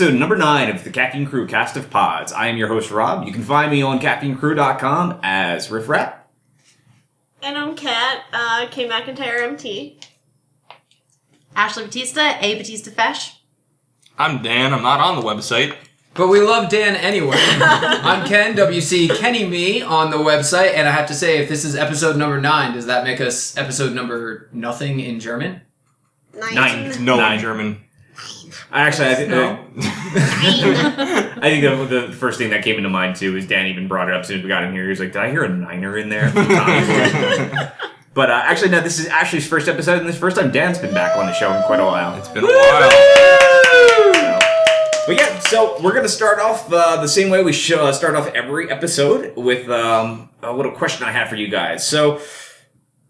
episode number nine of the Caffeine Crew cast of pods. I am your host, Rob. You can find me on caffeinecrew.com as Riff Rap. And I'm Kat, uh, K McIntyre MT. Ashley Batista, A Batista Fesh. I'm Dan. I'm not on the website. But we love Dan anyway. I'm Ken, WC Kenny Me on the website, and I have to say, if this is episode number nine, does that make us episode number nothing in German? Nine. No Nine. in German. Actually, I, th- No. I think the, the first thing that came into mind too is Dan even brought it up as soon as we got in here. He was like, "Did I hear a niner in there?" but uh, actually, no. This is Ashley's first episode, and this is the first time Dan's been back on the show in quite a while. It's been a while. So- But yeah, so we're gonna start off uh, the same way we should uh, start off every episode with um, a little question I have for you guys. So,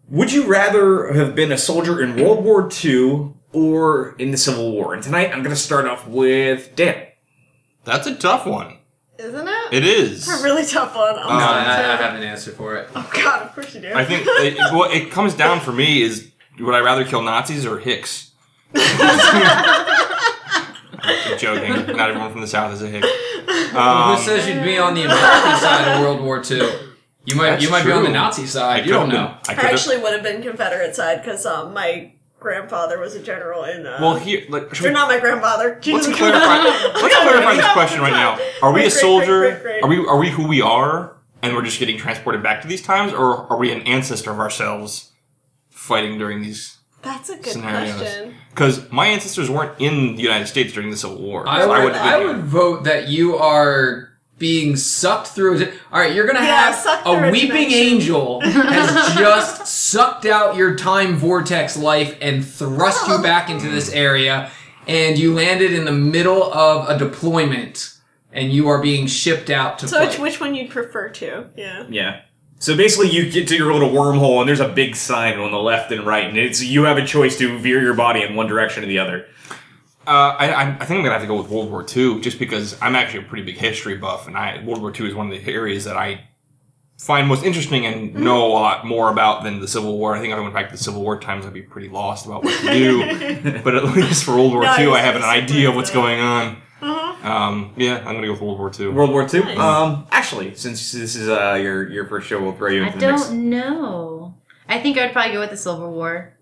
would you rather have been a soldier in World War II or in the Civil War? And tonight, I'm gonna start off with Dan. That's a tough one. Isn't it? It is. It's a really tough one. I'm No, I, I have an answer for it. Oh god, of course you do. I think it, it- what it comes down for me is would I rather kill Nazis or Hicks? I'm joking. Not everyone from the South is a Hick. Um, Who says you'd be on the American side of World War II? You might, you might be on the true. Nazi I side. You don't been- know. I I actually would have been Confederate side because um, my grandfather was a general in. Uh, Well, here, like, should or we, not my grandfather. let's Jesus clarify. Let's clarify this question right now. Are we a soldier? Are we are we who we are, and we're just getting transported back to these times, or are we an ancestor of ourselves fighting during these? That's a good Scenarios. question. Because my ancestors weren't in the United States during the Civil War. I so would, wouldn't I would vote that you are being sucked through. All right, you're gonna Yeah, have a weeping angel has just sucked out your time vortex life and thrust you back into this area, and you landed in the middle of a deployment, and you are being shipped out to So which fight. which one you'd prefer to? Yeah. Yeah. So basically, you get to your little wormhole, and there's a big sign on the left and right, and it's you have a choice to veer your body in one direction or the other. Uh, I, I I think I'm gonna have to go with World War II, just because I'm actually a pretty big history buff, and I World War II is one of the areas that I find most interesting and Mm-hmm. know a lot more about than the Civil War. I think if I went back to the Civil War times, I'd be pretty lost about what to do. but at least for World War No, II, I have an super idea of what's going on. Uh-huh. Um, yeah, I'm gonna go with World War II. World War II. Nice. Um, actually, since this is uh, your your first show, we'll throw you I into the don't next know. I think I would probably go with the Civil War.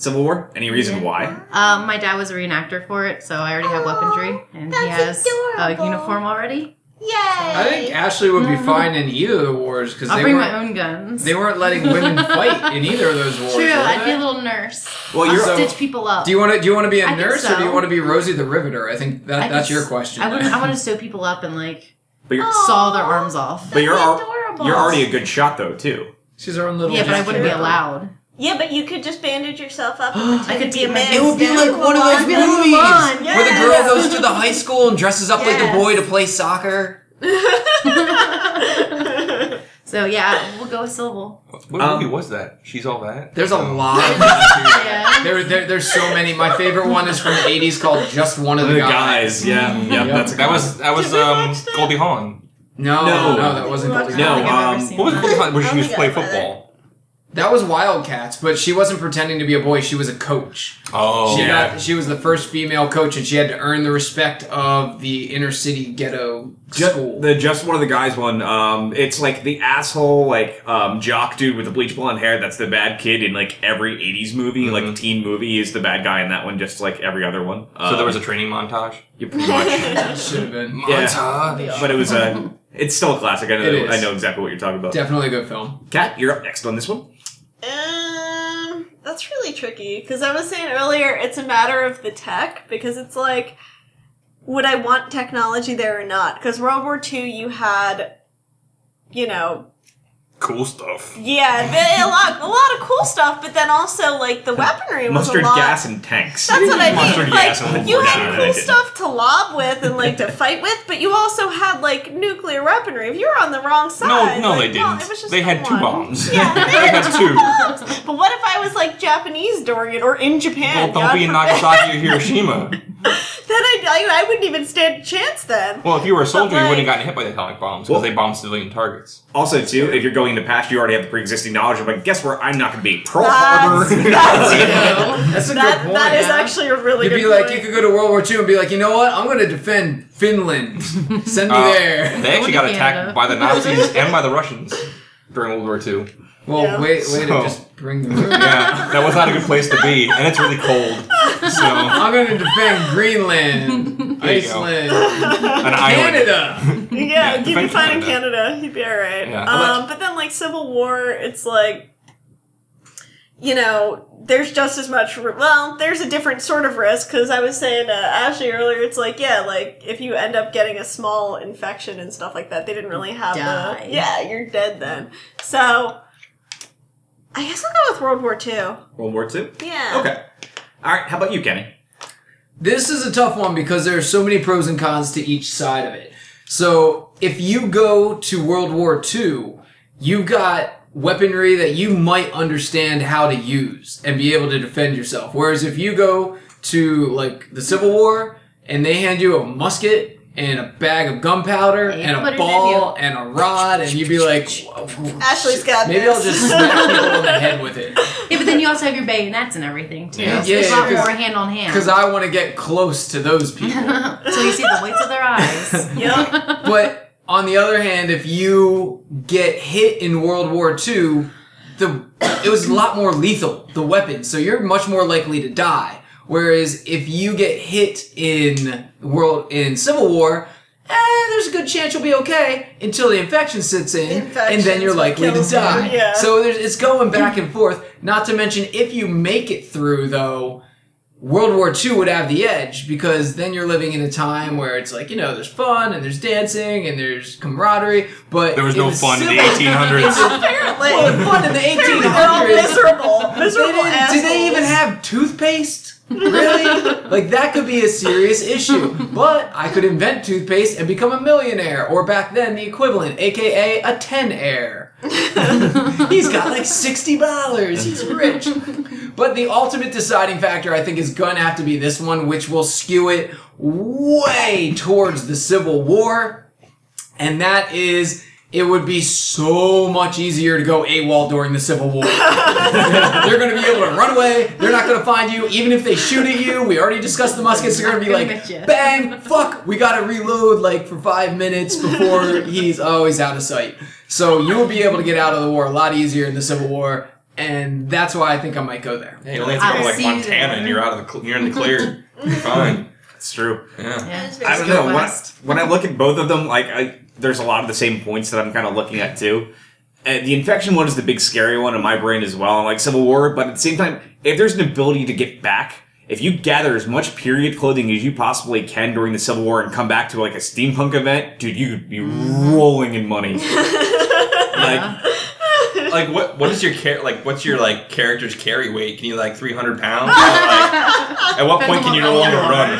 Civil War. Any reason Yeah. why? Um, my dad was a reenactor for it, so I already have weaponry, and he that's has a uniform already. Yay! I think Ashley would be fine in either of the wars because I'll they bring weren't my own guns. they weren't letting women fight in either of those wars. True, were I'd be they? a little nurse. Well, I'll you're So- stitch people up. Do you want to do you want to be a I think nurse or do you so. want to be Rosie the Riveter? I think that I that's could your question. I there. want I want to sew people up and like but you're saw their arms off. but you're That's al- adorable. you're already a good shot though too. She's her own little. Yeah, but I wouldn't be gesture. allowed. Yeah, but you could just bandage yourself up. And I could be a man. It would be like one of those I'd like, movies "Come where the girl goes to the high school and dresses up like a boy to play soccer. So yeah, we'll go with Civil. What Um, movie was that? She's all that. There's a lot. Of Yeah. there, there, there's so many. My favorite one is from the '80s called "Just One of the, The Guys." guys, yeah, yeah, Yep. that's a That was that was Did we um. Goldie Hawn. No, No. no, that wasn't No, Goldie no, I don't Hawn. think I've ever um, What was that. Goldie Hawn? Where she don't used to play I've read it. football. That was Wildcats, but she wasn't pretending to be a boy. She was a coach. Oh, she yeah. got she was the first female coach, and she had to earn the respect of the inner city ghetto Just, school. the just one of the guys one. Um, it's like the asshole like um jock dude with the bleach blonde hair. That's the bad kid in like every '80s movie, like Mhm. teen movie, is the bad guy in that one, just like every other one. So there was a training montage. you pretty much. Should have been Yeah. Montage. but it was a. It's still a classic. I know. It is. I know exactly what you're talking about. definitely a good film. Kat, you're up next on this one. That's really tricky because I was saying earlier it's a matter of the tech because it's like, would I want technology there or not? Because World War II, you had, you know, Cool stuff. yeah, a lot, a lot of cool stuff, but then also like the weaponry was Mustard a lot. gas and tanks. That's what I Mustard mean. gas Like you had cool stuff to lob with and like to fight with, but you also had like nuclear weaponry. If you were on the wrong side, no, like, they didn't. it was just they the had two bombs. Yeah, they had two. bombs. But what if I was like Japanese during it or in Japan? Well, don't be in. Nagasaki or Hiroshima. then I, I, I wouldn't even stand a chance then. Well, if you were a soldier, you like- wouldn't have gotten hit by the atomic bombs because Well- they bomb civilian targets. Also, too, if you're going into past, you already have the pre-existing knowledge of like, guess where I'm not going to be Pearl That's- Harbor. that's- That's a That, good point. that is yeah. actually a really You'd good be like, point. you could go to World War II and be like, you know what? I'm going to defend Finland. Send me Uh, there. They actually got Canada. attacked by the Nazis and by the Russians during World War II. Well, Yeah. wait, wait to So- just bring the room. Yeah, that was not a good place to be, and it's really cold. So, I'm going to defend Greenland, There you go. Iceland, an island. Canada. Yeah, Yeah, you'd be defend fine in Canada. Canada. You'd be alright. Yeah. Um, but then, like, Civil War, it's like, you know, there's just as much, well, there's a different sort of risk, because I was saying to Ashley earlier, it's like, yeah, like, if you end up getting a small infection and stuff like that, they didn't really have Die. the, yeah, you're dead then. So, I guess I'll go with World War II. World War II? Yeah. Okay. All right, how about you, Kenny? This is a tough one because there are so many pros and cons to each side of it. So if you go to World War II, you've got weaponry that you might understand how to use and be able to defend yourself. Whereas if you go to like the Civil War and they hand you a musket and a bag of gunpowder Hey, and a put it in ball and a rod and you'd be like, Ashley's got maybe this. I'll just smack people in the head with it. Yeah, but then you also have your bayonets and everything too. Yeah. So it's a lot Yeah, more 'cause- hand on hand. Because I want to get close to those people. so you see the whites of their eyes. Yep. But on the other hand, if you get hit in World War II, the it was a lot more lethal, the weapon, so you're much more likely to die. Whereas if you get hit in world in Civil War, eh, there's a good chance you'll be okay until the infection sits in, and then you're likely to you, die. yeah. So there's, it's going back and forth. Not to mention, if you make it through, though, World War II would have the edge because then you're living in a time where it's like, you know, there's fun and there's dancing and there's camaraderie, but There was in no fun in the 1800s. Apparently. well, the fun in the Apparently they're all 1800s. miserable. They Miserable didn't, did they even have toothpaste? Really? like that could be a serious issue. But I could invent toothpaste and become a millionaire, or back then the equivalent, aka a ten air. He's got like sixty dollars. He's rich. But the ultimate deciding factor, I think, is gonna have to be this one, which will skew it way towards the Civil War, and that is. It would be so much easier to go AWOL during the Civil War. They're going to be able to run away. They're not going to find you. Even if they shoot at you, we already discussed the muskets. They're going to be like, gonna miss ya. bang, fuck, we got to reload like for five minutes before he's, oh, always out of sight. So you'll be able to get out of the war a lot easier in the Civil War. And that's why I think I might go there. Hey, you only have to go to like Montana there. and you're out of the cl- you're in the clear. You're fine. It's true. Yeah. Yeah. I don't Go know. When I, west. when I look at both of them, like I, there's a lot of the same points that I'm kind of looking at too. And the infection one is the big scary one in my brain as well. I'm like Civil War, but at the same time, if there's an ability to get back, if you gather as much period clothing as you possibly can during the Civil War and come back to like a steampunk event, dude, you could be Mm-hmm. rolling in money. like, Like what? What is your char- like? What's your like character's carry weight? Can you like 300 pounds? Like, at what point can you no longer run?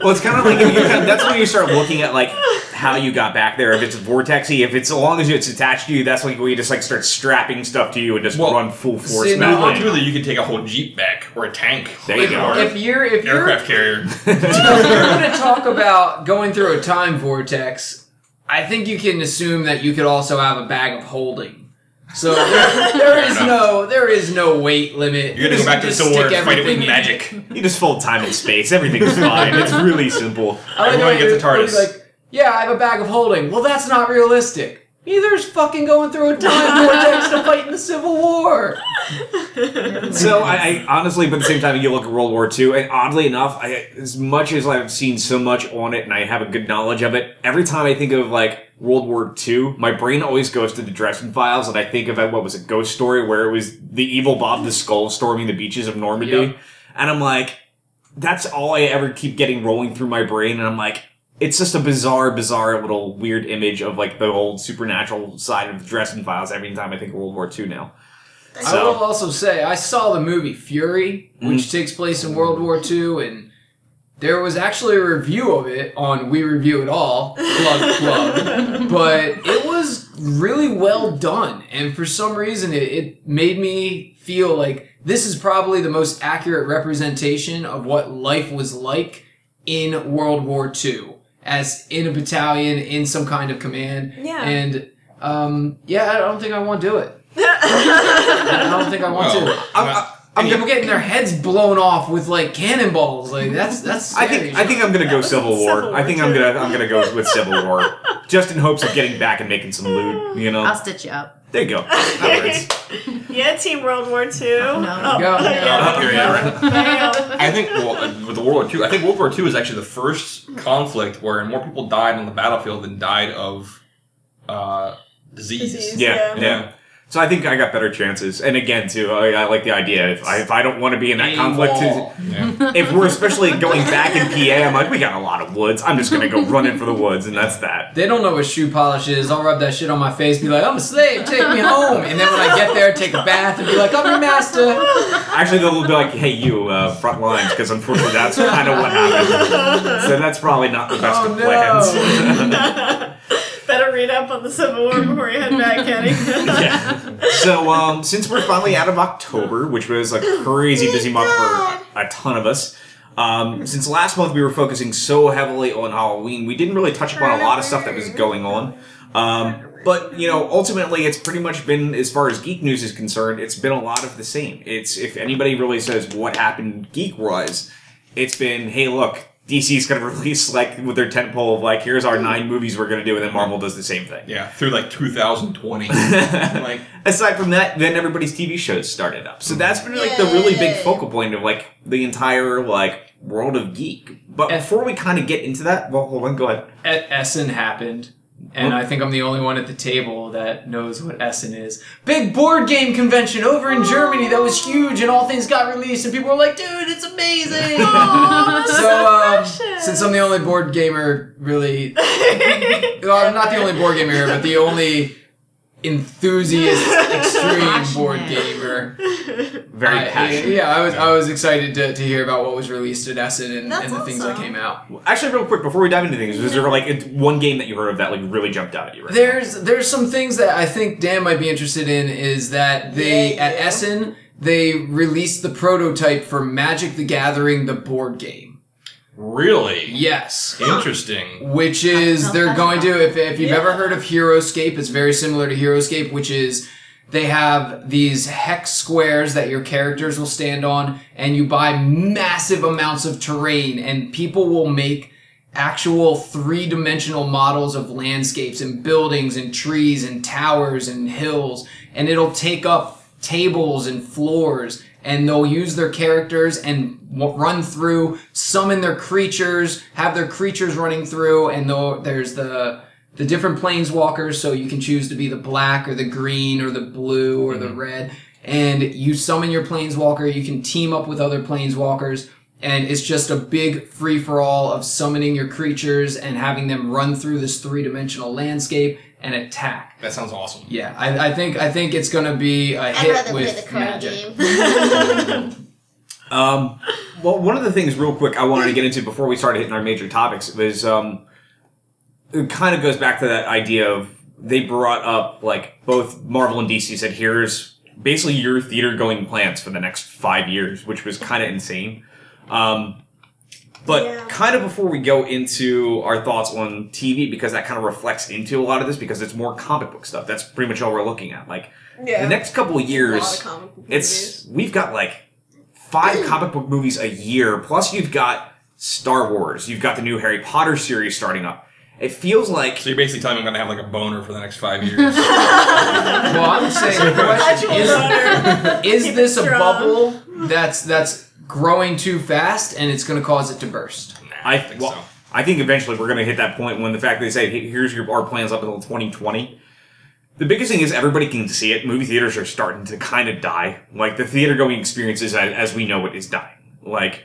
well, it's kind of like you kind of, that's when you start looking at like how you got back there. If it's vortexy, if it's as long as it's attached to you, that's like where you just like start strapping stuff to you and just Well, run full force. see, now- Or in. truly, you could take a whole jeep back or a tank. There you go. If you're, if you're, aircraft carrier. if you're going to talk about going through a time vortex, I think you can assume that you could also have a bag of holding. So there, there is no there is no weight limit. You're gonna go back to the war and fight it with magic. You just fold time and space. Everything's fine. It's really simple. I like Everyone gets a you're- you'll be TARDIS. Like, yeah, I have a bag of holding. Well, that's not realistic. Neither's fucking going through a time vortex to fight in the Civil War. So I, I honestly, but at the same time, you look at World War II, and oddly enough, I, as much as I've seen so much on it and I have a good knowledge of it, every time I think of like World War II, my brain always goes to the Dresden Files, and I think of what was a Ghost Story where it was the evil Bob the Skull storming the beaches of Normandy, Yep. and I'm like, that's all I ever keep getting rolling through my brain, and I'm like. It's just a bizarre, bizarre little weird image of like the old supernatural side of the Dresden Files every time I think of World War II now. I So- will also say I saw the movie Fury, which Mm. takes place in World War II, and there was actually a review of it on We Review It All, plug plug, but it was really well done, and for some reason it, it made me feel like this is probably the most accurate representation of what life was like in World War II as in a battalion in some kind of command. Yeah. And um, yeah, I don't think I want to do it. I don't think I want Well, to. I'm, I'm People getting their heads blown off with like cannonballs, like that's that's. I think I think I'm gonna go Civil War. Civil I think I'm gonna I'm gonna go with Civil War, just in hopes of getting back and making some loot. You know, I'll stitch you up. there you go. That yeah, Team World War Two. No. Oh, Go. yeah. Here, yeah, right. I think well, uh, with the World War II, I think World War II is actually the first conflict where more people died on the battlefield than died of uh, disease. Disease. Yeah, Yeah. yeah. So I think I got better chances. And again, too, I, I like the idea. If I, if I don't want to be in that conflict, AWOL. Yeah. if we're especially going back in PA, I'm like, we got a lot of woods. I'm just gonna go running for the woods, and that's that. They don't know what shoe polish is. I'll rub that shit on my face, be like, I'm a slave, take me home. And then when I get there, take a bath and be like, I'm your master. Actually, they'll be like, hey, you uh, front lines, because unfortunately, that's kind of what happened. So that's probably not the best Oh, of no. Better read up on the Civil War before you head back, Kenny. yeah. So, um, since we're finally out of October, which was a crazy busy month for a ton of us, um, since last month we were focusing so heavily on Halloween, we didn't really touch upon a lot of stuff that was going on. Um, but you know, ultimately, it's pretty much been, as far as geek news is concerned, it's been a lot of the same. It's if anybody really says what happened geek wise, it's been, hey, look, DC's going to release like with their tentpole of like, here's our nine movies we're going to do, and then Marvel does the same thing. Yeah, through like 2020. like, Aside from that, then everybody's TV shows started up. So mm-hmm. that's been like the really big focal point of like the entire like world of geek. But before we kind of get into that, well, hold on, go ahead. E- Essen happened. And I think I'm the only one at the table that knows what Essen is. Big board game convention over in Germany that was huge, and all things got released, and people were like, "Dude, it's amazing!" Aw, that's so, um, since I'm the only board gamer, really, well, I'm not the only board gamer here, but the only enthusiast, extreme board gamer. Very I- passionate. yeah, I was I was excited to, to hear about what was released at Essen and, and the things that came out. Actually, real quick before we dive into things, was there like one game that you heard of that like really jumped out at you? Right? There's there's some things that I think Dan might be interested in is that they Yeah, at yeah. Essen they released the prototype for Magic the Gathering the board game. Really? Yes. Interesting. Which is they're going to if if you've Yeah. ever heard of Heroscape, it's very similar to Heroscape, which is they have these hex squares that your characters will stand on, and you buy massive amounts of terrain, and people will make actual three dimensional models of landscapes and buildings and trees and towers and hills, and it'll take up tables and floors. And they'll use their characters and w- run through, summon their creatures, have their creatures running through, and they'll- there's the the different planeswalkers, so you can choose to be the black or the green or the blue or the mm-hmm. red. And you summon your planeswalker, you can team up with other planeswalkers, and it's just a big free for all of summoning your creatures and having them run through this three dimensional landscape and attack. That sounds awesome. Yeah, I, I think I think it's gonna be a I'd hit rather play with the card magic. game. Um, well, one of the things, real quick, I wanted to get into before we started hitting our major topics was um, it kind of goes back to that idea of they brought up like both Marvel and DC said, "Here's basically your theater going plans for the next five years," which was kind of insane. Um, but Yeah. kind of before we go into our thoughts on TV, because that kind of reflects into a lot of this, because it's more comic book stuff. That's pretty much all we're looking at. Like yeah. the next couple of years, of it's we've got like five comic book movies a year plus you've got star wars you've got the new harry potter series starting up it feels like So you're basically telling me I'm going to have like a boner for the next five years. Well, I'm saying the question is, is this a bubble that's that's growing too fast and it's going to cause it to burst? i think well, so. i think eventually we're going to hit that point when the fact that they say hey, here's your our plans up until 2020 the biggest thing is everybody can see it. Movie theaters are starting to kind of die. Like the theater going experiences as, as we know it is dying. Like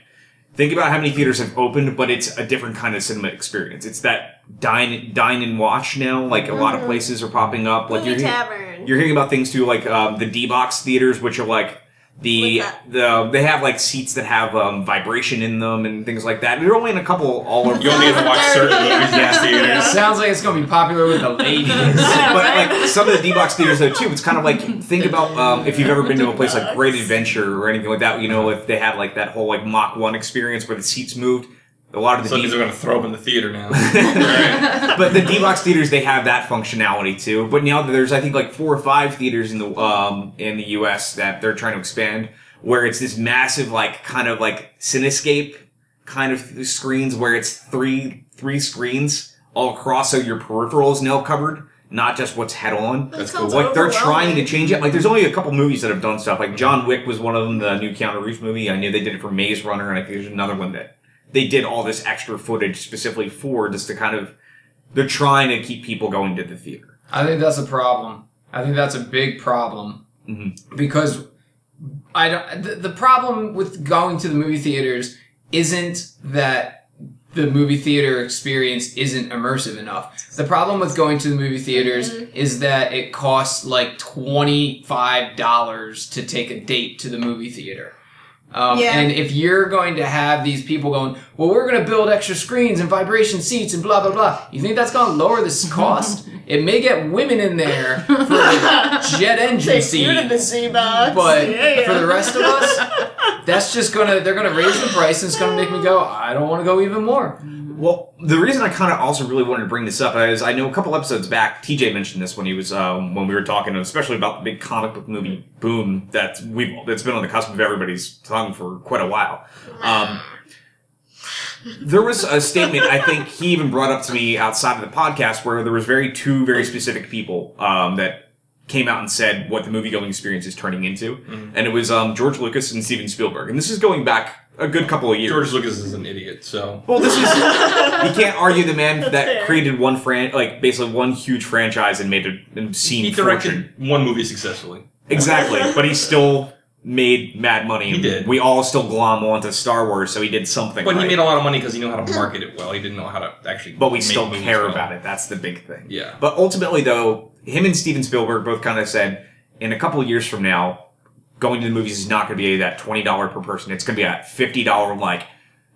think about how many theaters have opened but it's a different kind of cinema experience. It's that dine dine and watch now. Like a lot of places are popping up. Like Movie you're hearing- Tavern. you're hearing about things too, like um, the D box theaters, which are like the the they have like seats that have um, vibration in them and things like that. They're only in a couple all over. You only get to watch certain movies in Yeah. theaters. Sounds like it's going to be popular with the ladies. but like some of the D box theaters though too, it's kind of like think about um, if you've ever been to a place like Great Adventure or anything like that. You know, if they have like that whole like Mach One experience where the seats moved. A lot of the So D- they're going to throw them in the theater now. but the D box theaters they have that functionality too. But now there's I think like four or five theaters in the um in the U.S. that they're trying to expand, where it's this massive like kind of like cinescape kind of screens where it's three three screens all across, so your peripheral is now covered, not just what's head on. That That's sounds Like they're trying to change it. Like there's only a couple movies that have done stuff. Like John Wick was one of them. The new Keanu Reeves movie. I knew they did it for Maze Runner, and I think there's another one that they did all this extra footage specifically for just to kind of. They're trying to keep people going to the theater. I think that's a problem. I think that's a big problem Mhm. because I don't. The, the problem with going to the movie theaters isn't that the movie theater experience isn't immersive enough. The problem with going to the movie theaters is that it costs like twenty five dollars to take a date to the movie theater. Um, Yeah. And if you're going to have these people going, well, we're going to build extra screens and vibration seats and blah blah blah, you think that's going to lower this cost? it may get women in there for the jet engine Take you to seat, the Z but yeah, for the rest of us, that's just gonna they're gonna raise the price and it's gonna make me go, I don't want to go even more. Well, the reason I kind of also really wanted to bring this up is I know a couple episodes back, TJ mentioned this when he was um, when we were talking, especially about the big comic book movie boom that we've that's been on the cusp of everybody's tongue for quite a while. Um, there was a statement I think he even brought up to me outside of the podcast where there was very two very specific people um, that came out and said what the movie going experience is turning into, and it was um, George Lucas and Steven Spielberg, and this is going back a good couple of years. George Lucas is an idiot, so Well, this is you can't argue the man that fair. created one fran like basically one huge franchise and made a and seen he fortune. directed one movie successfully. Exactly, but he still made mad money. He did. We all still glom onto Star Wars, so he did something. But he made a lot of money because he knew how to market it well. He didn't know how to actually. but we make still care well. about it. That's the big thing. Yeah. But ultimately, though, him and Steven Spielberg both kind of said, in a couple of years from now, going to the movies is not going to be that twenty dollar per person. It's going to be a fifty dollar like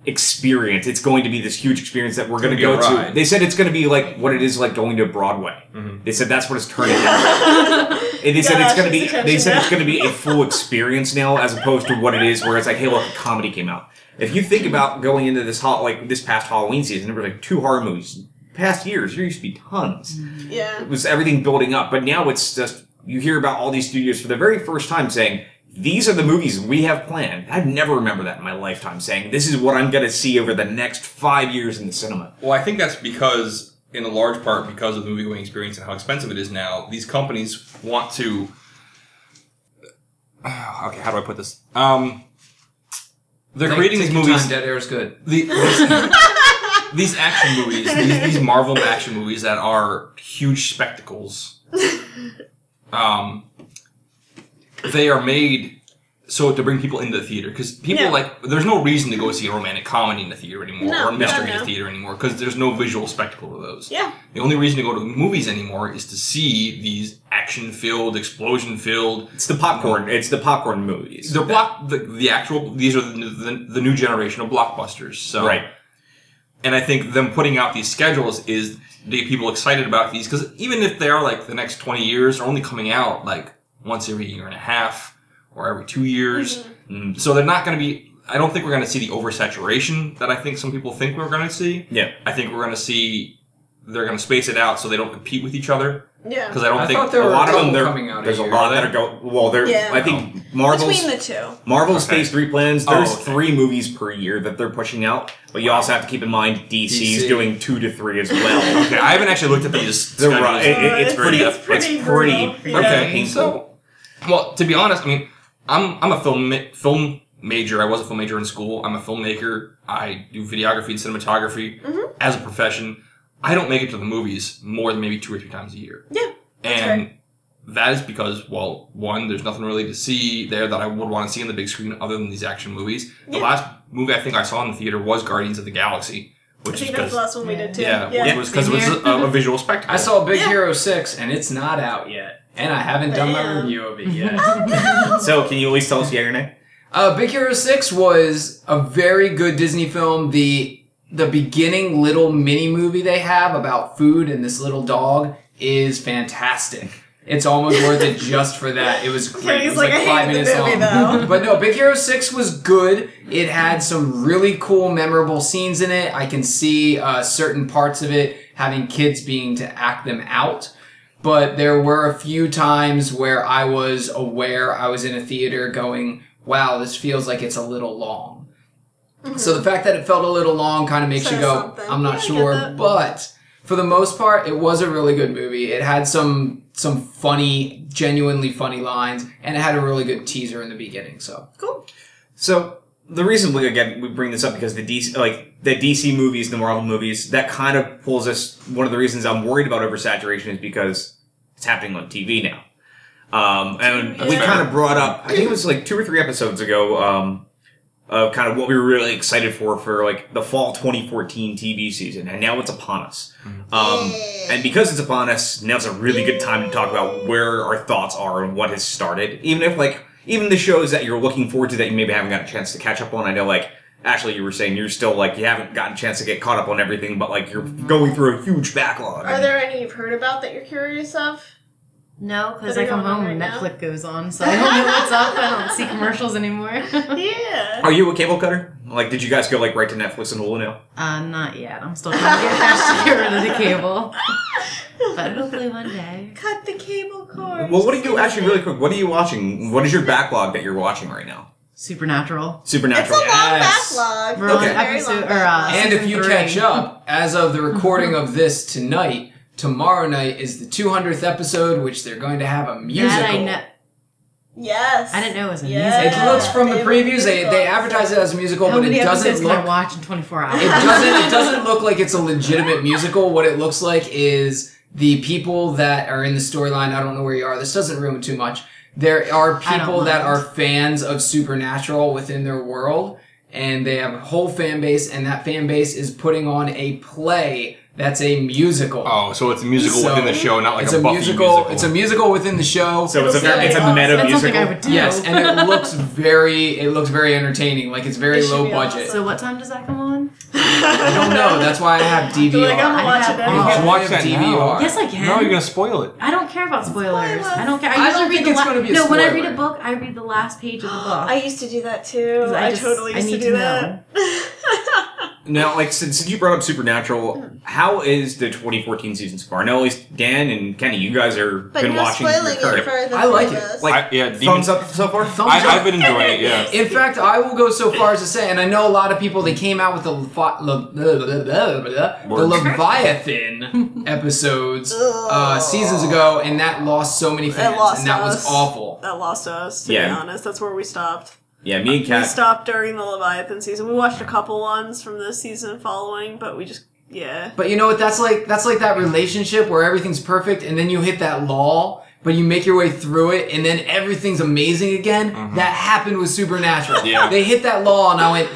experience. It's going to be this huge experience that we're going to go to. They said it's going to be like what it is like going to Broadway. Mhm. They said that's what it's turning into. And they said it's going to be. They said attention it's going to be a full experience now, as opposed to what it is, where it's like, hey, look, a comedy came out. If you think about going into this hol- like this past Halloween season, there were like two horror movies. Past years, there used to be tons. Yeah. It was everything building up, but now it's just you hear about all these studios for the very first time saying these are the movies we have planned. I never remember that in my lifetime saying this is what I'm going to see over the next five years in the cinema. Well, I think that's because, in a large part, because of the movie going experience and how expensive it is now, these companies want to. Okay, how do I put this? Um, they're Take- creating take these your movies. Time, Dead Air is good. The, these, these action movies, these, these Marvel action movies that are huge spectacles, um, they are made so to bring people into the theater because people Yeah. like there's no reason to go see a romantic comedy in the theater anymore No, or a mystery no, in no. the theater anymore because there's no visual spectacle to those. Yeah. The only reason to go to the movies anymore is to see these action-filled, explosion-filled, It's the popcorn. It's the popcorn movies. the block, the, the actual. These are the, the, the new generation of blockbusters. So right. And I think them putting out these schedules is to get people excited about these because even if they are like the next 20 years, they're only coming out like once every year and a half or every two years. Mm, So they're not going to be. I don't think we're going to see the oversaturation that I think some people think we're going to see. Yeah. I think we're going to see they're going to space it out so they don't compete with each other Yeah. because I don't I think there A lot of them. couple There, coming out. there's a lot Are that are going. Well, there. Yeah. I think Marvel's Between the two. Marvel's Okay. Phase Three plans. Oh, There's okay. three movies per year that they're pushing out, but you also have to keep in mind DC's DC. doing two to three as well. Okay, I haven't actually looked at these. They're right. It- it- it's Uh, pretty. it's pretty It's pretty. brutal. Yeah. Okay, painful. so well, to be honest, I mean, I'm I'm a film film major. I was a film major in school. I'm a filmmaker. I do videography and cinematography Mm-hmm. as a profession. I don't make it to the movies more than maybe two or three times a year, Yeah. and that is because, well, one, there's nothing really to see there that I would want to see on the big screen other than these action movies. The Yeah. last movie I think I saw in the theater was Guardians of the Galaxy, which is think that's because the last one we did too. yeah, Yeah. which was because it was a, a visual spectacle. I saw Big Yeah. Hero 6 and it's not out yet. And I haven't done my review of it yet. So, can you at least tell us yay or nay? Uh, Big Hero Six was a very good Disney film. The the beginning little mini movie they have about food and this little dog is fantastic. It's almost worth it just for that. It was great. it was like, like, "I five minutes long. though." But no, Big Hero 6 was good. It had some really cool, memorable scenes in it. I can see uh, certain parts of it having kids being to act them out. But there were a few times where I was aware I was in a theater going, wow, this feels like it's a little long. So the fact that it felt a little long kind of makes you go, something. I'm not I get sure. But for the most part, it was a really good movie. It had some some funny, genuinely funny lines, and it had a really good teaser in the beginning. So Cool. So the reason we again we bring this up because the DC like the DC movies, the Marvel movies, that kind of pulls us. One of the reasons I'm worried about oversaturation is because it's happening on TV now. Um, and we kind of brought up, I think it was like two or three episodes ago, um, of kind of what we were really excited for for like the fall 2014 TV season, and now it's upon us. Um, and because it's upon us, now's a really good time to talk about where our thoughts are and what has started. Even if like even the shows that you're looking forward to that you maybe haven't got a chance to catch up on. I know like Ashley, you were saying you're still like you haven't gotten a chance to get caught up on everything, but like you're going through a huge backlog. Are there any you've heard about that you're curious of? No, because I come home and right now? Netflix goes on, so I don't know what's up. I don't see commercials anymore. Yeah. Are you a cable cutter? Like, did you guys go like right to Netflix and Hulu now? uh, not yet. I'm still trying to get past to get rid of the cable, but hopefully one day. Cut the cable cord. Well, what are you actually really quick? What are you watching? What is your backlog that you're watching right now? Supernatural. Supernatural. It's a Supernatural. long Yes. backlog. We're Okay. episode long or uh. And if you three. catch up, as of the recording of this tonight, tomorrow night is the 200th episode, which they're going to have a musical. That I know. Yes. I didn't know it was a Yeah. musical. It looks from the They have previews. They they advertise it as a musical, How but many it doesn't can I look. watch in 24 hours? It doesn't. It doesn't look like it's a legitimate musical. What it looks like is the people that are in the storyline. I don't know where you are. This doesn't ruin too much. There are people that are fans of Supernatural within their world, and they have a whole fan base, and that fan base is putting on a play that's a musical. Oh, so it's a musical So, within the show, not like it's a, a, Buffy musical, musical. It's a musical within the show. So it's a It'll it's a meta That's musical. I would do. yes, and it looks very. It looks very entertaining. Like it's very It low budget. awesome. So what time does that come on? I don't know. That's why I have DVR. Like, I'm I watching have it. all- You can can watch watch that DVR. now. Yes, I can. no, you're gonna spoil it. I don't care about spoilers. Spoilers. I don't care. I, I usually don't read think the it's la- gonna be a No, when I read a book, I read the last page of the book. I used to do that too. I I, just- totally I used to do to that. Now, like since, since you brought up Supernatural, how is the 2014 season so far? I know at least Dan and Kenny, you guys are but been you're watching. spoiling your it current- for the I like it. us. Like, I, yeah, Demon, thumbs up so far. Thumbs I, up. I've been enjoying it. Yeah. In fact, I will go so far as to say, and I know a lot of people, they came out with the, Levi- Le- the Word. Leviathan episodes uh, seasons ago, and that lost so many fans, lost and that was us. awful. that lost us, to Yeah. be honest. That's where we stopped. Yeah, me and We stopped during the Leviathan season. We watched a couple ones from the season following, but we just yeah. But you know what? That's like that's like that relationship where everything's perfect, and then you hit that lull, but you make your way through it, and then everything's amazing again. That happened with Supernatural. Yeah. They hit that lull, and I went,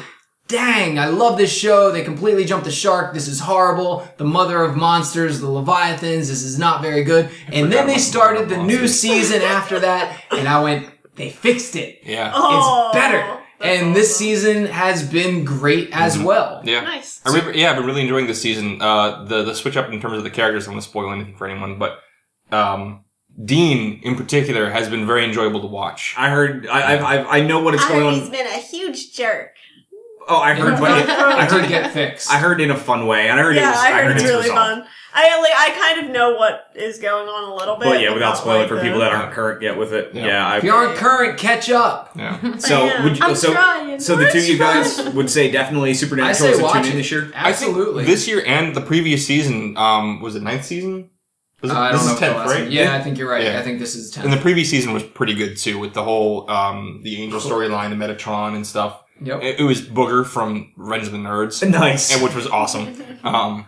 "Dang, I love this show." They completely jumped the shark. This is horrible. The mother of monsters, the Leviathans. This is not very good. And then they started the the new season after that, and I went, "They fixed it. Yeah. Oh, It's better." that's And this season has been great as well. Yeah. Nice. I re- yeah, I've been really enjoying this season. Uh, the the switch up in terms of the characters. I don't want to spoil anything for anyone, but um, Dean in particular has been very enjoyable to watch. I heard. I, I, I, I know what is I going heard on. he's been a huge jerk. Oh, I heard. but it- I I heard. did get fixed. I heard in a fun way, and I heard. it Yeah, was, I heard it's it was really resolved. fun. I like I kind of know what is going on a little bit. But yeah, without spoiling like for the- people that aren't current yet with it. Yeah. Yeah, If I, you aren't current, catch up. Yeah. so I am. would you, I'm so trying. so the two of you guys would say definitely I Supernatural say is a watch tune it. in this year. Absolutely. This year and the previous season, um, was it ninth season? Was it, Uh, I this don't know. is if the tenth, last right? one- Yeah, I think you're right. Yeah. I think this is tenth. And the previous season was pretty good too, with the whole um, the Angel storyline, the Metatron and stuff. Yep. It, it was Booger from Revenge of the Nerds, Nice. and which was awesome. Um,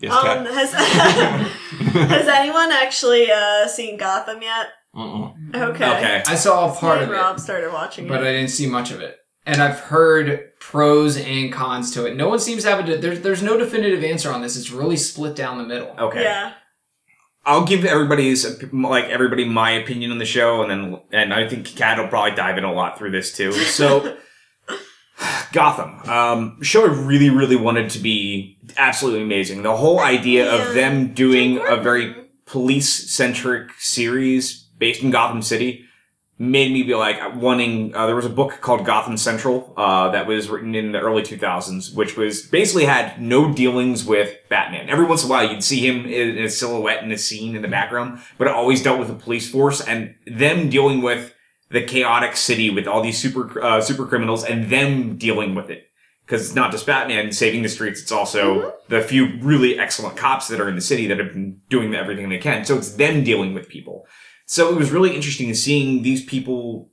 yes, Um, Kat? has has anyone actually uh, seen Gotham yet? Mm-mm. Okay. Okay. I saw a part Me of and it, Rob started watching but it. I didn't see much of it. And I've heard pros and cons to it. No one seems to have a. De- there's there's no definitive answer on this. It's really split down the middle. Okay. Yeah. I'll give everybody's like everybody my opinion on the show, and then and I think Kat will probably dive in a lot through this too. So, Gotham, um, show I really really wanted to be absolutely amazing. The whole idea of them doing a very police centric series based in Gotham City made me be like wanting. Uh, there was a book called Gotham Central uh, that was written in the early 2000s, which was basically had no dealings with Batman. Every once in a while, you'd see him in a silhouette in a scene in the background, but it always dealt with the police force and them dealing with the chaotic city with all these super uh, super criminals and them dealing with it. Because it's not just Batman saving the streets; it's also the few really excellent cops that are in the city that have been doing everything they can. So it's them dealing with people. So it was really interesting seeing these people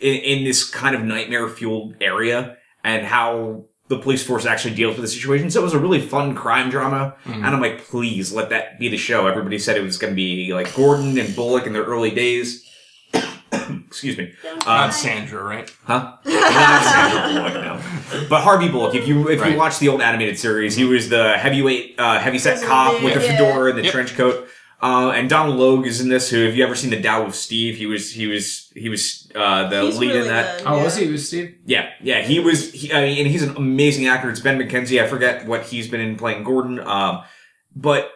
in, in this kind of nightmare fueled area and how the police force actually deals with the situation. So it was a really fun crime drama. And I'm like, please let that be the show. Everybody said it was going to be like Gordon and Bullock in their early days. Excuse me. Don't Uh, Not Sandra, right? Huh? Not Sandra Bullock, no. But Harvey Bullock, if you if Right. you watch the old animated series, he was the heavyweight, uh, heavyset Wasn't cop he? with the Yeah. fedora and the Yep. trench coat. Uh, and Donal Logue is in this. Who, have you ever seen the Tao of Steve? He was he was he was uh, the He's lead really in that. good, Oh, yeah. was he? Was Steve? Yeah, yeah, he was. He, I mean, and he's an amazing actor. It's Ben McKenzie. I forget what he's been in playing Gordon. Um, but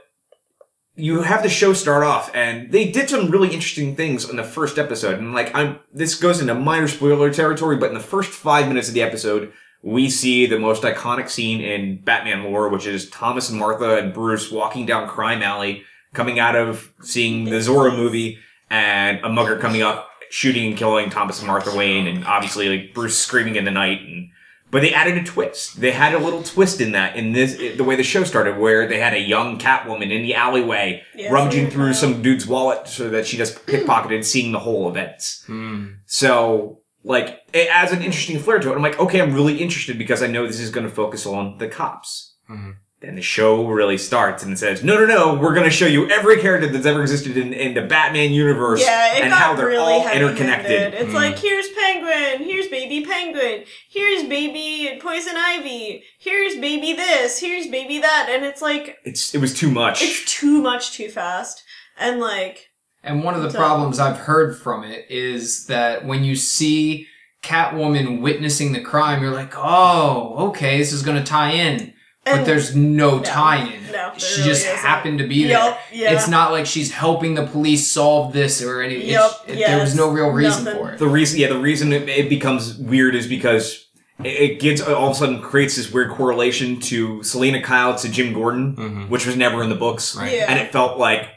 you have the show start off, and they did some really interesting things in the first episode. And like, I'm this goes into minor spoiler territory, but in the first five minutes of the episode, we see the most iconic scene in Batman lore, which is Thomas and Martha and Bruce walking down Crime Alley, coming out of seeing the Zorro movie, and a mugger coming up, shooting and killing Thomas and Martha Wayne, and obviously like Bruce screaming in the night. And but they added a twist. They had a little twist in that in this the way the show started, where they had a young Catwoman in the alleyway Yeah, rummaging through wild. some dude's wallet so that she just pickpocketed, seeing the whole events. Hmm. So, like, it adds an interesting flair to it. I'm like, okay, I'm really interested because I know this is going to focus on the cops. Mhm. Then the show really starts and it says, no, no, no, we're going to show you every character that's ever existed in, in the Batman universe Yeah, and how they're really all heavy-handed. interconnected. It's Mm. like here's Penguin, here's baby Penguin, here's baby Poison Ivy, here's baby this, here's baby that, and it's like It's It was too much. it's too much too fast, and like And one of the So- problems I've heard from it is that when you see Catwoman witnessing the crime, you're like, oh, okay, this is going to tie in. But there's no, No. tie-in. No, she really just isn't. happened to be there. Yeah. It's not like she's helping the police solve this or any. it's- Yup, it- yeah, there was no real reason nothing. for it. the reason, yeah, the reason it, it becomes weird is because it, it gets all of a sudden creates this weird correlation to Selina Kyle to Jim Gordon, Mhm. which was never in the books. Right. Yeah. And it felt like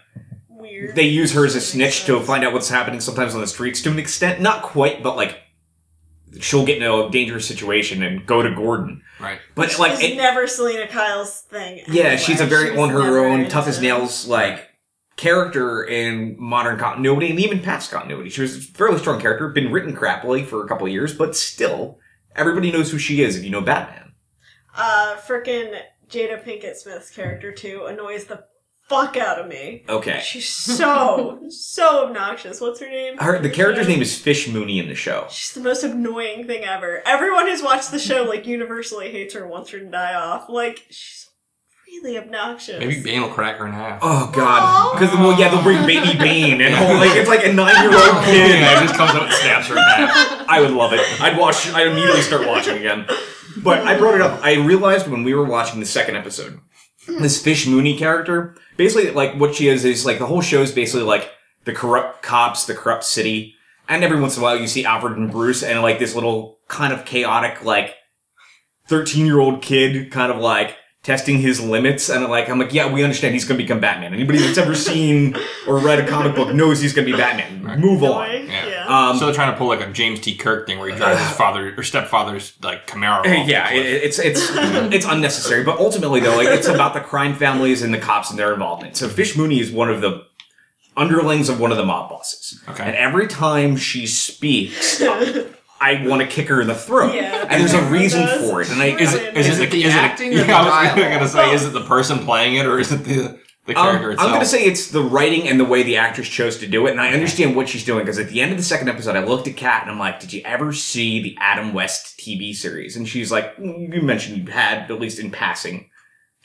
weird. they use her as a snitch to find out what's happening sometimes on the streets to an extent. Not quite, but like she'll get in a dangerous situation and go to Gordon. Right. But Which like, is it- never Selina Kyle's thing. yeah, anyway. she's a very She's on her own, tough as nails like character in modern continuity and even past continuity. She was a fairly strong character, been written crappily for a couple of years, but still, everybody knows who she is if you know Batman. Uh, frickin' Jada Pinkett Smith's character too annoys the fuck out of me. Okay. She's so so obnoxious. What's her name? Her, the character's name is Fish Mooney in the show. She's the most annoying thing ever. Everyone who's watched the show like universally hates her, wants her to die off. Like she's really obnoxious. Maybe Bane will crack her in half. Oh god. Because, well, yeah, they'll bring Baby Bane and whole, like, it's like a nine-year-old kid. yeah, just comes up and snaps her in half. I would love it. I'd watch. I'd immediately start watching again. But I brought it up. I realized when we were watching the second episode, this Fish Mooney character, basically, like what she is is like the whole show is basically like the corrupt cops, the corrupt city, and every once in a while you see Alfred and Bruce and like this little kind of chaotic like thirteen-year-old kid, kind of like testing his limits and like I'm like yeah we understand he's gonna become Batman anybody that's ever seen or read a comic book knows he's gonna be Batman Right. move Annoying. on Yeah. Yeah. um so they're trying to pull like a James T. Kirk thing where he drives his father or stepfather's like Camaro. off the yeah, cliff. it, it's it's it's unnecessary, but ultimately though, like it's about the crime families and the cops and their involvement. So Fish Mooney is one of the underlings of one of the mob bosses, Okay. and every time she speaks, I want to kick her in the throat, Yeah. and there's a reason Does. for it. And I, Is it, is, Is it, it the is acting It, or the yeah, I was dialogue? gonna say, is it the person playing it or is it the the Um, character I'm going to say it's the writing and the way the actress chose to do it, and I understand what she's doing because at the end of the second episode, I looked at Kat and I'm like, "Did you ever see the Adam West TV series?" And she's like, "Mm, "You mentioned you had, at least in passing,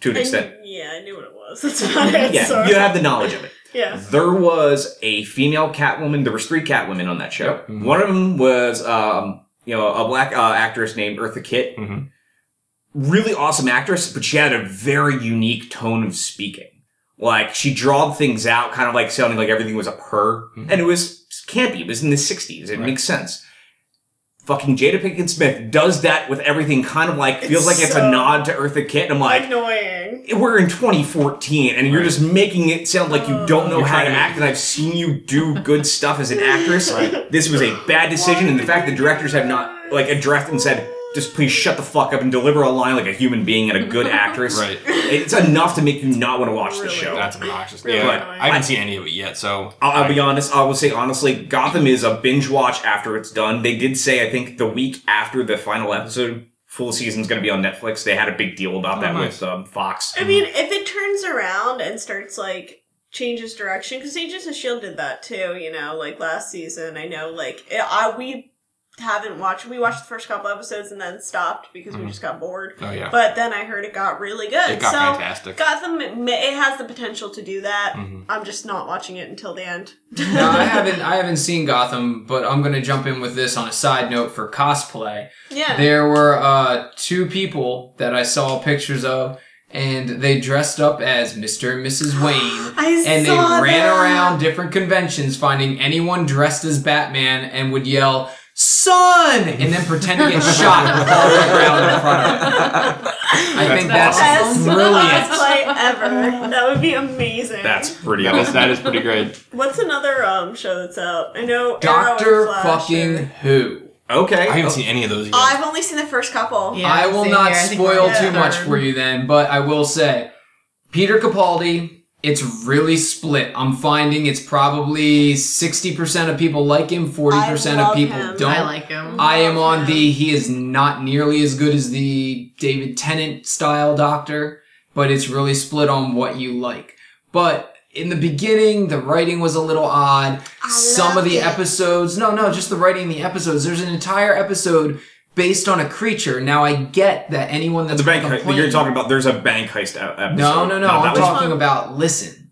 to an I extent." knew- yeah, I knew what it was. That's about it. Yeah, Sorry. you have the knowledge of it. yeah. There was a female Catwoman. There was three Catwomen on that show. Yep. Mhm. One of them was, um, you know, a black uh, actress named Eartha Kitt. Mhm. Really awesome actress, but she had a very unique tone of speaking. Like she drawed things out, kind of like sounding like everything was a her, mm-hmm. and it was campy. It was in the '60s. It Right. makes sense. Fucking Jada Pinkett Smith does that with everything, kind of like feels It's like it's so a nod to Eartha Kitt. And I'm like, Annoying. we're in 2014 and you're just making it sound like you don't know You're how to act and i've seen you do good stuff as an actress Right. this was a bad decision and the fact that directors have not like addressed and said just please shut the fuck up and deliver a line like a human being and a good actress Right. it's enough to make you not want to watch the show That's obnoxious. Really yeah, annoying. I haven't seen any of it yet, so I'll, I'll be honest. I will say honestly, Gotham is a binge watch after it's done. They did say I think the week after the final episode, full season's going to be on Netflix. They had a big deal about Oh, that nice. with um, Fox. I mean, if it turns around and starts like changes direction, because Agents of Shield did that too. You know, like last season. I know, like it, I we haven't watched. We watched the first couple episodes and then stopped because we Mhm. just got bored. oh yeah, But then I heard it got really good. it got so fantastic. Gotham, it, has the potential to do that. Mhm. I'm just not watching it until the end. no, I haven't. I haven't seen Gotham, but I'm gonna jump in with this on a side note for cosplay. Yeah. There were uh, two people that I saw pictures of, and they dressed up as Mr. and Mrs. Wayne. I and they saw ran that. around different conventions finding anyone dressed as Batman and would yell, Son! And then pretend to get shot and fall to the ground in front of it. I think that's the Best brilliant. cosplay ever. That would be amazing. That's pretty That is, awesome. that is pretty great. What's another um show that's out? I know Doctor fucking are- Who. Okay. I haven't seen any of those yet. I've only seen the first couple. Yeah, I will not here. Spoil too much for you then, but I will say Peter Capaldi, it's really split. I'm finding it's probably 60% of people like him, 40% of people him. don't. I like him. I am on him. the he is not nearly as good as the David Tennant style doctor, but it's really split on what you like. But in the beginning, the writing was a little odd. I Some of the it. episodes, no, no, just the writing in the episodes. There's an entire episode based on a creature. Now I get that anyone that's the bank heist. You're talking about there's a bank heist episode. no, no, no. Not I'm that Which one. talking one? about listen.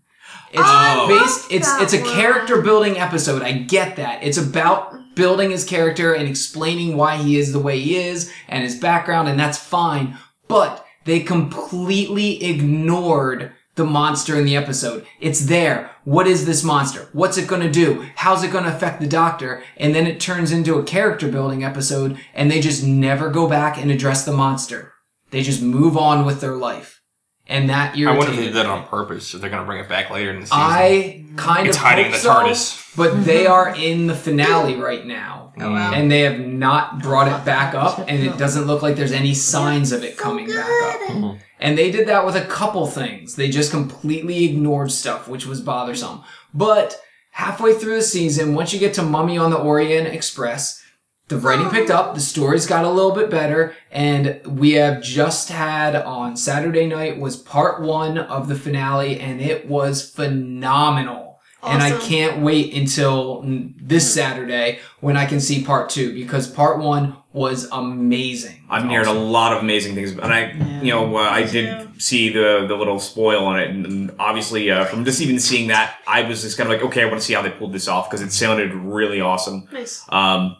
It's Oh. based. It's it's a one. character building episode. I get that. It's about building his character and explaining why he is the way he is and his background, and that's fine. But they completely ignored the monster in the episode. It's there. What is this monster? What's it going to do? How's it going to affect the doctor? And then it turns into a character building episode, and they just never go back and address the monster. They just move on with their life. And that year I irritated wonder if they did that on purpose. If they're gonna bring it back later in the season. I kind it's of hiding hope in the so, TARDIS. but they are in the finale right now, mm. Oh, wow. and they have not brought it back up, and it doesn't look like there's any signs of it coming back up. And they did that with a couple things. They just completely ignored stuff, which was bothersome. But halfway through the season, once you get to Mummy on the Orient Express, the writing picked up, the stories got a little bit better, and we have just had on Saturday night was part one of the finale, and it was phenomenal. Awesome. And I can't wait until mm, this Saturday when I can see part two because part one was amazing. I'm heard a lot of amazing things, and I, you know, uh, I did see the the little spoil on it, and, and obviously uh, from just even seeing that, I was just kind of like, okay, I want to see how they pulled this off because it sounded really awesome. Nice. Um,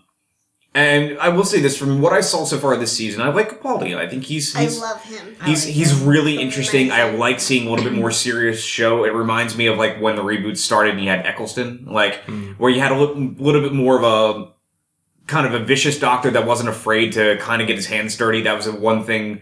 and I will say this from what I saw so far this season, I like Capaldi. I think he's I he's love him. he's like he's him. really interesting. I like seeing a little bit more serious show. It reminds me of like when the reboot started and you had Eccleston, like Mm. where you had a li- little bit more of a kind of a vicious doctor that wasn't afraid to kind of get his hands dirty. That was the one thing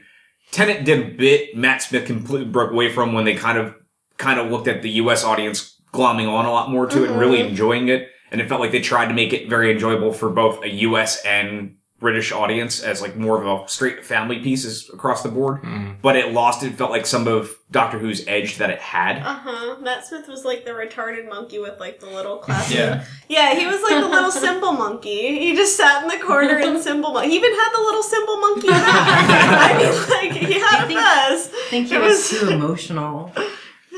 Tennant did a bit. Matt Smith completely broke away from when they kind of kind of looked at the U.S. audience glomming on a lot more to it and really Mhm. enjoying it. And it felt like they tried to make it very enjoyable for both a U.S. and British audience as like more of a straight family piece as across the board. Mhm. But it lost. It felt like some of Doctor Who's edge that it had. Uh huh. Matt Smith was like the retarded monkey with like the little classic. Yeah. Yeah, he was like the little cymbal monkey. He just sat in the corner and cymbal monkey. He even had the little cymbal monkey hat. I mean, like he had I a think- fez. I think he It was, was- too emotional.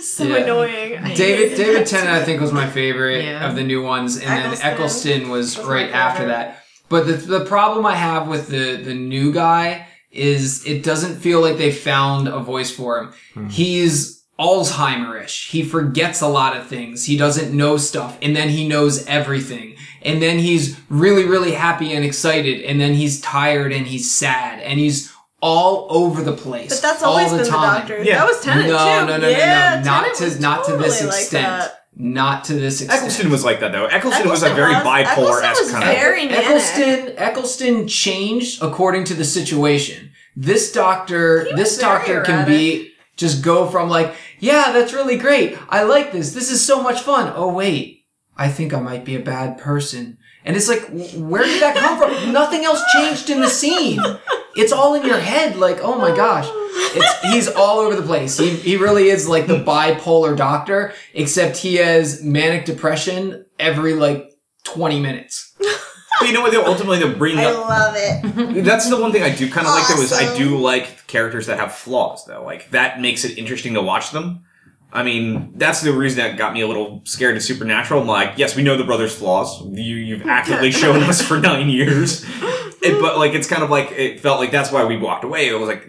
It's so Yeah. annoying. David David. Tennant I think was my favorite Yeah. of the new ones, and then Eccleston Eccleston was was right after that. But the the problem I have with the the new guy is it doesn't feel like they found a voice for him. Hmm. He's Alzheimer-ish. He forgets a lot of things. He doesn't know stuff, and then he knows everything. And then he's really, really happy and excited, and then he's tired and he's sad, and he's all over the place. But that's all always the been time. the Doctor. Yeah. That was Tennant no, too. no, no, yeah, no, no, not Tennant to was not to this totally like extent. Not to this extent. Eccleston was like that though. Eccleston, was a very was- bipolar esque Eccleston was kind of. very manic. Eccleston Eccleston changed according to the situation. This doctor, He this doctor can be just go from like, yeah, that's really great. I like this. This is so much fun. Oh wait, I think I might be a bad person. And it's like, where did that come from? Nothing else changed in the scene. It's all in your head. Like, oh my gosh, it's he's all over the place. He he really is like the bipolar doctor, except he has manic depression every like twenty minutes. But you know what? They'll ultimately they'll bring I up. love it. That's the one thing I do kind of like though is I do like characters that have flaws though. Like that makes it interesting to watch them. I mean, that's the reason that got me a little scared of Supernatural. I'm like, yes, we know the brother's flaws. You, you've actively shown us for nine years. It, but like, it's kind of like it felt like that's why we walked away. It was like,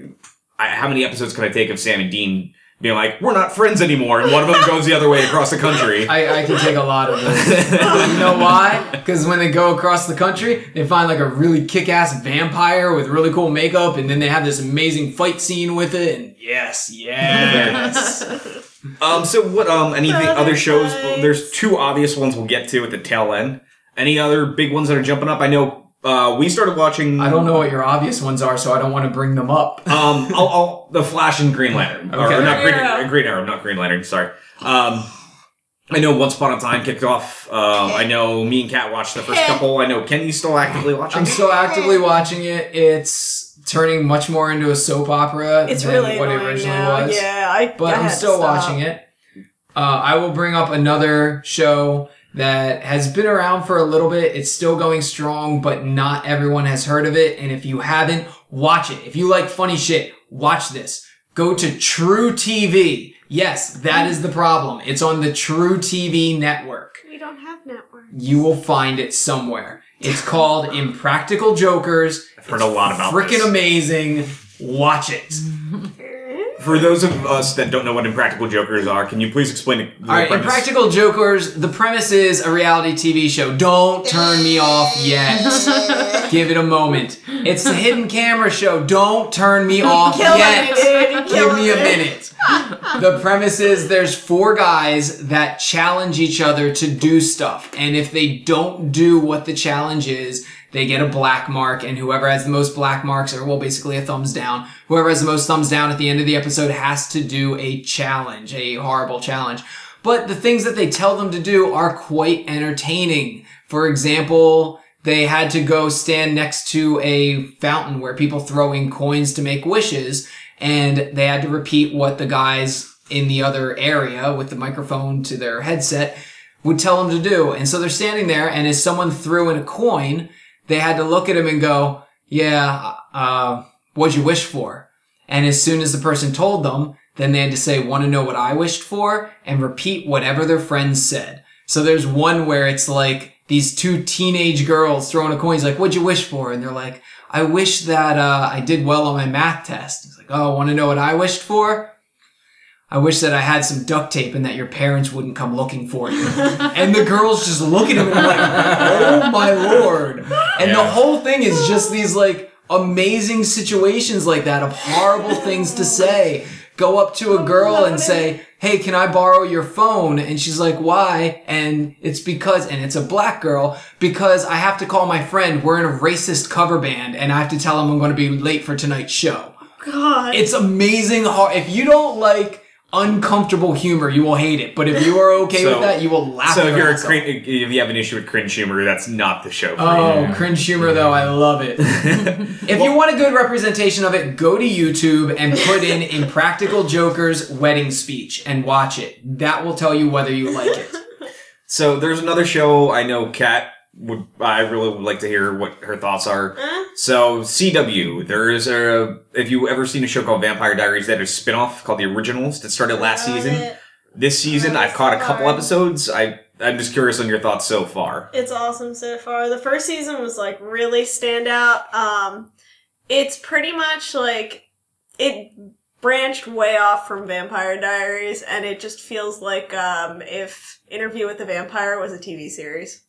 I, how many episodes could I take of Sam and Dean being like, we're not friends anymore, and one of them goes the other way across the country. I, I can take a lot of this. you know why? Because when they go across the country, they find like a really kick-ass vampire with really cool makeup, and then they have this amazing fight scene with it. And yes, yes. Um, so what, um, anything, Brother other shows, fights. there's two obvious ones we'll get to at the tail end. Any other big ones that are jumping up? I know, uh, we started watching. I don't know what your obvious ones are, so I don't want to bring them up. Um, I'll, I'll, the Flash and Green Lantern. Or, not Green, Green Arrow. Green Arrow, not Green Lantern, sorry. Um, I know Once Upon a Time kicked off. Um, I know me and Kat watched the first couple. I know Kenny's still actively watching. I'm still actively watching it. It's turning much more into a soap opera It's than really what it originally now. was. Yeah, I. but I I'm still watching it. Uh, I will bring up another show that has been around for a little bit. It's still going strong, but not everyone has heard of it. And if you haven't, watch it. If you like funny shit, watch this. Go to truTV. Yes, that is the problem. It's on the truTV network. We don't have network. You will find it somewhere. It's called Impractical Jokers. I've heard a lot about Freaking this. amazing. Watch it. For those of us that don't know what Impractical Jokers are, can you please explain the All right, premise? Impractical Jokers. The premise is a reality TV show. Don't turn me off yet. Give it a moment. It's a hidden camera show. Don't turn me off Killing yet. me, Give me a minute. The premise is there's four guys that challenge each other to do stuff. And if they don't do what the challenge is, they get a black mark. And whoever has the most black marks, or well, basically a thumbs down, whoever has the most thumbs down at the end of the episode has to do a challenge, a horrible challenge. But the things that they tell them to do are quite entertaining. For example, they had to go stand next to a fountain where people throw in coins to make wishes and they had to repeat what the guys in the other area with the microphone to their headset would tell them to do. And so they're standing there and as someone threw in a coin, they had to look at him and go, yeah, uh, what'd you wish for? And as soon as the person told them, then they had to say, want to know what I wished for? And repeat whatever their friends said. So there's one where it's like these two teenage girls throwing a coin. He's like, what'd you wish for? And they're like, I wish that, uh, I did well on my math test. He's like, oh, want to know what I wished for? I wish that I had some duct tape and that your parents wouldn't come looking for you. and the girls just look at him and like, oh my lord. And the whole thing is just these like amazing situations like that of horrible things to say. Go up to a girl and say, Hey, can I borrow your phone? And she's like, why? And it's because, and it's a black girl, because I have to call my friend. We're in a racist cover band and I have to tell him I'm going to be late for tonight's show. God. It's amazing. Hard. If you don't like uncomfortable humor, you will hate it. But if you are okay So- with that, you will laugh. So if you're a crin- if you have an issue with cringe humor, that's not the show for Oh, you. cringe humor though, I love it. if you want a good representation of it, go to YouTube and put in Impractical Joker's wedding speech and watch it. That will tell you whether you like it. So there's another show I know Kat would I really would like to hear what her thoughts are. Huh? So CW, there is a if you ever seen a show called Vampire Diaries that is a spin-off called The Originals that started last season. it. This season I've caught a so couple episodes. I I'm just curious on your thoughts so far. It's awesome so far. The first season was like really standout. Um, it's pretty much like it branched way off from Vampire Diaries, and it just feels like um, if Interview with the Vampire was a TV series.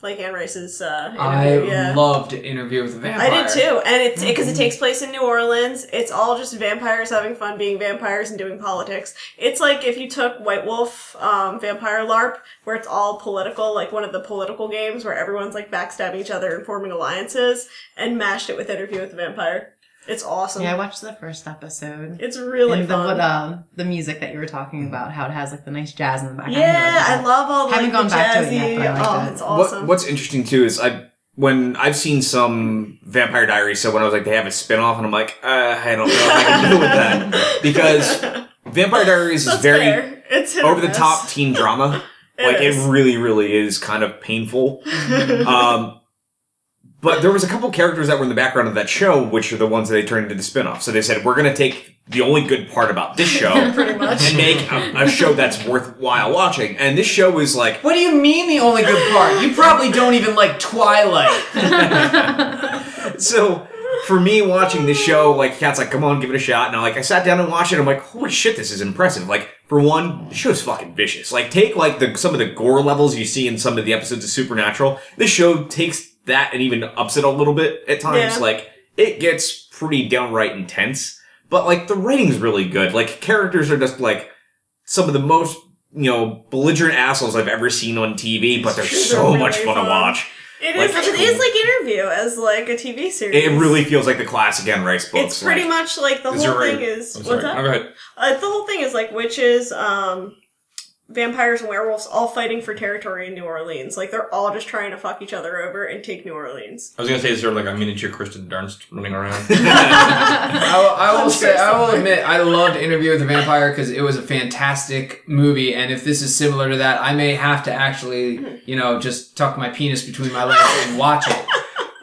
Like Anne Rice's uh, I yeah. loved Interview with a Vampire. I did too, and it's because it takes place in New Orleans. It's all just vampires having fun being vampires and doing politics. It's like if you took White Wolf um, Vampire LARP, where it's all political, like one of the political games where everyone's like backstabbing each other and forming alliances, and mashed it with Interview with the Vampire. It's awesome. Yeah, I watched the first episode. It's really and the, fun. what, um, the music that you were talking about, how it has like the nice jazz in the background. yeah, I love all the, Haven't like, gone the back to it jazzy. yet, but I liked oh, it. it's awesome. What, what's interesting too is I when I've seen some Vampire Diaries, so when I was like they have a spin-off and I'm like, uh, I don't know if I can deal with that because Vampire Diaries is very fair. It's over the top teen drama. It like is. it really, really is kind of painful. um, but there was a couple characters that were in the background of that show, which are the ones that they turned into the spin-off. So they said, we're going to take the only good part about this show and make a, a show that's worthwhile watching. And this show is like, What do you mean the only good part? You probably don't even like Twilight. so for me watching this show, like Kat's like, come on, give it a shot. And I like I sat down and watched it. I'm like, holy shit, this is impressive. Like for one, the show's fucking vicious. Like take like the some of the gore levels you see in some of the episodes of Supernatural. This show takes that and even ups it a little bit at times. Yeah. Like it gets pretty downright intense. But like the writing's really good. Like characters are just like some of the most you know belligerent assholes I've ever seen on TV. But they're They're so really much fun to watch. It Like, is. It is like interview as like a TV series. It really feels like the classic Anne Rice books. It's pretty like, much like the whole there a- thing is. I'm what's sorry. that? Oh, go ahead. Uh, the whole thing is like witches, um, vampires, and werewolves all fighting for territory in New Orleans. Like they're all just trying to fuck each other over and take New Orleans. I was gonna say, is there like a miniature Kristen Dunst running around? I will, I will say, I will admit, I loved Interview with the Vampire because it was a fantastic movie. And if this is similar to that, I may have to actually, you know, just tuck my penis between my legs and watch it.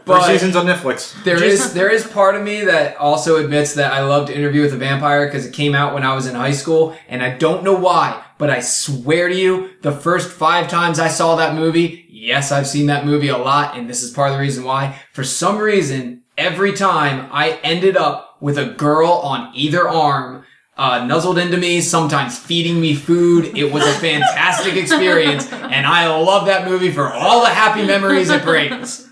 First But season's on Netflix. there is there is part of me that also admits that I loved Interview with the Vampire because it came out when I was in high school, and I don't know why, but I swear to you, the first five times I saw that movie, yes, I've seen that movie a lot, and this is part of the reason why. For some reason, every time I ended up with a girl on either arm. Uh, nuzzled into me, sometimes feeding me food. It was a fantastic experience, and I love that movie for all the happy memories it brings.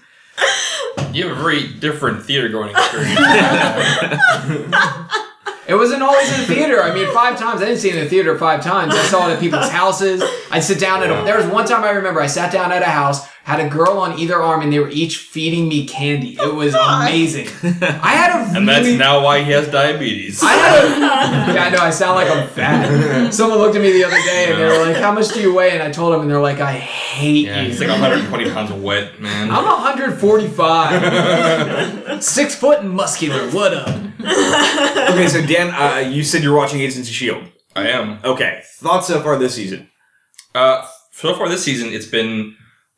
you have a very different theater going experience. It wasn't always in the theater. I mean, five times. I didn't see it in the theater five times. I saw it at people's houses. I'd sit down at a, there was one time I remember I sat down at a house, had a girl on either arm, and they were each feeding me candy. It was amazing. I had a and that's really- now why he has diabetes. I had a, yeah, I know. I sound like I'm fat. Someone looked at me the other day and they were like, "How much do you weigh?" And I told them, and they're like, "I hate yeah, you." he's like 120 pounds of wet, man. I'm 145, six foot and muscular. What up? Okay, so Dan, uh, you said you're watching Agents of Shield. I am. Okay, thoughts so far this season? Uh, so far this season, it's been.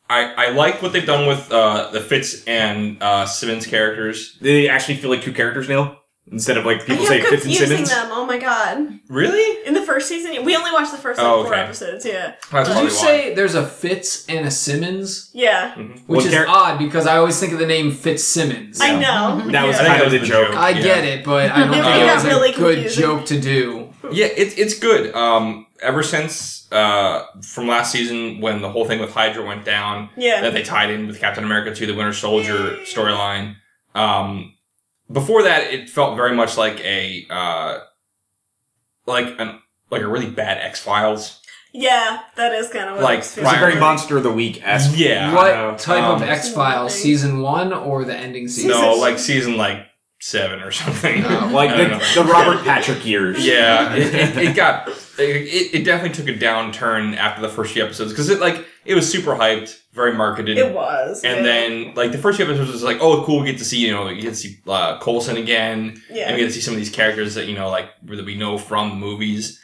I, I like what they've done with uh, the Fitz and uh, Simmons characters. They actually feel like two characters now instead of like people I say Fitz and Simmons. them. Oh my god! Really? In the first season, we only watched the first like, Oh, four okay. episodes. Yeah, That's Did probably you why. say there's a Fitz and a Simmons? yeah. Which One is char- odd because I always think of the name Fitzsimmons. I know. That was Yeah. I think kind of that the was the joke. joke. I Yeah. get it, but I don't It think it got was a really good confusing. joke to do. Yeah, it's it's good. Um, ever since uh, from last season when the whole thing with Hydra went down, Yeah. that they tied in with Captain America to the Winter Soldier storyline. Um, before that, it felt very much like a uh, like an like a really bad X Files. Yeah, that is kind of what Like, it's It's a very Monster of the Week esque. Yeah. what type of um, X Files? Season one or the ending season? No, like season like seven or something. Like the, the Robert Patrick years. Yeah, it, it, it got it, it definitely took a downturn after the first few episodes because it like it was super hyped, very marketed. It was. And yeah. then, like the first few episodes was like, oh, cool, we get to see, you know, you get to see uh, Coulson again, Yeah. and we get to see some of these characters that you know, like that we know from the movies.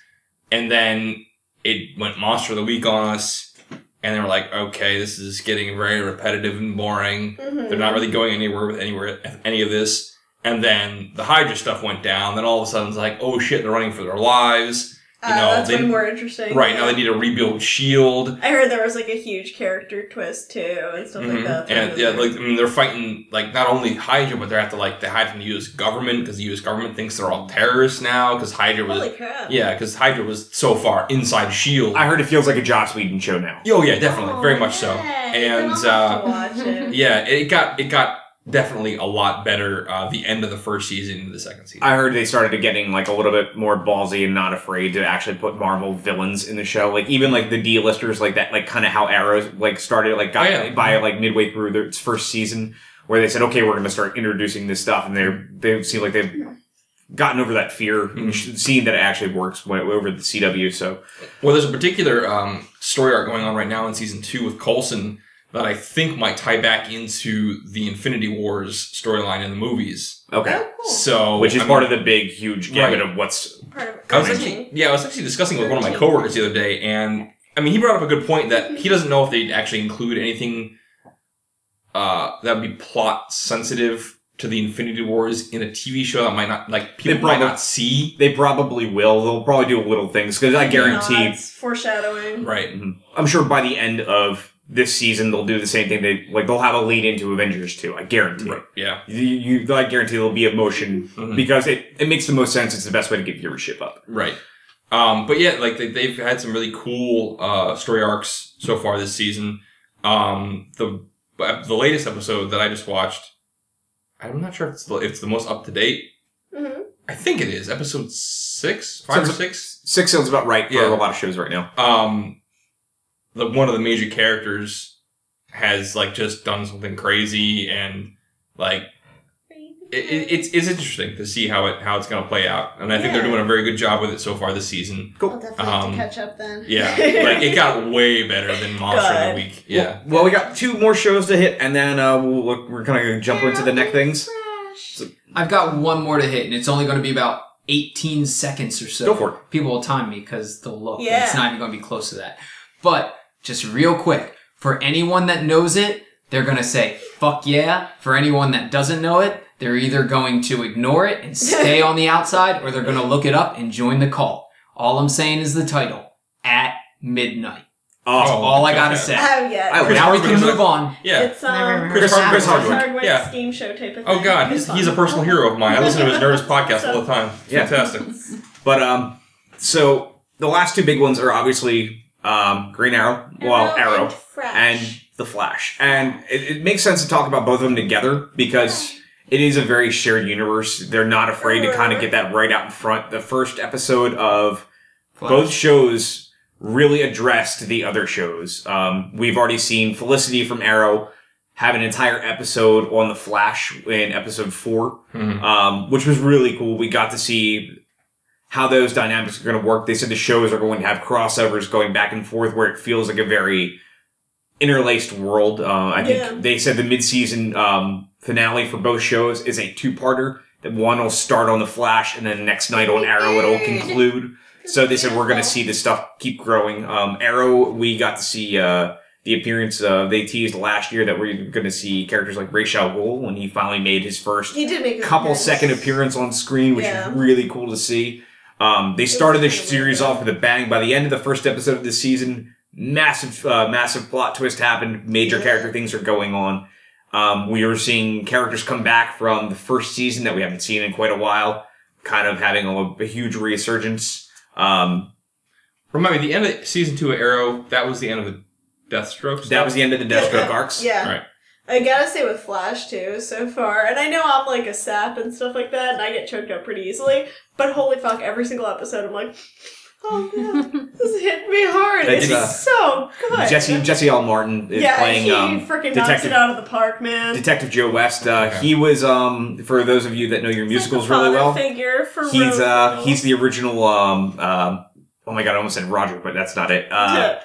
And then it went Monster of the Week on us, and they were like, okay, this is getting very repetitive and boring. Mhm. They're not really going anywhere with anywhere any of this. And then the Hydra stuff went down. Then all of a sudden it's like, oh shit, they're running for their lives. Uh, know, that's they- way more interesting. right now they need to rebuild Shield. I heard there was like a huge character twist too and stuff like Mhm. that. And yeah, like I mean, they're fighting like not only Hydra, but they have to like they hide from the U.S. government because the U.S. government thinks they're all terrorists now because Hydra was holy crap. yeah because Hydra was so far inside Shield. I heard it feels like a Joss Whedon show now. oh yeah, definitely, very much so. And then I'll have uh, to watch it. yeah, it got it got definitely a lot better uh, the end of the first season into the second season. I heard they started getting like a little bit more ballsy and not afraid to actually put Marvel villains in the show. Like even like the D-listers, like that, like kind of how Arrow like started, like got Oh, yeah. by like midway through their first season, where they said, okay, we're going to start introducing this stuff, and they're they seem like they've gotten over that fear and sh- seen that it actually works over the CW. So Well, there's a particular um, story arc going on right now in season two with Coulson that I think might tie back into the Infinity Wars storyline in the movies. okay, Oh, cool. So, which is I part of the big, huge gamut Right. of what's Part of I was it. actually, yeah, I was actually discussing with one of my coworkers the other day, and I mean, he brought up a good point that he doesn't know if they'd actually include anything uh, that would be plot sensitive to the Infinity Wars in a TV show that might not like people They might not see. they probably will. They'll probably do little things because I guarantee. Nods, foreshadowing. Right. Mhm. I'm sure by the end of this season they'll do the same thing. They like they'll have a lead into Avengers 2. I guarantee. Right. Yeah. You, you, I guarantee there'll be emotion Mhm. because it, it makes the most sense. It's the best way to get viewership up. Right. Um, but yeah, like they, they've had some really cool uh, story arcs so far this season. Um, the the latest episode that I just watched, I'm not sure if it's the, if it's the most up to date. Mhm. I think it is episode six, five or six. Six sounds about right for Yeah. a lot of shows right now. Um, the one of the major characters has like just done something crazy and like it, it, it's it's interesting to see how it how it's going to play out, and I think they're doing a very good job with it so far this season. I'll definitely have Um, to catch up then. Yeah, like it got way better than Monster of the Week. Yeah, Well, we got two more shows to hit, and then uh, we'll look, we're kind of going to jump into the next things. Fresh. I've got one more to hit, and it's only going to be about 18 seconds or so. Go for it. People will time me because they'll look. Yeah. It's not even going to be close to that. But just real quick, for anyone that knows it, they're going to say, fuck yeah. For anyone that doesn't know it, they're either going to ignore it and stay on the outside, or they're going to look it up and join the call. All I'm saying is the title At Midnight. That's Oh, all I got to okay. say. Oh yeah. I Chris now we can is move on. yeah. It's um Chris- Chris, Chris Hardwick. Hardwick's Yeah. steam show type of thing. Oh God, he's, he's a personal hero of mine. I listen to his Nerdist podcast all the time. Yeah. Fantastic. But um, so the last two big ones are obviously um, Green Arrow, well, Arrow, and and The Flash, and it, it makes sense to talk about both of them together because it is a very shared universe. They're not afraid to kind of get that right out in front. The first episode of both shows really addressed the other shows. Um, we've already seen Felicity from Arrow have an entire episode on the Flash in episode 4 Mhm. um, which was really cool. We got to see how those dynamics are going to work. They said the shows are going to have crossovers going back and forth, where it feels like a very interlaced world. Uh, I think Yeah. they said the mid-season um, finale for both shows is a two-parter. That one will start on the Flash, and then the next night on Arrow it'll conclude. So they said we're going to see this stuff keep growing. Um, Arrow, we got to see uh, the appearance. Uh, they teased last year that we're going to see characters like Ra's al Ghul when he finally made his first he did make couple appearance. second appearance on screen, which Yeah. is really cool to see. Um, they started was this series off with a bang. By the end of the first episode of the season, massive, uh, massive plot twist happened. Major Yeah. character things are going on. Um, we are seeing characters come back from the first season that we haven't seen in quite a while, kind of having a, a huge resurgence. Um, Remind me, the end of season two of Arrow, that was the end of the Deathstroke. that was the end of the Deathstroke arcs. Yeah. Right. I gotta say with Flash too, so far, and I know I'm like a sap and stuff like that, and I get choked up pretty easily. But holy fuck, every single episode, I'm like, oh man, this hit me hard. It's, It's, uh, so good. Jesse Jesse L. Martin is yeah, playing he um, freaking knocks it out of the park, man. Detective Joe West. Uh, Okay. He was um, for those of you that know your He's musicals the really father well. Figure for he's uh Rose he's the original um um oh my god I almost said Roger but that's not it uh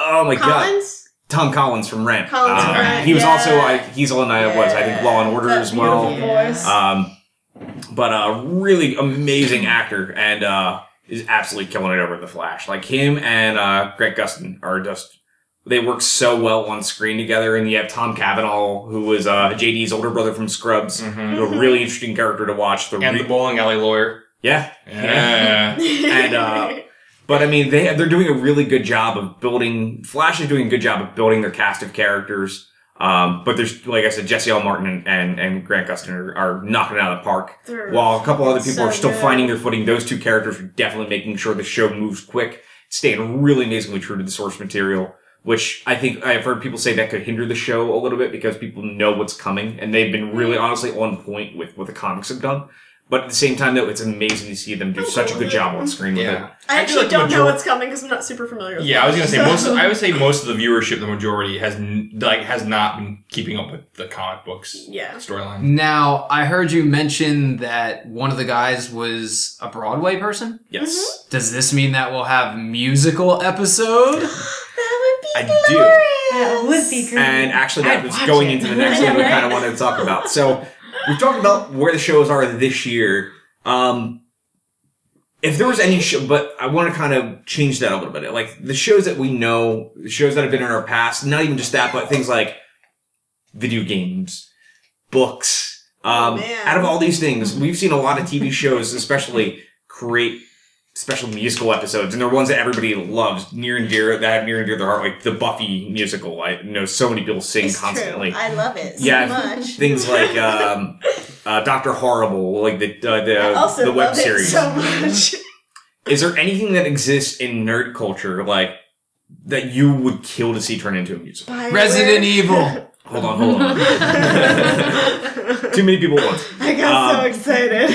oh my god Collins. Tom Collins from Rent Collins Uh, from Rent, he was yeah. also I, he's on uh, was I think Law and Order That as well voice. um but a really amazing actor and uh is absolutely killing it over the Flash like him and uh Greg Gustin are just they work so well on screen together and you have Tom Cavanagh who was uh JD's older brother from Scrubs Mhm. a really interesting character to watch the And re- the bowling alley lawyer. yeah Yeah. And, uh, But I mean, they they're doing a really good job of building. Flash is doing a good job of building their cast of characters. Um, but there's, like I said, Jesse L. Martin and, and, and Grant Gustin are, are knocking it out of the park. They're While a couple other people so are still good. finding their footing, those two characters are definitely making sure the show moves quick, staying really amazingly true to the source material. Which I think I've heard people say that could hinder the show a little bit because people know what's coming, and they've been really honestly on point with what the comics have done. But at the same time, though, it's amazing to see them do such a good job on screen with it. Yeah. I feel actually like don't know what's coming because I'm not super familiar with Yeah, I was gonna say most. Of, I would say most of the viewership, the majority, has n- like has not been keeping up with the comic books Yeah. storyline. Now, I heard you mention that one of the guys was a Broadway person. Yes, mm-hmm. Does this mean that we'll have musical episode? That would be I do. That would be great. And actually, that I'd was watch going it. into the next thing we kind of wanted to talk about. So we've talked about where the shows are this year. Um, if there was any show, but I want to kind of change that a little bit. Like the shows that we know, the shows that have been in our past, not even just that, but things like video games, books. Um, Oh, out of all these things, we've seen a lot of TV shows, especially create special musical episodes, and they're ones that everybody loves, near and dear, that have near and dear to their heart, like the Buffy musical. I know so many people sing It's constantly. True. I love it so Yeah, much. Things like um, uh, Doctor Horrible, like the uh, I the, also the web love series. it so much. Is there anything that exists in nerd culture like that you would kill to see turn into a musical? Bioware. Resident Evil. Hold on, hold on. Too many people at once. I got so Um, excited.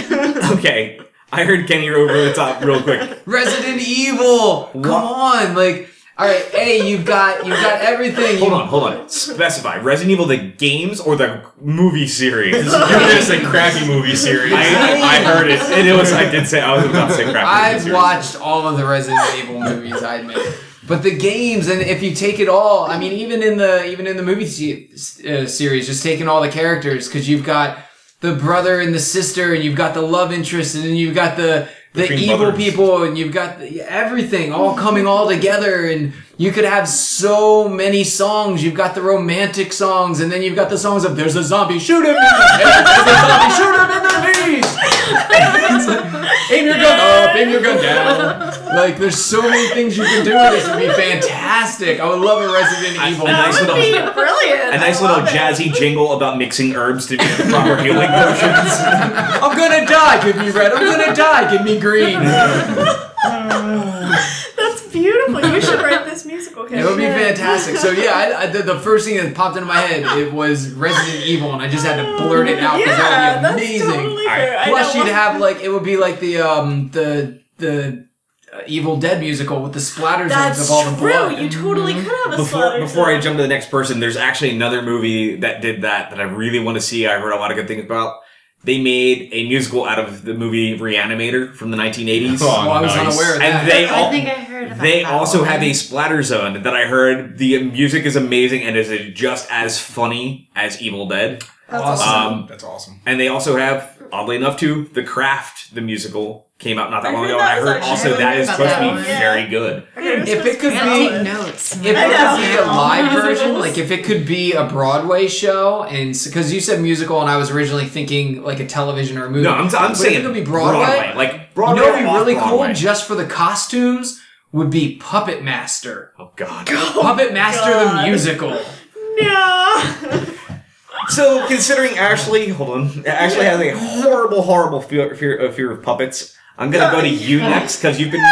Okay, I heard Kenny over the top real quick. Resident Evil. Come on, like. All right, hey, you've got you've got everything. Hold You- on, hold on. Specify Resident Evil the games or the movie series? You're gonna say crappy movie series. I, I heard it, and it was. I did say I was about to say crap. movie I've watched all of the Resident Evil movies. I admit, but the games, and if you take it all, I mean, even in the even in the movie se- uh, series, just taking all the characters, because you've got the brother and the sister, and you've got the love interest, and then you've got the the evil brothers. people, and you've got the, everything all coming all together, and you could have so many songs. You've got the romantic songs, and then you've got the songs of "There's a zombie, shoot him!" in the head, There's a zombie, shoot him in the knees. It's like, aim your gun up, aim your gun down. Like, there's so many things you can do this. It'd be fantastic. I would love a Resident I- Evil. a nice that would little- be brilliant. A nice little it. jazzy jingle about mixing herbs to get the proper healing potions. I'm gonna die. Give me red. I'm gonna die. Give me green. That's beautiful. You should write this musical. It would be fantastic. So yeah, I, I, the, the first thing that popped into my head it was Resident Evil, and I just had to blurt it out because Yeah, that would be that's amazing. totally I Plus, you'd have like it would be like the um the the uh, Evil Dead musical with the splatter zones That's of all the true. blood. You totally could have a Before slaughter before I jump to the next person, there's actually another movie that did that that I really want to see. I heard a lot of good things about. They made a musical out of the movie Reanimator from the 1980s. Oh, Well, I was nice. unaware of that. And they I all think I heard about they that also one. have a splatter zone that I heard the music is amazing and is just as funny as Evil Dead. That's Awesome. Um, That's awesome. And they also have, oddly enough, too, The Craft, the musical, came out not that I long ago. And that I heard also really that good is about supposed to be one. very good. I If it could be- take notes. If it could be a live version, like if it could be a Broadway show, and because you said musical, and I was originally thinking like a television or a movie. No, I'm, I'm saying it could be Broadway. Like, Broadway you know, what'd be really off-Broadway. cool just for the costumes would be Puppet Master. Oh, God. Puppet Master God. the musical. No. So, considering Ashley, hold on, Ashley has a horrible, horrible fear, fear, uh, fear of puppets. I'm gonna go to you next because you've been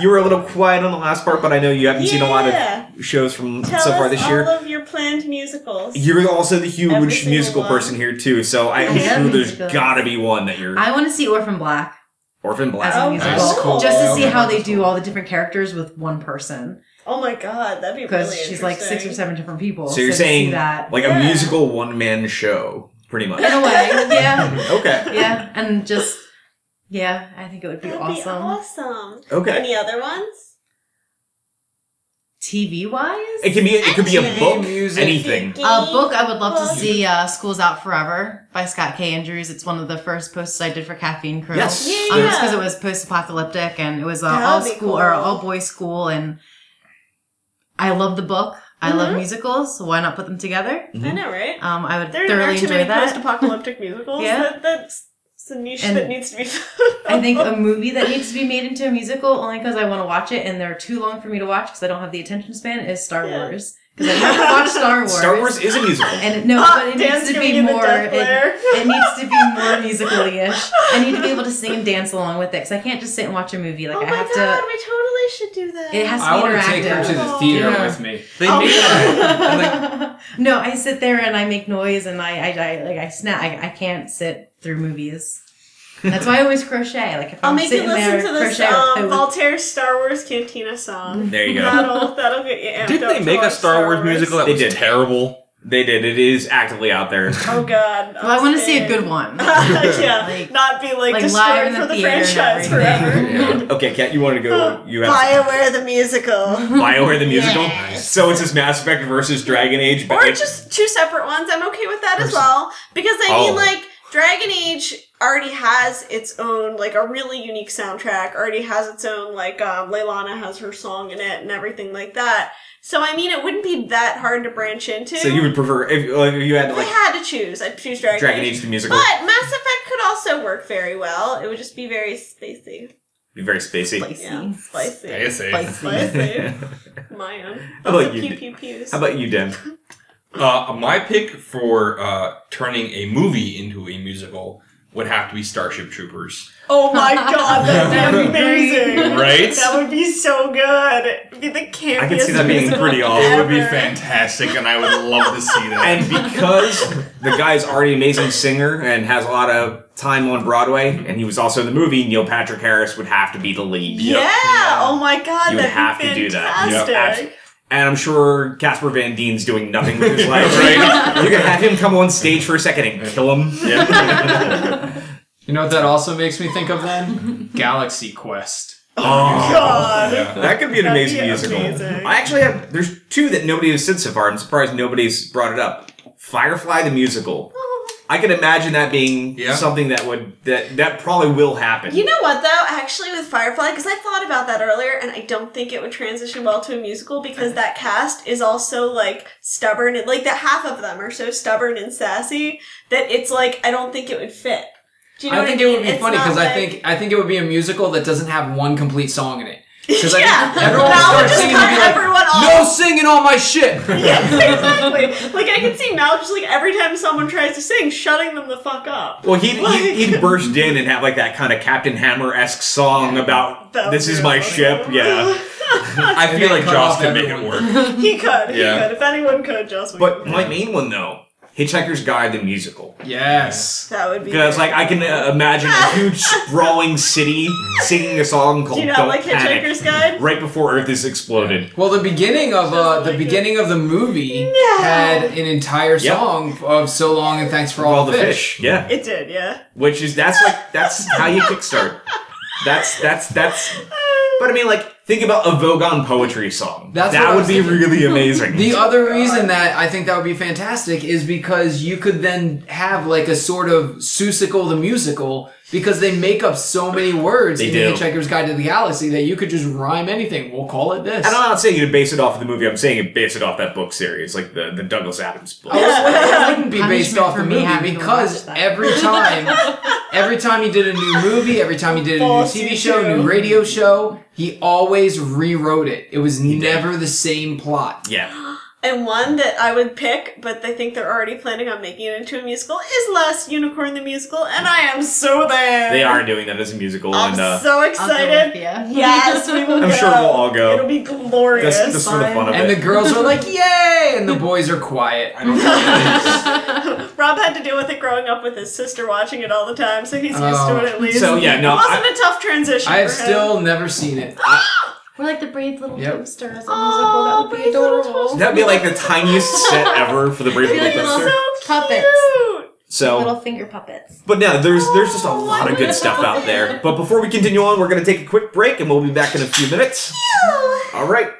you were a little quiet on the last part, but I know you haven't seen a lot Yeah. of shows from Tell so far us this all year. of your planned musicals. You're also the Every huge single musical one. person here too, so I am I love sure there's musicals. gotta be one that you're I want to see Orphan Black Orphan as Black. a Oh, musical, that's cool. just to see how they do all the different characters with one person. Oh my god, that'd be Because really she's like six or seven different people. So you're to see saying that like Yeah. a musical one man show, pretty much. in a way, yeah, Okay. yeah, and just yeah, I think it would be That'd awesome. be awesome. Okay. Any other ones? TV wise, It can be it could be a book, music. anything. A book I would love to Book. see uh, School's Out Forever by Scott K. Andrews. It's one of the first posts I did for Caffeine Crew. Yes. Yeah, Um, yeah. just because it was post-apocalyptic and it was uh, That'd all be school or cool. all boys school and I love the book. I love Mhm. musicals, so why not put them together? I know, right? Um, I would There thoroughly are too enjoy many that. post-apocalyptic musicals Yeah. that, that It's a niche And- that needs to be. I think a movie that needs to be made into a musical only because I want to watch it and they're too long for me to watch because I don't have the attention span is Star Yeah. Wars because I never watched Star Wars. Star Wars is a musical. And it- no, but it Dan's needs to be more. It, it needs to be more musically-ish. I need to be able to sing and dance along with it because I can't just sit and watch a movie. Like oh I my have god, to. we totally should do that. It has to I be want to take her to the theater Yeah. with me. They Oh. made that. like, no, I sit there and I make noise and I, I, I like I snap. I, I can't sit through movies. That's why I always crochet. Like if I'll I'm make you listen to this crochet um, with Voltaire's Star Wars Cantina song. There you go. That'll that'll get you amped didn't they make a watch Star Wars musical that They was did. terrible? They did. It is actively out there. Oh god. Well, I want to see a I'm good one. yeah, Like- not be like, like live destroyed in for the the franchise forever. Yeah. Okay, Kat, you want to go? You have Bioware the musical. Bioware the musical. Yeah. So it's this Mass Effect versus Dragon Age, but or it's just two separate ones. I'm okay with that as well. Because I Oh. mean, like, Dragon Age already has its own, like, a really unique soundtrack, already has its own, like, um, Leliana has her song in it and everything like that. So, I mean, it wouldn't be that hard to branch into. so you would prefer if, like, if you had to if I had to choose, I'd choose Dragon, Age. Dragon Age. Age the musical, But Mass Effect could also work very well. It would just be very spacey. be very spacey. Spicy. Yeah, spicy. Spicy. Spicy. Spicy. My own. How about you, Pew Dan? pew pews. How about you, Dan? Uh, my pick for uh, turning a movie into a musical would have to be Starship Troopers. Oh my god, that'd be That'd be great. amazing. Right? That would be so good. It'd be the campiest I can see that being pretty awesome. It would be fantastic, and I would love to see that. And because the guy's already an amazing singer and has a lot of time on Broadway, and he was also in the movie, Neil Patrick Harris would have to be the lead. Yeah. Oh my god, You would that'd have be to do that. Yep. Fantastic. Abs- And I'm sure Casper Van Dien's doing nothing with his life. Right. You're gonna have him come on stage for a second and kill him. You know what that also makes me think of then? Galaxy Quest. Oh, oh God. Yeah. that could be an That'd amazing be musical. amazing. I actually have. There's two that nobody has said so far. I'm surprised nobody's brought it up. Firefly the musical. I can imagine that being Yeah. something that would that that probably will happen. You know what though? Actually, with Firefly, because I thought about that earlier, and I don't think it would transition well to a musical because that cast is also like stubborn and like that half of them are so stubborn and sassy that it's like I don't think it would fit. Do you know I what think I it would be It's funny not because I think I think it would be a musical that doesn't have one complete song in it. Because yeah, everyone Mal would just singing cut and be like, everyone off. "No singing on my shit." Yeah, exactly. like I can see Mal just like every time someone tries to sing, shutting them the fuck up. Well, he'd, Like- he'd, he'd burst in and have like that kind of Captain Hammer esque song about this is my awesome. ship. Yeah, I feel like Joss could make it work. he could. He Yeah. could. If anyone could, just but my main one though, Hitchhiker's Guide the musical. Yes. that would be. Because like I can uh, imagine a huge sprawling city singing a song called Do you not "Don't like Panic" Hitchhiker's Guide? right before Earth is exploded. Well, the beginning of uh, Just the like beginning of the movie Yeah. had an entire Yep. song of "So Long and Thanks for For All, the fish. yeah. It did, yeah. Which is that's like that's how you kickstart. That's that's that's. But I mean, like think about a Vogon poetry song. That's that would be thinking. really amazing. The other reason that I think that would be fantastic is because you could then have like a sort of Seussical the musical because they make up so many words They in do. the Hitchhiker's Guide to the Galaxy that you could just rhyme anything. We'll call it this. and I'm not saying you base it off of the movie. I'm saying you base it off that book series, like the, the Douglas Adams book. I was like, it wouldn't be based Punishment off the for me movie having to because watch that. every time, every time he did a new movie, every time he did a new False TV show, new radio show, he always rewrote it. It was never the same plot. Yeah. And one that I would pick, but I think they're already planning on making it into a musical, is Last Unicorn the Musical, and I am so there. They are doing that as a musical, I'm and uh, so excited. with ya. Yes, we will I'm go. sure we'll all go. It'll be glorious. that's, that's for the fun of And the girls are like, "Yay!" and the boys are quiet. I don't know. Rob had to deal with it growing up with his sister watching it all the time, so he's used Oh. to it at least. So, yeah, no, it wasn't I- a tough transition. I have for him. still never seen it. We're like the brave little Yep. toaster as a Oh, musical. That would be Brave Little adorable. Toaster. That'd be like the tiniest set ever for the Brave Little like Toaster. So Puppets. cute. So, Little finger puppets. but no, there's there's just a oh, lot of good stuff out there. But before we continue on, we're gonna take a quick break, and we'll be back in a few minutes. All right.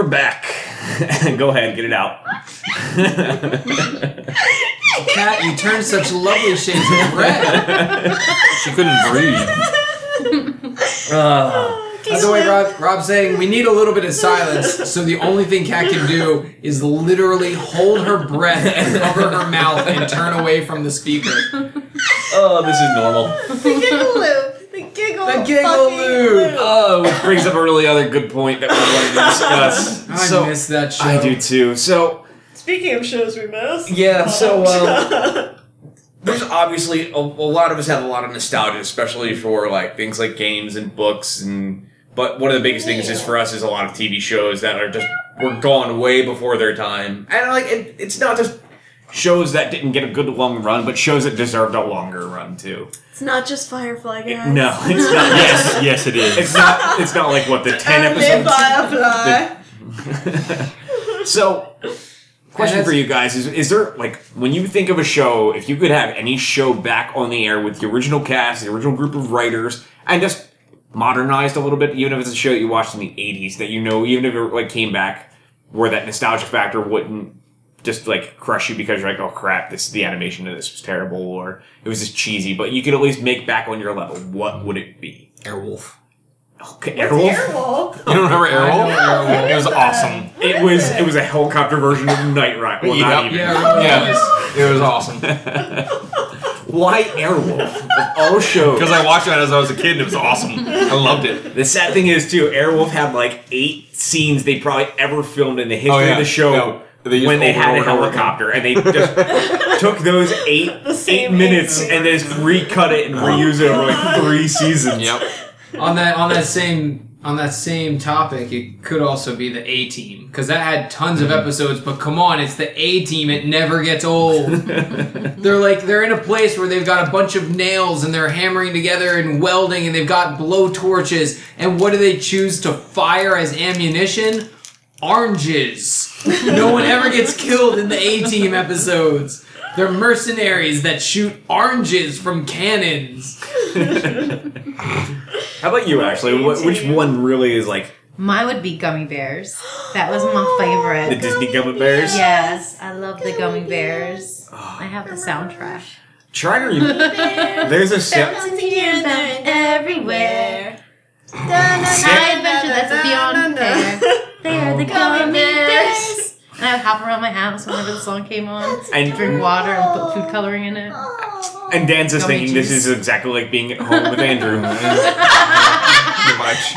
We're back. Go ahead, get it out. Kat, you turned such lovely shades of red. She couldn't breathe. Uh, By the way, Rob, Rob's saying we need a little bit of silence, so the only thing Kat can do is literally hold her breath and cover her mouth and turn away from the speaker. oh, this is normal. the giggle loop. The giggle. The giggle fucking loop. Oh, which brings up a really other good point that we wanted to discuss. I so miss that show. I do too. So Speaking of shows we miss. yeah, so um, there's obviously a, a lot of us have a lot of nostalgia, especially for like things like games and books and. But one of the biggest things is for us is a lot of TV shows that are just were gone way before their time, and like it, it's not just shows that didn't get a good long run, but shows that deserved a longer run too. It's not just Firefly, guys. No, it's not. yes, yes, it is. It's not. It's not like what the ten Only episodes. Firefly. so, question for you guys is: Is there like when you think of a show, if you could have any show back on the air with the original cast, the original group of writers, and just modernized a little bit, even if it's a show that you watched in the '80s, that you know, even if it like came back, where that nostalgia factor wouldn't just like crush you because you're like, oh crap, this the animation of this was terrible, or it was just cheesy, but you could at least make back on your level. What would it be? Airwolf. Okay, Airwolf. Airwolf. You don't remember I know Airwolf? Airwolf. It was awesome. It was it was a helicopter version of Knight Rider. Well, not even. Yeah, it Yeah, was. it was awesome. Why Airwolf? Oh, of all shows. Because I watched that as I was a kid and it was awesome. I loved it. the sad thing is too, Airwolf had like eight scenes they probably ever filmed in the history Oh, yeah. of the show Yeah. They when they had a and over again. helicopter, and they just took those eight The eight minutes eight and then just recut it and oh reuse it over like three seasons. Yep. on that on that same on that same topic, it could also be the A team because that had tons of mm-hmm. episodes. But come on, it's the A team. It never gets old. they're like they're in a place where they've got a bunch of nails and they're hammering together and welding, and they've got blow torches. And what do they choose to fire as ammunition? Oranges. no one ever gets killed in the A team episodes. They're mercenaries that shoot oranges from cannons. How about you, Ashley? What, which one really is like Mine would be gummy bears. That was my favorite. the favorite. Disney Gummy Bears? Yes, I love the gummy bears. I have the soundtrack. Try to. Re- There's a set. Hear them everywhere. High adventure that's beyond compare. They're the gummy bears. And I would hop around my house whenever the song came on. And Drink water and put food coloring in it. And Dan's just Gummy thinking this juice. is exactly like being at home with Andrew. Pretty much.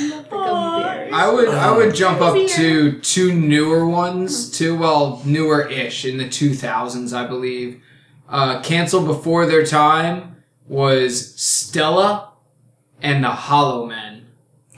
The gummy bears. I would I would jump up to two newer ones, two well newer-ish in the 2000s, I believe. Uh, canceled before their time was Stella and the Hollow Men.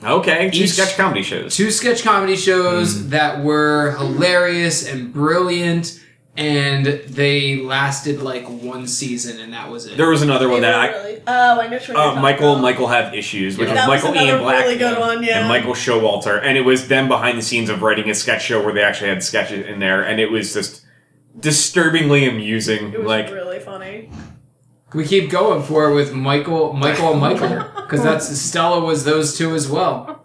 okay, two Each- sketch comedy shows. Two sketch comedy shows Mm. that were hilarious and brilliant, and they lasted like one season, and that was it. There was another one that I, Really- Oh, I know which one uh, Michael about. Michael had issues, which That was was Michael another Ian Black really good one, yeah. and Michael Showalter, and it was them behind the scenes of writing a sketch show where they actually had sketches in there, and it was just disturbingly amusing. It was Like really funny. We keep going for it with Michael, Michael, and Michael, because that's Stella was those two as well.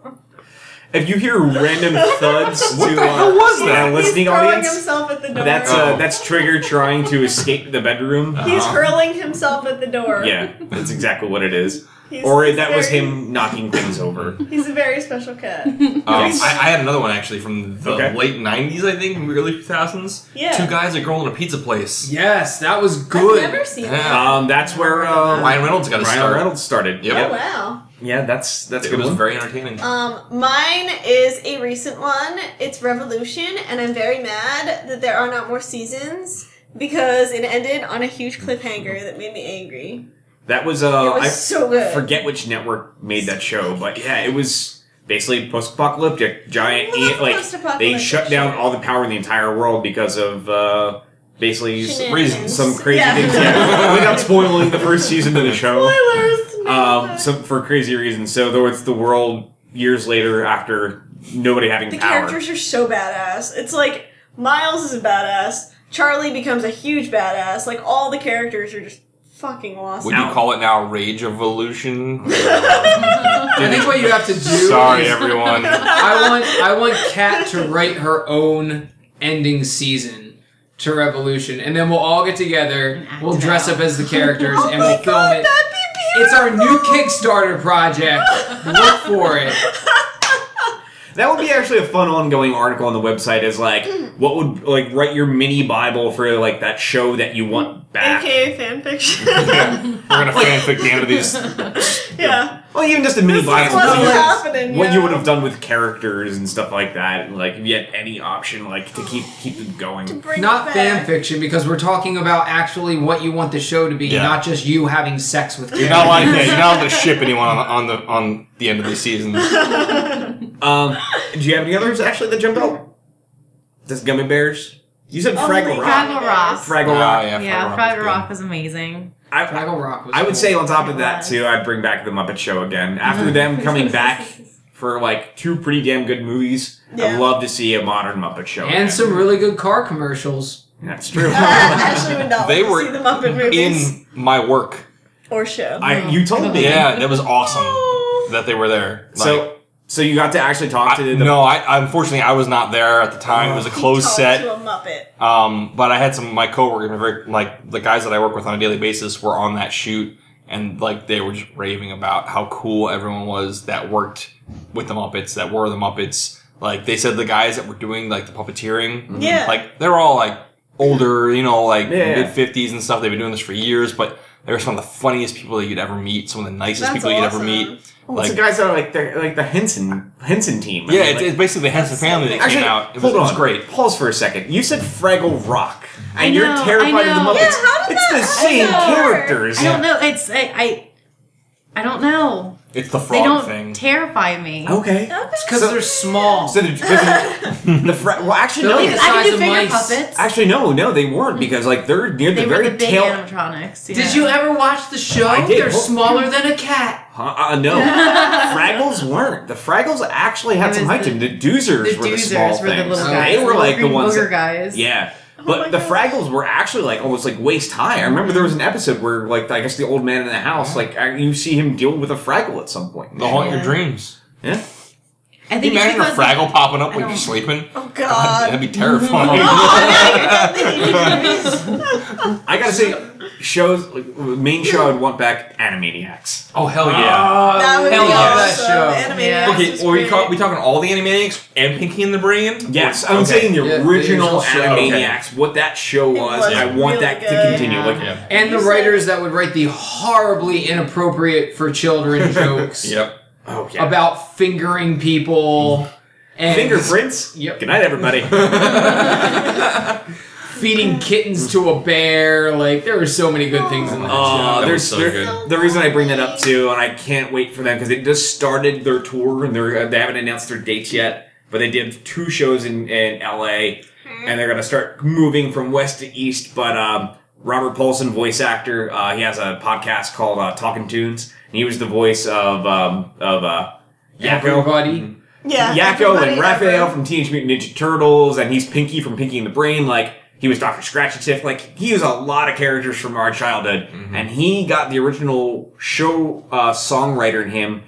if you hear random thuds What to the uh, hell was our listening He's throwing audience, himself at the door. that's uh, that's Trigger trying to escape the bedroom. He's Uh-huh. hurling himself at the door. Yeah, that's exactly what it is. He's, Or he's that was him knocking things over. He's a very special cat. Um, I, I had another one actually from the Okay. late '90s, I think, early 2000s. Yeah. Two guys, a girl, in a pizza place. Yes, that was good. I've never seen Yeah. that. Um, that's where uh, Ryan Reynolds got a Ryan start. Reynolds started. Yep. Oh wow. Yeah, that's that's a It good was one. very entertaining. Um, mine is a recent one. It's Revolution, and I'm very mad that there are not more seasons because it ended on a huge cliffhanger that made me angry. That was uh, was I so good. forget which network made that show, but yeah, it was basically post-apocalyptic, giant, like they shut down all the power in the entire world because of uh, basically s- Shenanigans. reasons, some crazy Yeah. things. Yeah, without spoiling the first season of the show, Spoilers. um, some for crazy reasons. So though it's the world years later after nobody having the power. characters are so badass. It's like Miles is a badass. Charlie becomes a huge badass. Like all the characters are just fucking awesome. Would you call it now Rage Evolution? I think what you have to do. Sorry, is- everyone. I want I want Kat to write her own ending season to Revolution, and then we'll all get together. We'll dress up as the characters, Oh and we'll film god, it. that'd be It's our new! Kickstarter project. Look for it. That would be actually a fun ongoing article on the website. Is like, what would like write your mini bible for like that show that you want back? AKA fanfiction. We're gonna fanfic the end of these. yeah. Well, even just a mini This is bible. what's of, like, happening. What yeah. you would have done with characters and stuff like that, like if you had any option, like to keep keep them going. Bring Not it fan back. fiction because we're talking about actually what you want the show to be, Yeah. not just you having sex with You're not like yeah, you're not allowed to ship anyone on, on the on the end of these seasons. Um, do you have any others actually that jumped out? Just gummy bears. You said Oh Fraggle Rock. Fraggle Rock. Fraggle Oh, Rock. yeah, Yeah, Fraggle Rock Fraggle was Rock was amazing. I, Fraggle Rock was I would cool. say on top of that too, I'd bring back the Muppet Show again. After them coming back for like two pretty damn good movies, Yeah. I'd love to see a modern Muppet Show. and again. some really good car commercials. That's true. Ashley would not They were to see the Muppet movies In my work, or show. I you told me. yeah, that was awesome that they were there. Like, So so you got to actually talk to I, the no, I unfortunately I was not there at the time. It was a closed talked set. To a Muppet. Um, but I had some of my coworkers, very like the guys that I work with on a daily basis, were on that shoot, and like they were just raving about how cool everyone was that worked with the Muppets, that were the Muppets. Like they said, the guys that were doing like the puppeteering, Yeah. like they're all like older, you know, like Yeah. mid fifties and stuff. They've been doing this for years, but they were some of the funniest people that you'd ever meet, some of the nicest That's people you'd ever meet. Well, Like- the guys that are like the like the Henson Henson team. I Yeah, mean, it's, like- it's basically the Henson family that Actually, came out. It was, hold it was on. great. Pause for a second. You said Fraggle Rock, and I you're terrified of the know. Muppets. Yeah, how did it's that- the same I characters. I don't know. It's I I, I don't know. It's the They frog don't thing. terrify me. Okay. It's Because they're small. So the, the, the fra- well, actually They're no. like the I can size do of finger mice. puppets. Actually, no, no, they weren't because like they're near they the were very the big tail. animatronics. Did you ever watch the show? I did. They're smaller than a cat. Huh? Uh, no, Fraggles weren't. The Fraggles actually had some was height to the- them. The Doozers The were the small doozers were the things. little Oh, guys. They were like the green ones. booger That, guys. yeah. Oh But my the God. Fraggles were actually like almost like waist high. I remember there was an episode where like I guess the old man in the house like uh, you see him deal with a Fraggle at some point. They'll haunt your dreams. Yeah. I Can you imagine a because Fraggle popping up when you're sleeping? Oh God, God. that'd be terrifying. I gotta say, shows like, main show I'd want back Animaniacs. oh hell Oh, That would hell be yeah, awesome. that show. Animaniacs Yeah. Okay, was well, we, great. call, we talking all the Animaniacs and Pinky and the Brain? Yes, I'm okay. saying the Yeah, the original original show. Animaniacs. What that show was, was I want really that to good. continue. Like, Yeah. And the writers that would write the horribly inappropriate for children jokes Yep. oh yeah, about fingering people and fingerprints. Yep. Good night, everybody. feeding kittens to a bear. Like there were so many good things in that Oh, show. there's so there- good. the reason I bring that up too, and I can't wait for them because they just started their tour and they're they haven't announced their dates yet, but they did two shows in in L.A. and they're gonna start moving from west to east. But um, Robert Paulsen, voice actor, uh, he has a podcast called uh, Talking Toons, and he was the voice of um, of uh, Yakko. Everybody. Yeah. Yakko and Raphael ever. from Teenage Mutant Ninja Turtles, and he's Pinky from Pinky and the Brain. Like he was Doctor Scratchansniff. Like he was a lot of characters from our childhood, and he got the original show uh, songwriter in him.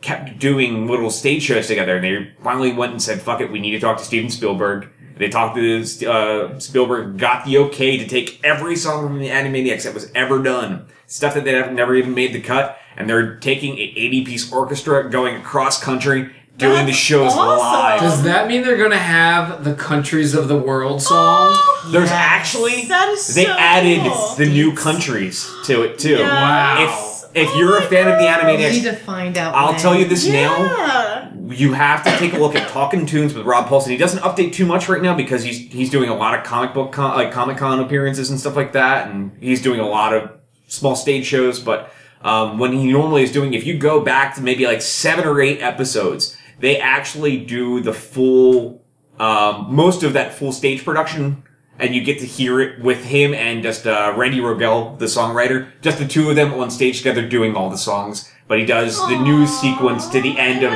Kept doing little stage shows together, and they finally went and said, "Fuck it, we need to talk to Steven Spielberg." They talked to uh, Spielberg, got the okay to take every song from the Animaniacs that was ever done, stuff that they have never even made the cut, and they're taking an 80 piece orchestra going across country, doing the shows awesome. live. Does that mean they're gonna have the countries of the world song? There's Yes. actually That is they so added cool. the new countries to it too. Yeah. Wow. If if you're a fan of the We need to find out. I'll when. tell you this now. You have to take a look at Talking Toons with Rob Paulsen. He doesn't update too much right now because he's he's doing a lot of comic book con, like Comic Con appearances and stuff like that, and he's doing a lot of small stage shows. But um, when he normally is doing, if you go back to maybe like seven or eight episodes, they actually do the full um, most of that full stage production. And you get to hear it with him and just uh, Randy Rogel, the songwriter, just the two of them on stage together doing all the songs. But he does the news sequence to the end of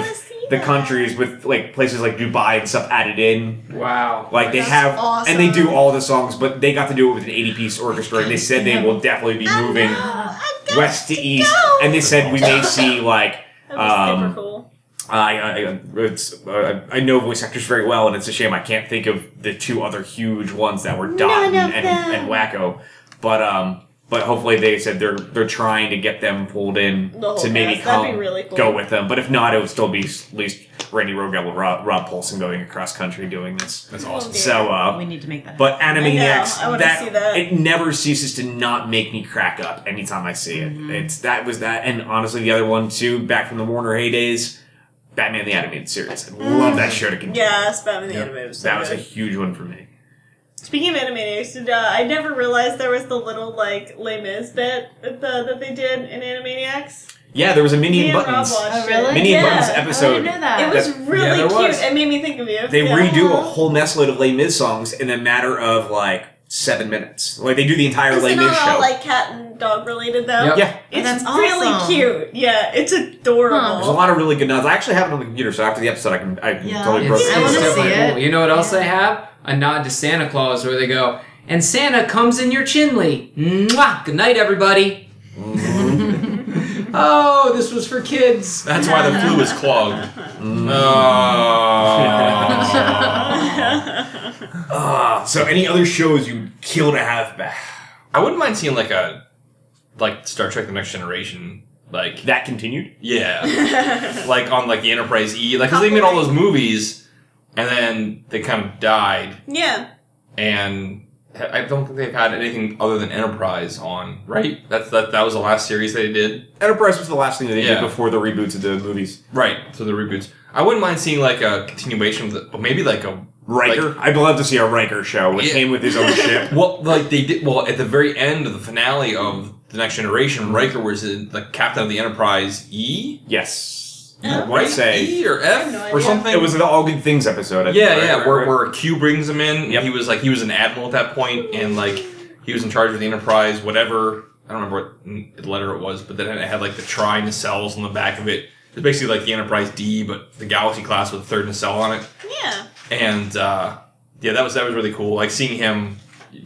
the that. countries with like places like Dubai and stuff added in. Wow. Like they That's have, awesome. and they do all the songs, but they got to do it with an 80 piece orchestra, and they said they will definitely be moving know, I got west to to east, go. and they said we may see like um, super cool. I I, it's, uh, I know voice actors very well, and it's a shame I can't think of the two other huge ones that were Dot and, None and, and Wakko. But um, but hopefully they said they're they're trying to get them pulled in The to maybe cast. Come really cool. go with them. But if not, it would still be at least Randy Rogel or Rob, Rob Paulsen going across country doing this. That's awesome. dear. So uh, We need to make that. but Animaniacs, I wanna that, see that. it never ceases to not make me crack up anytime I see it. Mm-hmm. It's that was that, and honestly, the other one too, back from the Warner heydays, Batman the Animated Series. I love that show to continue. Yes, Batman the Animated was so that was a good. huge one for me. Speaking of Animaniacs, did, uh, I never realized there was the little like Les Mis bit that, the, that they did in Animaniacs. Yeah, there was a Minnie Me and and Rob Buttons. watched oh really? it. Mindy and Yeah. Buttons Oh, I episode. didn't know that. It was That- really yeah, there cute. was. It made me think of you. They Yeah. redo a whole mess load of Les Mis songs in a matter of like seven minutes. Like they do the entire Is Les it Mis not show. all like cat and dog related though? Yep. yeah, It's That's really awesome. cute. Yeah, it's adorable. Huh. there's a lot of really good nods. I actually have it on the computer, so after the episode, I can I can Yeah. totally It's, browse I wanna see it. cool. You know what else I have? A nod to Santa Claus where they go, and Santa comes in your chinley. Mwah! Good night, everybody. Mm-hmm. oh, this was for kids. That's why the flue is clogged. Oh. Ah, so any other shows you'd kill to have back? I wouldn't mind seeing like a like Star Trek: The Next Generation. Like That continued. yeah, like on like the Enterprise E, like because they made all those movies, and then they kind of died, yeah. and I don't think they've had anything other than Enterprise on. Right? That's that. That was the last series they did. Enterprise was the last thing that they Yeah. did before the reboots of the movies. Right. So the reboots. I wouldn't mind seeing like a continuation of the, but maybe like a Riker. I'd love to see a Riker show with Yeah. him with his own ship. Well, like they did. Well, at the very end of the finale of the Next Generation, mm-hmm. Riker was in, the captain of the Enterprise E, Yes. Oh. I would right? say E or F no or something. it was the All Good Things episode. I yeah, right? yeah. Right, Where, right. where Q brings him in. Yep. He was like he was an admiral at that point, and like he was in charge of the Enterprise. Whatever. I don't remember what letter it was, but then it had like the tri nacelles on the back of it. It's basically like the Enterprise D, but the Galaxy class with a third nacelle on it. Yeah. And uh, yeah, that was that was really cool. Like seeing him.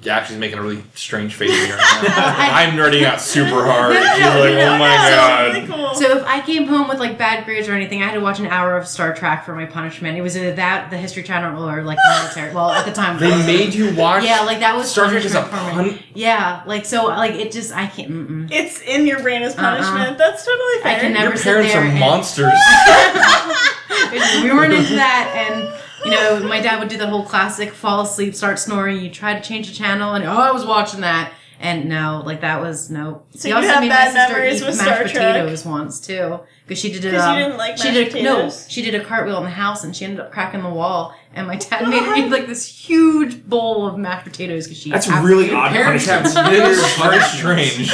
Actually, making a really strange face here. I'm nerding out super hard. No, no, You're no, like, no, oh my no. god. Really cool. So if I came home with like bad grades or anything, I had to watch an hour of Star Trek for my punishment. It was either that, the History Channel, or like military. Well, at the time, They made you watch. yeah, like that was Star Trek is a for me. pun. Yeah, like so, like it just I can't. Mm-mm. it's in your brain as punishment. That's totally fair. I can never Your sit parents there are and- monsters. we weren't into that, and you know, my dad would do the whole classic: fall asleep, start snoring. You try to change the channel, and oh, I was watching that. And no, like that was no. So He you also have made bad my sister eat with mashed Star Trek? potatoes once too, because she did it. um, didn't like she did no, she did a cartwheel in the house, and she ended up cracking the wall. And my dad made her eat like this huge bowl of mashed potatoes because she. That's really odd Parents have weird very strange.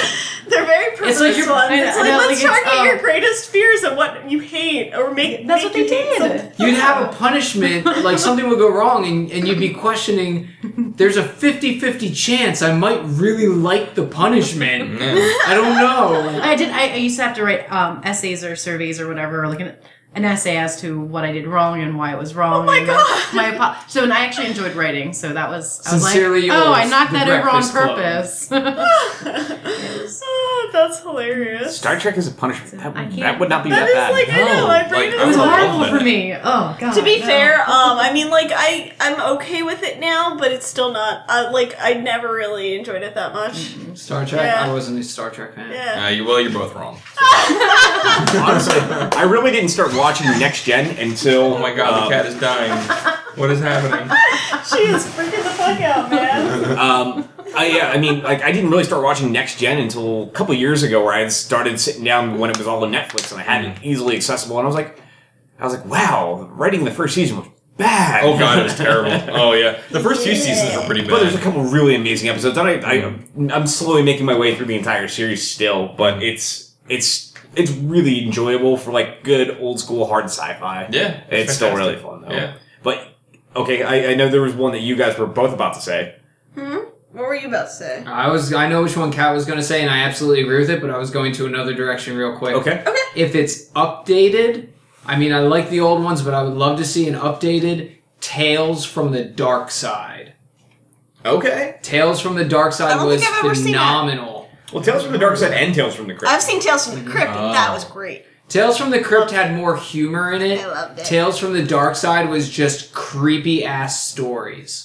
They're very It's like you're- ones. I know- It's I like know, let's like, it's, target your um, greatest fears and what you hate, or make. That's make what they you hate did. something. You'd have a punishment, like something would go wrong, and, and you'd be questioning, there's a 50 50 chance I might really like the punishment. Yeah. I don't know. I did. I, I used to have to write um, essays or surveys or whatever, or like an, an essay as to what I did wrong and why it was wrong. Oh my God. My, my apo- so, and I actually enjoyed writing. So that was. I was Sincerely like, oh, I knocked that over on Breakfast Club. purpose. oh, that's hilarious. Star Trek is a punishment. That, would- can't- that would not be That that, is bad. like I know my brain like, is it was I would love horrible for me. Oh god. To be no. fair, um, I mean, like I, I'm okay with it now, but it's still not. Uh, like I never really enjoyed it that much. Star Trek? Yeah. I wasn't a Star Trek fan. Yeah. Uh, you, well, you're both wrong. Honestly, I really didn't start watching Next Gen until. Oh my god, um, the cat is dying. What is happening? she is freaking the fuck out, man. Um, I, yeah, I mean, like, I didn't really start watching Next Gen until a couple years ago, where I had started sitting down when it was all on Netflix and I had it easily accessible, and I was like, I was like, wow, writing the first season was bad. Oh god, it was terrible. Oh yeah, the first few seasons were pretty bad. But there's a couple really amazing episodes, and I, I, I'm slowly making my way through the entire series still, but it's it's it's really enjoyable for like good old school hard sci-fi. Yeah, It's still really fun though. Yeah. But okay, I, I know there was one that you guys were both about to say. Hmm? What were you about to say? I was I know which one Kat was going to say, and I absolutely agree with it. But I was going to another direction real quick. Okay. Okay. If it's updated, I mean, I like the old ones, but I would love to see an updated Tales from the Dark Side. Okay. Tales from the Dark Side was think I've ever seen that. phenomenal. Well, Tales from the Dark Side and Tales from the Crypt. I've seen Tales from the Crypt, and that Oh. was great. Tales from the Crypt had more humor in it. I loved it. Tales from the Dark Side was just creepy ass stories.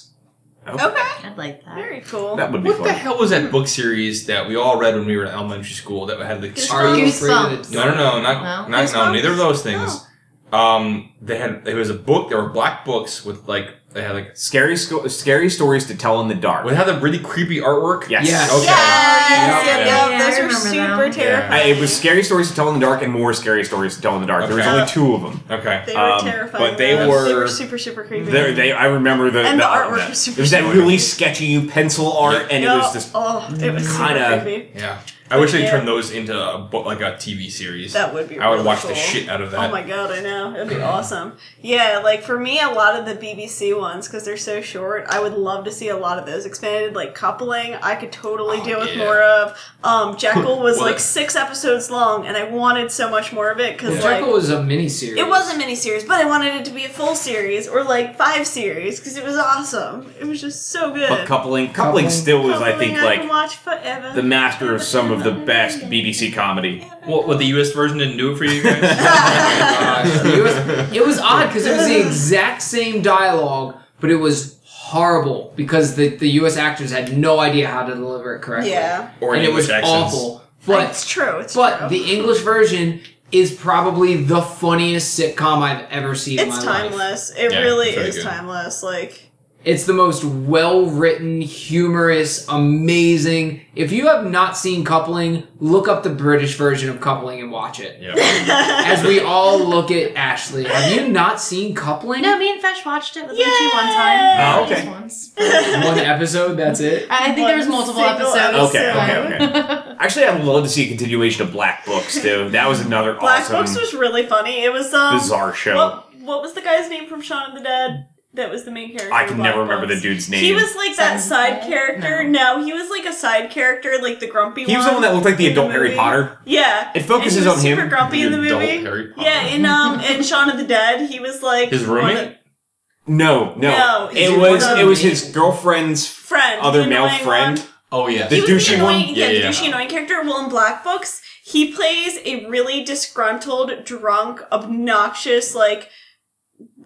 Okay. I'd like that. Very cool. That would be What fun. the hell was that book series that we all read when we were in elementary school that had the Are you afraid of Goosebumps. No, no, no, not, No? not, no, neither of those things. Um, they had, it was a book, there were black books with like, they had like, Scary, sco- scary stories to tell in the dark. would it have the really creepy artwork? Yes. Yes. Okay. Yes, Yeah. yep, Yeah. yep, Yeah, I Those are super them. terrifying. I- it was scary stories to tell in the dark and more scary stories to tell in the dark. There was only two of them. Okay. They were Um, terrifying. but they though. were- they were super super creepy. They, they, I remember the And the the- artwork was super It was that creepy. really sketchy pencil art, and it was just oh, it was kinda- Yeah. I wish they Yeah. turned those into a book, like a TV series. That would be. I would really watch cool. the shit out of that. Oh my god, I know. It'd be awesome. Yeah, like for me, a lot of the BBC ones, because they're so short, I would love to see a lot of those expanded. Like coupling, I could totally Oh, deal with yeah. more of. Um, Jekyll was Well, like six episodes long, and I wanted so much more of it because like. Jekyll was a miniseries. it was a miniseries, but I wanted it to be a full series or like five series because it was awesome. It was just so good. but coupling. Coupling Coupling. still is, I think, I like watch forever. the master of some of the best BBC comedy. What, what the US version didn't do it for you guys? Oh it was, it was odd because it was the exact same dialogue, but it was horrible because the, the U.S. actors had no idea how to deliver it correctly. yeah, or and it was accents. awful. But it's true. It's but true. the English version is probably the funniest sitcom I've ever seen in my it's life. timeless. It Yeah, really is good. timeless. Like It's the most well written, humorous, amazing. If you have not seen Coupling, look up the British version of Coupling and watch it. Yeah. As we all look at Ashley, have you not seen Coupling? No, me and Fesh watched it with Yay! Luigi one time. Oh, Just okay. once. One episode, that's it. I think there was multiple single episodes. Okay, so- okay, Actually, I'd love to see a continuation of Black Books too. That was another awesome. Black awesome, Books was really funny. It was um bizarre show. What what was the guy's name from Shaun of the Dead? That was the main character. I can Black never remember the dude's name. He was like that side character. No. he was like a side character, like the grumpy one. He was the one that looked like the in adult Harry. Potter. Yeah, It focuses and he was on super him. grumpy in the The movie. Yeah, in um in Shaun of the Dead, he was like His roommate? No, no, No, it was was it was his girlfriend's friend, other male friend. one. Oh yeah. The He douchey the annoying, one? Yeah, Yeah, the douchey annoying character. Well, in Black Books, he plays a really disgruntled, drunk, obnoxious, like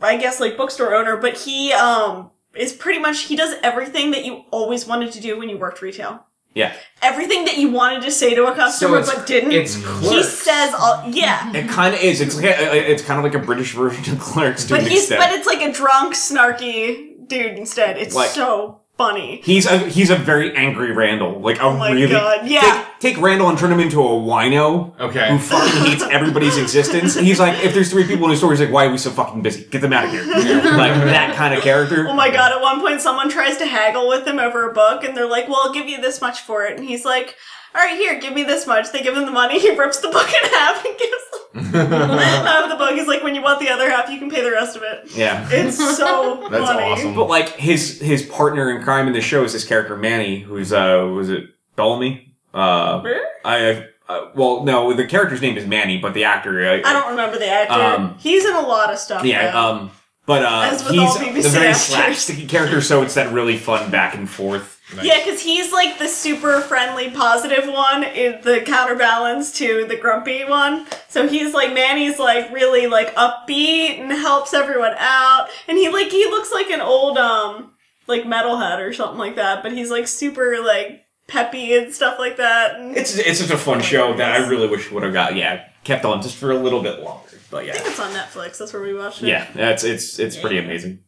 I guess like bookstore owner, but he um is pretty much he does everything that you always wanted to do when you worked retail. Yeah. Everything that you wanted to say to a customer it's but didn't. it's he says all yeah. It kind of is. It's like a, it's kind of like a British version of Clerks to But an he's extent. but it's like a drunk, snarky dude instead. It's Like- so funny. He's a he's a very angry Randall, like a Oh my really God, yeah. Take, take Randall and turn him into a wino Okay. who fucking hates everybody's existence. And he's like, if there's three people in his store, he's like, why are we so fucking busy? Get them out of here. like that kind of character. Oh my god, at one point someone tries to haggle with him over a book and they're like, Well, I'll give you this much for it and he's like, Alright, here, give me this much. They give him the money, he rips the book in half and gives them half the book. He's like, When you want the other half, you can pay the rest of it. Yeah. It's so That's funny. awesome. But like his his partner in crime in the show is this character Manny, who's uh was it Bellamy? Uh, I uh, well no, the character's name is Manny, but the actor I, I don't remember the actor. Um, he's in a lot of stuff. Yeah, though. um, but uh, As with he's all BBC a very actors. slapsticky character, so it's that really fun back and forth. Yeah, because he's like the super friendly, positive one, in the counterbalance to the grumpy one. So he's like Manny's like really like upbeat and helps everyone out, and he like he looks like an old um like metalhead or something like that, but he's like super like peppy and stuff like that. And It's it's such a fun show that I really wish would have got yeah kept on just for a little bit longer. But yeah, I think it's on Netflix. That's where we watched it. yeah, it's it's it's pretty amazing.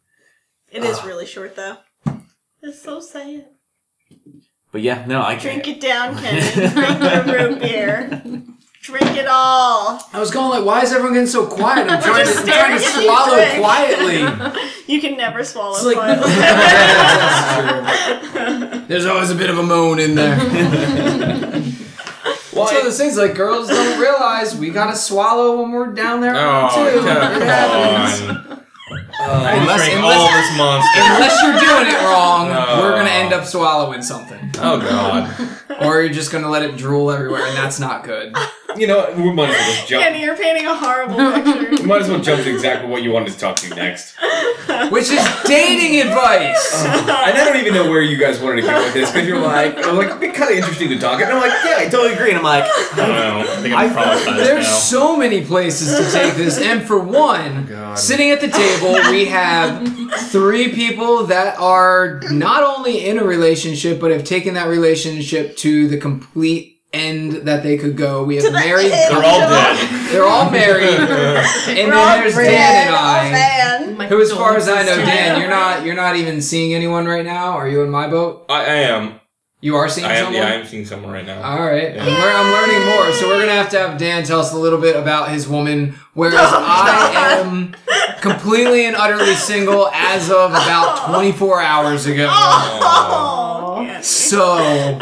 it is really short though. It's so sad. But yeah, no, I Drink can't. it down, Kenny. Drink your root beer. Drink it all. I was going like, why is everyone getting so quiet? I'm trying to, just trying to staring at you swallow drink. quietly. You can never swallow It's like quietly. That's true. There's always a bit of a moan in there. Well, It's one of those things like girls don't realize we gotta swallow when we're down there Oh, too. It happens. on. Uh, unless, drank unless- all this monster. unless you're doing it wrong, No. we're gonna end up swallowing something, Oh god. or you're just gonna let it drool everywhere, and that's not good. you know, we might as well just jump. Kenny, you're painting a horrible We picture. might as well jump to exactly what you wanted to talk to next. Which is dating advice. and I don't even know where you guys wanted to go with this because you're like, I'm like, it'd be kind of interesting to talk. And I'm like, yeah, I totally agree. And I'm like, I don't know. I think I'm traumatized There's now. so many places to take this, and for one, God. sitting at the table, we have three people that are not only in a relationship, but have taken that relationship to the complete end that they could go. We have To the married end. They're all couples. dead. They're all married, and We're then there's red, Dan and oh, I. fan. My Who, as far as I know, Dan, you. you're not you're not even seeing anyone right now. Are you in my boat? I, I am. You are seeing I am. someone. Yeah, I am seeing someone right now. All right, Yeah. I'm, lear- I'm learning more. So we're gonna have to have Dan tell us a little bit about his woman, whereas Oh, I am completely and utterly single as of about 24 hours ago. Oh, Kenny. So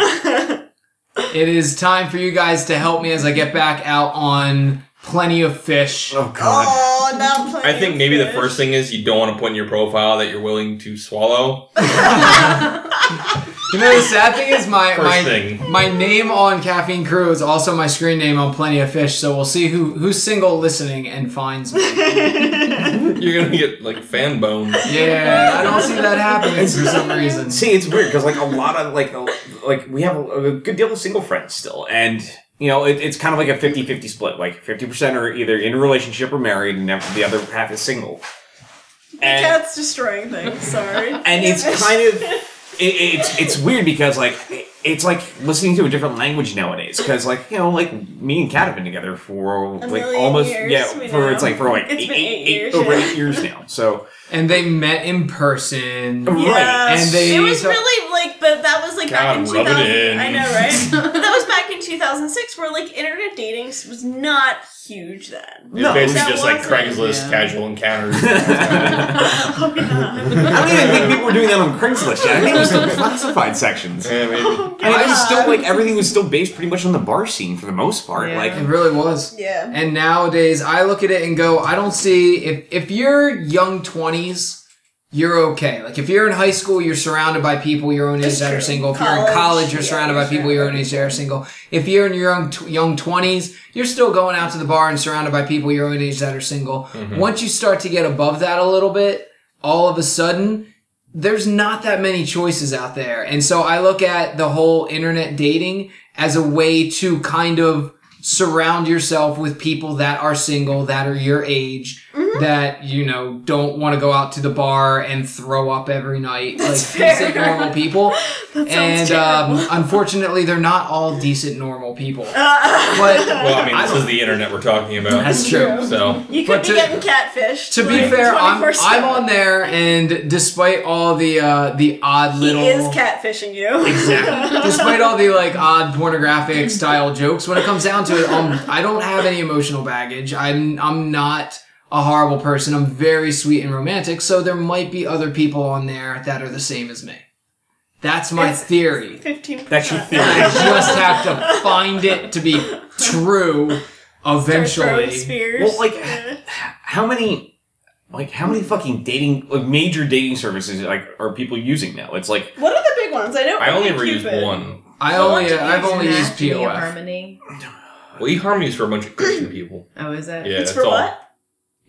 it is time for you guys to help me as I get back out on plenty of fish. oh god. Oh, not plenty I think of maybe the first thing is you don't want to put in your profile that you're willing to swallow. You know the sad thing is my First my thing. my name on Caffeine Crew is also my screen name on Plenty of Fish. So we'll see who who's single listening and finds me. You're gonna get like fan boned. Yeah, I don't see that happening for some reason. See, it's weird because like a lot of like a- like we have a, a good deal of single friends still, and you know it, it's kind of like a 50-50 split. Like fifty percent are either in a relationship or married, and the other half is single. And Cat's destroying things. Sorry. and it's kind of it, it's it's weird because like it's like listening to a different language nowadays because like you know like me and Kat have been together for like almost years, yeah for know. it's like for like It's eight, been eight- eight eight- years, over yeah. eight years now. So And they met in person. Right. Yes. And they- it was really like, but that was like back in God, rub it 2000. in. I know, right? that was back in 2006, where like internet dating was not huge then. It's No, basically just like Craigslist yeah. casual encounters. oh god. I don't even think people were doing that on Craigslist yet. I think it was still classified sections. Yeah, maybe. Oh, And it was still like everything was still based pretty much on the bar scene for the most part. Yeah. Like It really was. Yeah. And nowadays, I look at it and go, I don't see if if you're young twenties, you're okay. Like if you're in high school, you're surrounded by people your own age That's that are single. If you're in College, college, you're yeah, surrounded by people your own age that are single. If you're in your young tw- young twenties, you're still going out to the bar and surrounded by people your own age that are single. Once you start to get above that a little bit, all of a sudden. There's not that many choices out there. And so I look at the whole internet dating as a way to kind of surround yourself with people that are single, that are your age, Mm-hmm. That, you know, don't want to go out to the bar and throw up every night. That's like decent normal people. That and um, unfortunately, they're not all decent normal people. But Well, I mean, this don't- is the internet we're talking about. that's true. So you but could be to- getting catfished. To be fair, I'm, I'm on there, and despite all the uh, the odd little He is catfishing you. Exactly. Despite all the like odd pornographic style jokes, when it comes down to it, um, I don't have any emotional baggage. I'm I'm not a horrible person. I'm very sweet and romantic. So there might be other people on there that are the same as me. That's my It's- theory. Fifteen. That's your theory. I just have to find it to be true eventually. Spears. Well, like- Yeah. how many like how many fucking dating like major dating services like are people using now? It's like What are the big ones? I know. I only ever used one. I So only what do I've you only used Match, Media POF. Harmony. Well, eHarmony is for a bunch of Christian people. Oh, is it? Yeah, It's that's for all. what?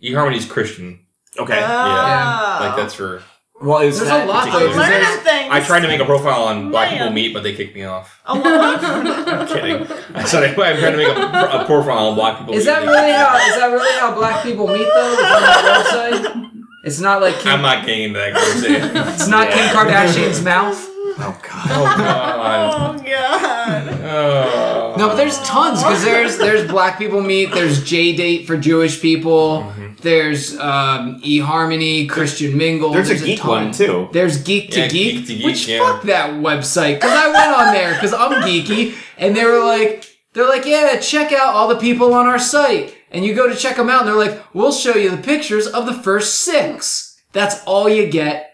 eHarmony is Christian. okay. Oh. Like that's for. well, is There's that a lot, particular- though, 'cause Learning there's- things. I tried to make a profile on Black Man. People Meet, but they kicked me off. A lot. I'm kidding. I said I, I tried to make a, a profile on Black People Is Meet. that They- really how is that really how black people meet though? Is on that website? It's not like Kim, I'm not getting into that conversation. it's not Kim Kardashian's mouth. Oh god. Oh god. oh god. Oh. No, but there's tons because there's there's black people meet. There's J date for Jewish people. Mm-hmm. There's um, eHarmony, Christian Mingle. There's a geek ton. one too. There's Geek to Yeah, Geek, Geek to Geek, which yeah. fuck that website because I went on there because I'm geeky and they were like they're like yeah check out all the people on our site and you go to check them out and they're like we'll show you the pictures of the first six. That's all you get.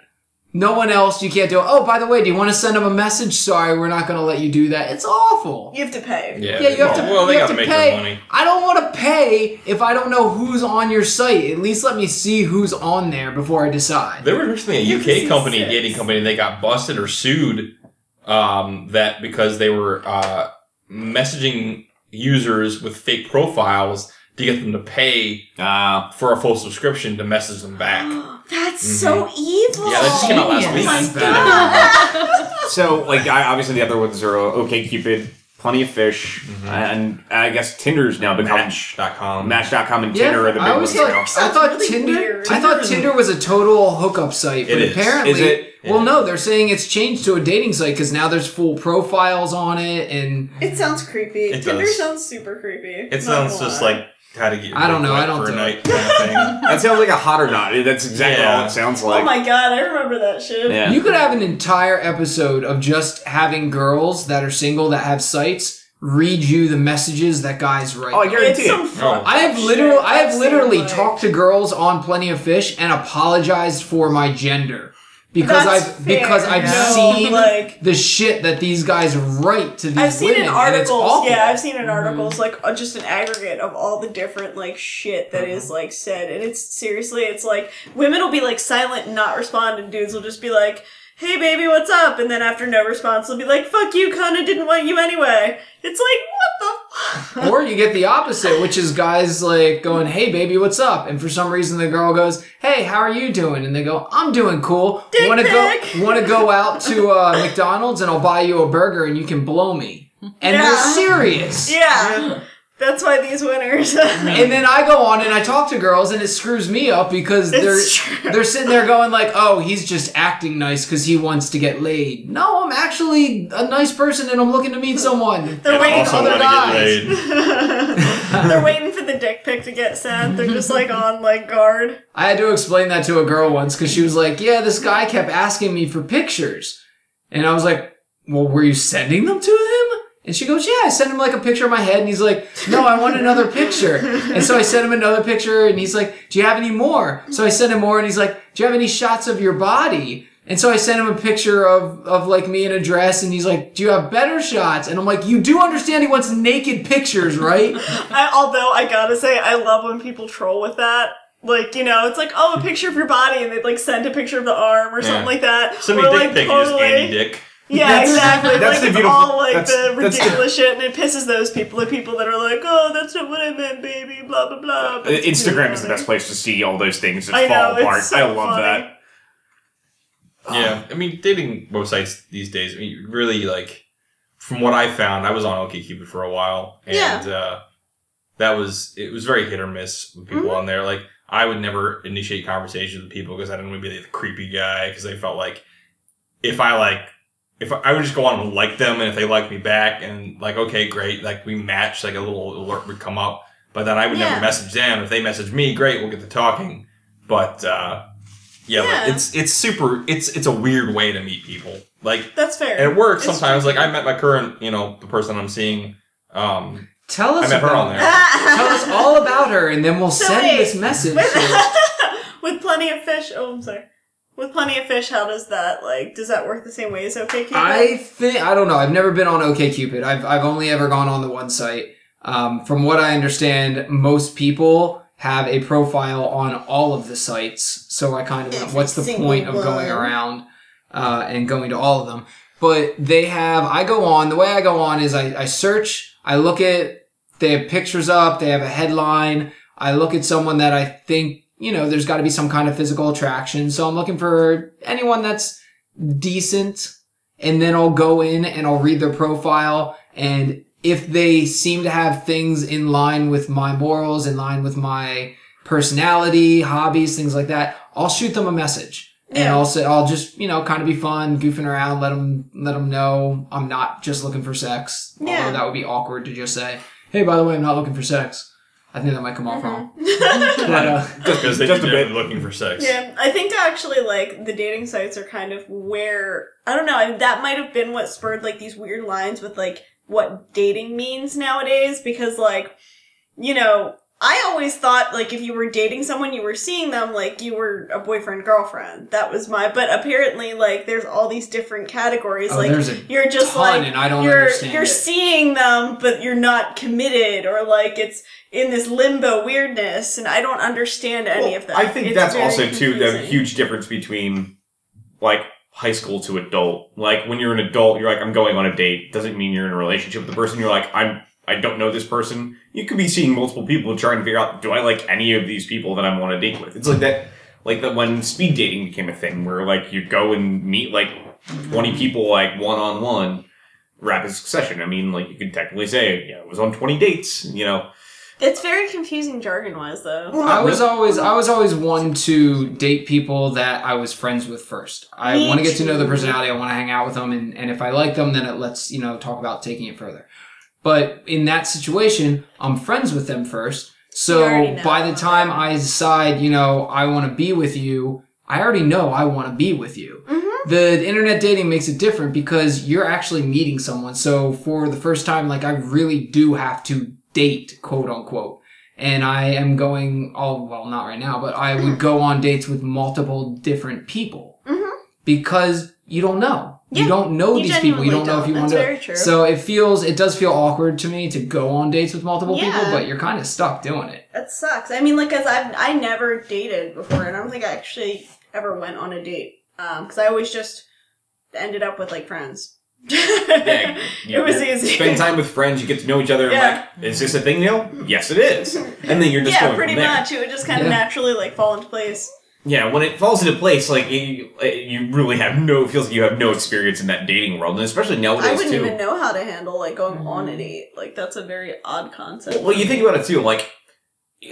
No one else. You can't do. Oh, by the way, do you want to send them a message? Sorry, we're not going to let you do that. It's awful. You have to pay. Yeah, Yeah, you have to. Well, they you got have to to make pay. their money. I don't want to pay if I don't know who's on your site. At least let me see who's on there before I decide. There was recently a UK company, six. dating company, they got busted or sued um, that because they were uh, messaging users with fake profiles to get them to pay Uh, for a full subscription to message them back. That's mm-hmm. so evil. Yeah, that just came out last week. my That's bad. so like I, obviously the other ones are uh, OkCupid, Plenty of Fish, mm-hmm. and I guess Tinder's now become Match.com. Match.com and Yeah, Tinder are the big I always ones thought now. I thought really Tinder. I thought Tinder Tinder was a total hookup site, but It is. apparently, Is it? well, no, they're saying it's changed to a dating site because now there's full profiles on it, and It sounds creepy. It Tinder does. sounds super creepy. It Not sounds just lie. like how to get I don't know, I don't for a do night kind of thing. That sounds like a hot or not. That's exactly Yeah. all it sounds like. oh my god, I remember that shit. Yeah. you could have an entire episode of just having girls that are single that have sites read you the messages that guys write. Oh, I It's guarantee some it. fucked oh. I have literally. I have literally like- talked to girls on Plenty of Fish and apologized for my gender because That's I've because. I've No, seen like the shit that these guys write to these I've seen women, in and it's articles. Yeah, I've seen in articles like uh, just an aggregate of all the different like shit that is like said, and it's seriously, it's like women will be like silent and not respond, and dudes will just be like. Hey baby, what's up? And then after no response, they'll be like, "Fuck you, cunt! I didn't want you anyway." It's like, what the? Fuck? or you get the opposite, which is guys like going, "Hey, baby, what's up?" And for some reason, the girl goes, "Hey, how are you doing?" And they go, "I'm doing cool. Dick Want to go? Want to go out to uh, McDonald's and I'll buy you a burger and you can blow me." And they're Yeah. serious. yeah, that's why these winners. And then I go on and I talk to girls and it screws me up because It's they're true. they're sitting there going like, "Oh, he's just acting nice because he wants to get laid." No, I'm actually a nice person and I'm looking to meet someone. They're And waiting for the guys. They're waiting for the dick pic to get sent. They're just like on like guard. I had to explain that to a girl once because she was like, "Yeah, this guy kept asking me for pictures," and I was like, "Well, were you sending them to him?" And she goes, "Yeah, I sent him like a picture of my head," and he's like, "No, I want another picture." And so I sent him another picture, and he's like, "Do you have any more?" So I sent him more, and he's like, "Do you have any shots of your body?" And so I sent him a picture of, of like me in a dress, and he's like, "Do you have better shots?" And I'm like, "You do understand he wants naked pictures, right?" I, although I gotta say, I love when people troll with that. Like, you know, it's like, oh, a picture of your body, and they'd like send a picture of the arm or something like that. Send me Or, dick like, pic, you just Andy Dick. Yeah, That's- exactly. that's like the it's all like that's- the that's the- ridiculous shit, and it pisses those people, the people that are like, oh, that's not what I meant, baby, blah blah blah. But Instagram is the best place to see all those things that I fall know, apart. it's so I love funny. that. Yeah, I mean, dating websites these days, I mean, really, like, from what I found, I was on OkCupid for a while, and Yeah. uh, that was, it was very hit or miss with people Mm-hmm. on there. Like, I would never initiate conversations with people because I didn't want to be the creepy guy, because I felt like if I, like, if I, I would just go on and like them, and if they like me back, and, like, okay, great, like, we match, like, a little alert would come up, but then I would Yeah. never message them. If they message me, great, we'll get to talking. But, uh, yeah, Yeah. Like, it's it's super. It's it's a weird way to meet people. Like, That's fair. and it works It's sometimes. Like. I met my current, you know, the person I'm seeing. Um, Tell us I met her on there. Tell us all about her, and then we'll So send wait, this message. with, with plenty of fish. Oh, I'm sorry. With plenty of fish, how does that like? Does that work the same way as OkCupid? I think I don't know. I've never been on OkCupid. I've I've only ever gone on the one site. Um, from what I understand, most people have a profile on all of the sites. So I kind of went, what's the single point of going around uh, and going to all of them? But they have. I go on. The way I go on is I, I search. I look at. They have pictures up. They have a headline. I look at someone that I think you know. There's got to be some kind of physical attraction. So I'm looking for anyone that's decent and then I'll go in and I'll read their profile and if they seem to have things in line with my morals, in line with my personality, hobbies, things like that, I'll shoot them a message. And Yeah. I'll say, I'll just, you know, kind of be fun, goofing around, let them, let them know I'm not just looking for sex. Yeah. Although that would be awkward to just say, hey, by the way, I'm not looking for sex. I think that might come off wrong. Mm-hmm. But, uh, just because they just a are bit. looking for sex. Yeah, I think actually like the dating sites are kind of where I don't know. I, that might have been what spurred like these weird lines with like what dating means nowadays. Because like, you know, I always thought like if you were dating someone, you were seeing them like you were a boyfriend girlfriend. That was my. But apparently, like there's all these different categories. oh, like there's a you're just ton like and I don't you're understand you're it. seeing them but you're not committed or like it's in this limbo weirdness and i don't understand any Well, of that I think It's that's very also too the huge difference between like high school to adult. Like when you're an adult, you're like, I'm going on a date. Doesn't mean you're in a relationship with the person. You're like, I'm I don't know this person. You could be seeing multiple people trying to figure out, do I like any of these people that I want to date with? It's like that, like that when speed dating became a thing, where like you'd go and meet like twenty people like one on one, rapid succession. I mean, like you could technically say, yeah, I was on twenty dates. You know, It's very confusing jargon wise, though. I was always I was always one to date people that I was friends with first. I want to get to know the personality. I want to hang out with them, and, and if I like them, then it lets you know talk about taking it further. But in that situation, I'm friends with them first. So by the time I decide, you know, I want to be with you, I already know I want to be with you. Mm-hmm. The internet dating makes it different because you're actually meeting someone. So for the first time, like I really do have to date, quote unquote. And I am going all well, not right now, but I would go on dates with multiple different people Mhm. because you don't know. You don't know you these people. You genuinely don't know if you don't. want to. very true. So it feels, it does feel awkward to me to go on dates with multiple people, but you're kind of stuck doing it. That sucks. I mean, like, cause I've I never dated before, and I don't think I actually ever went on a date. Um, cause I always just ended up with like friends. Yeah, it was easy. spend time with friends, you get to know each other. Yeah. And like, is this a thing, Neil? Yes, it is. And then you're just yeah, going pretty from there. much. It would just kind of Yeah. naturally like fall into place. Yeah, when it falls into place, like you, you really have no it feels like you have no experience in that dating world, and especially nowadays I wouldn't too. even know how to handle like going on mm-hmm. a date. Like that's a very odd concept. Well, you think about it too, like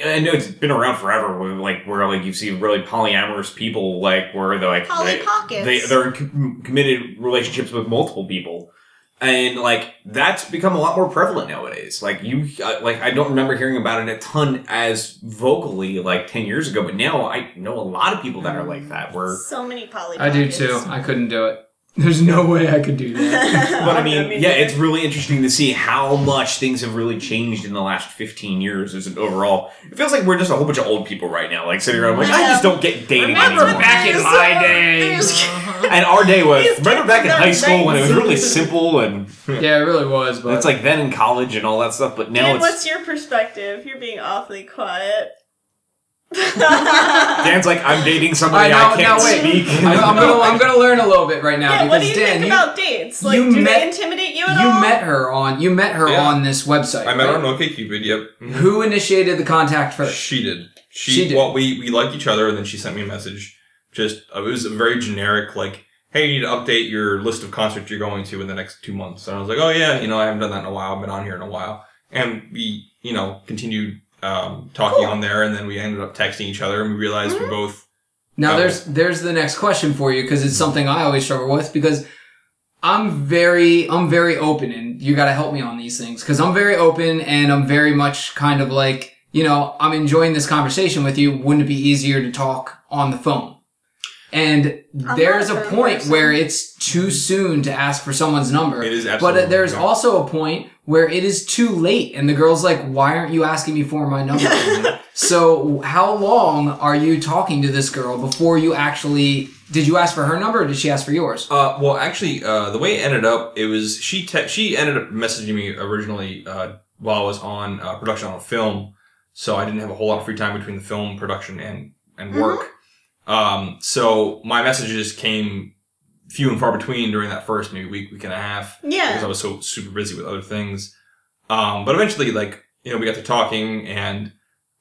I know it's been around forever, where like where like you see really polyamorous people, like where they're like Polly they, pockets. they they're in com- committed relationships with multiple people, and like that's become a lot more prevalent nowadays. Like you, uh, like I don't remember hearing about it a ton as vocally like ten years ago, but now I know a lot of people that are like that. Where so many poly. I do too. I couldn't do it. There's no way I could do that. But I mean, mean, yeah, yeah. it's really interesting to see how much things have really changed in the last 15 years as an overall. It feels like we're just a whole bunch of old people right now, like sitting around like, I just don't get dating Remember anymore. back in my day. And our day was, These remember back in high school when it was really simple and yeah, it really was. But it's like then in college and all that stuff, but now Dan, it's. what's your perspective? You're being awfully quiet. Dan's like, I'm dating somebody I I, can't now wait. speak. I'm, I'm gonna I'm gonna learn a little bit right now yeah, what do because you Dan, think you, about dates? Like, you do met- they intimidate you at you all? You met her on you met her Yeah. on this website. I met her right? on OkCupid. Yep. Who initiated the contact first? She did. She, She did. Well, we we liked each other, and then she sent me a message. Just uh, it was a very generic, like, "Hey, you need to update your list of concerts you're going to in the next two months." And I was like, "Oh yeah, you know, I haven't done that in a while. I've been on here in a while." And we, you know, continued um, talking Cool. on there, and then we ended up texting each other, and we realized we both. Now there's there's the next question for you because it's something I always struggle with because I'm very I'm very open and you got to help me on these things because I'm very open and I'm very much kind of like you know I'm enjoying this conversation with you. Wouldn't it be easier to talk on the phone? And not there's a a point person. where it's too soon to ask for someone's number. It is But absolutely. uh, there's yeah. also a point where it is too late, and the girl's like, "Why aren't you asking me for my number?" so, how long are you talking to this girl before you actually? Did you ask for her number, or did she ask for yours? Uh, well, actually, uh, the way it ended up, it was she te- she ended up messaging me originally uh, while I was on uh, production on a film, so I didn't have a whole lot of free time between the film production and and work. Um, so my messages came few and far between during that first maybe week week and a half Yeah. because I was so super busy with other things. Um, but eventually, like you know, we got to talking, and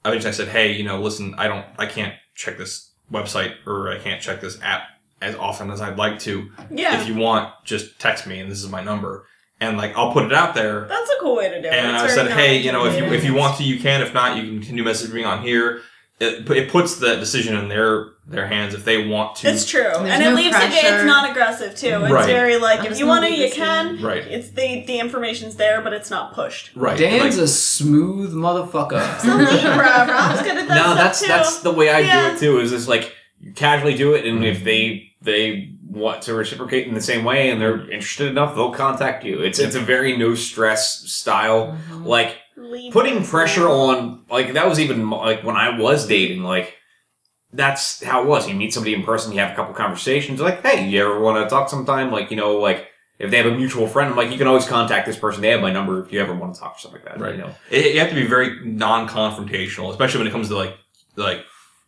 eventually I said, "Hey, you know, listen, I don't, I can't check this website or I can't check this app as often as I'd like to. Yeah. If you want, just text me, and this is my number, and like I'll put it out there." That's a cool way to do it. And It's I said, "Hey, you know, if you if you want to, you can. If not, you can continue messaging me on here." It, it puts the decision in their their hands if they want to. It's true, There's and it no leaves it. pressure. It's not aggressive too. It's Right. very like I'm if you want to, you this can. Right. It's the the information's there, but it's not pushed. right. Dan's like, a smooth motherfucker. Some people, Rob's good at that no, stuff that's too. that's the way I Yeah. do it too. Is just like you casually do it, and Mm-hmm. if they they want to reciprocate in the same way and they're interested enough, they'll contact you. It's it's a very no stress style. Like Leave putting pressure on like that was even like when I was dating like that's how it was. You meet somebody in person, you have a couple conversations, like, hey, you ever want to talk sometime? Like, you know, like if they have a mutual friend, I'm like, you can always contact this person. They have my number if you ever want to talk or something like that. Right. You know, it, you have to be very non-confrontational, especially when it comes to like like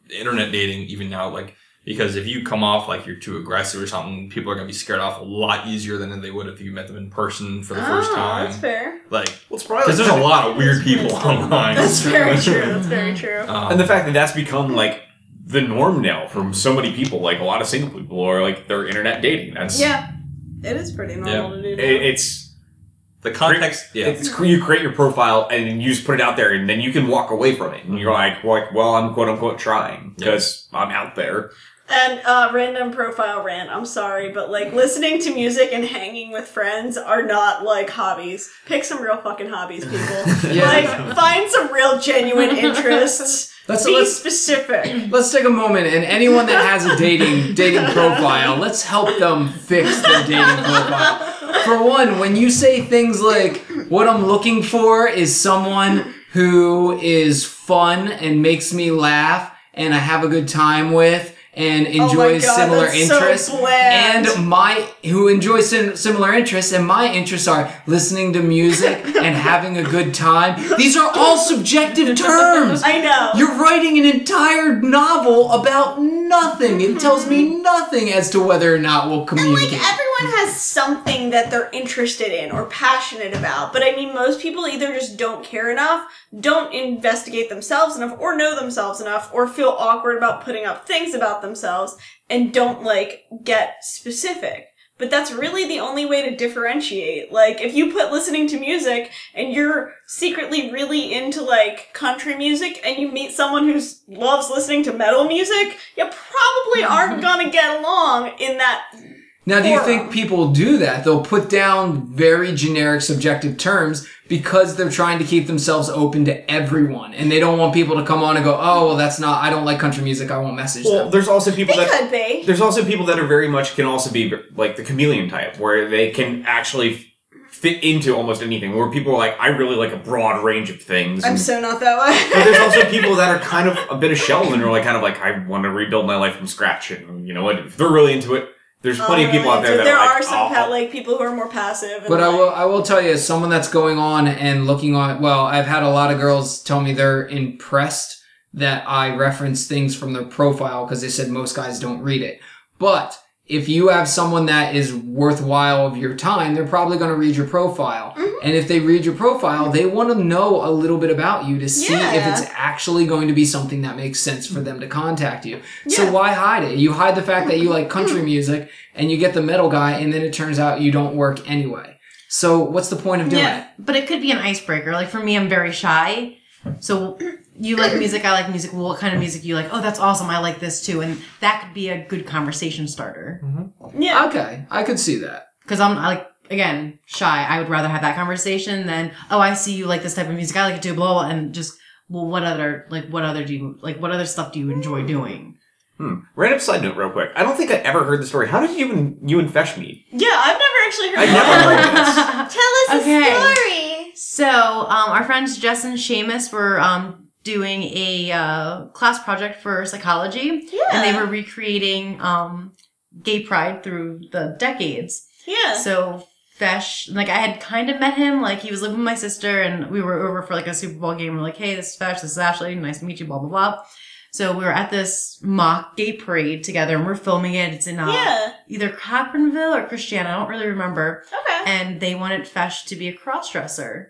internet dating. Even now, like Because if you come off like you're too aggressive or something, people are gonna be scared off a lot easier than they would if you met them in person for the first Oh, time. That's fair. Like, Well, it's probably because there's a lot of weird people online. That's very true. That's very true. Um, and the fact that that's become like the norm now from so many people. Like a lot of single people are like they're internet dating. That's Yeah, it is pretty normal to do. It, it's the context, yeah. it's you create your profile and you just put it out there and then you can walk away from it and you're like like well I'm quote unquote trying because I'm out there. And uh, random profile rant. I'm sorry, but like listening to music and hanging with friends are not like hobbies. Pick some real fucking hobbies, people. Yeah. Like find some real genuine interests. Let's Be let's specific. let's take a moment and anyone that has a dating dating profile, let's help them fix their dating profile. For one, when you say things like what I'm looking for is someone who is fun and makes me laugh and I have a good time with and enjoys Oh God, similar that's so interests and my who enjoys sim- similar interests and my interests are listening to music and having a good time. These are all subjective terms. I know. You're writing an entire novel about nothing. It tells me mm-hmm. nothing as to whether or not we'll communicate And like everyone has something that they're interested in or passionate about, but I mean, most people either just don't care enough, don't investigate themselves enough, or know themselves enough, or feel awkward about putting up things about themselves, and don't like get specific. But that's really the only way to differentiate. Like, if you put listening to music and you're secretly really into like country music and you meet someone who loves listening to metal music, you probably aren't gonna get along in that now, do you think people do that? They'll put down very generic subjective terms because they're trying to keep themselves open to everyone. And they don't want people to come on and go, oh, well, that's not, I don't like country music. I won't message Well, them. there's also people They that could be. there's also people that are very much can also be like the chameleon type where they can actually fit into almost anything. Where people are like, I really like a broad range of things. I'm and- so not that way. but there's also people that are kind of a bit of shell and are like kind of like I want to rebuild my life from scratch. And you know what? If they're really into it, there's plenty of um, people out there that there are, are like, some "Oh, pa- like people who are more passive. And But I will, I will tell you, as someone that's going on and looking on, well, I've had a lot of girls tell me they're impressed that I reference things from their profile because they said most guys don't read it. But if you have someone that is worthwhile of your time, they're probably going to read your profile. Mm-hmm. And if they read your profile, they want to know a little bit about you to see if it's actually going to be something that makes sense for them to contact you. So why hide it? You hide the fact that you like country mm-hmm. music and you get the metal guy and then it turns out you don't work anyway. So what's the point of doing Yeah. it? But it could be an icebreaker. Like for me, I'm very shy. So you like music, I like music. Well, what kind of music you like? Oh, that's awesome. I like this too. And that could be a good conversation starter. yeah. Okay, I could see that. Because I'm like, again, shy. I would rather have that conversation than, oh, I see you like this type of music. I like it too, blah, blah, and just, well, what other, like, what other do you, like, what other stuff do you enjoy doing? Hmm. Random side note, real quick. I don't think I ever heard the story. How did you and you and Fesh meet? Yeah, I've never actually heard. I never heard this. Tell us Okay. a story. So, um, our friends Jess and Seamus were um, doing a uh, class project for psychology, Yeah. and they were recreating um, gay pride through the decades. Yeah. So, Fesh, like, I had kind of met him, like, he was living with my sister, and we were over for like a Super Bowl game. We're like, hey, this is Fesh, this is Ashley, nice to meet you, blah, blah, blah. So, we were at this mock gay parade together, and we're filming it. It's in uh, yeah. either Cochranville or Christiana, I don't really remember Okay. and they wanted Fesh to be a crossdresser.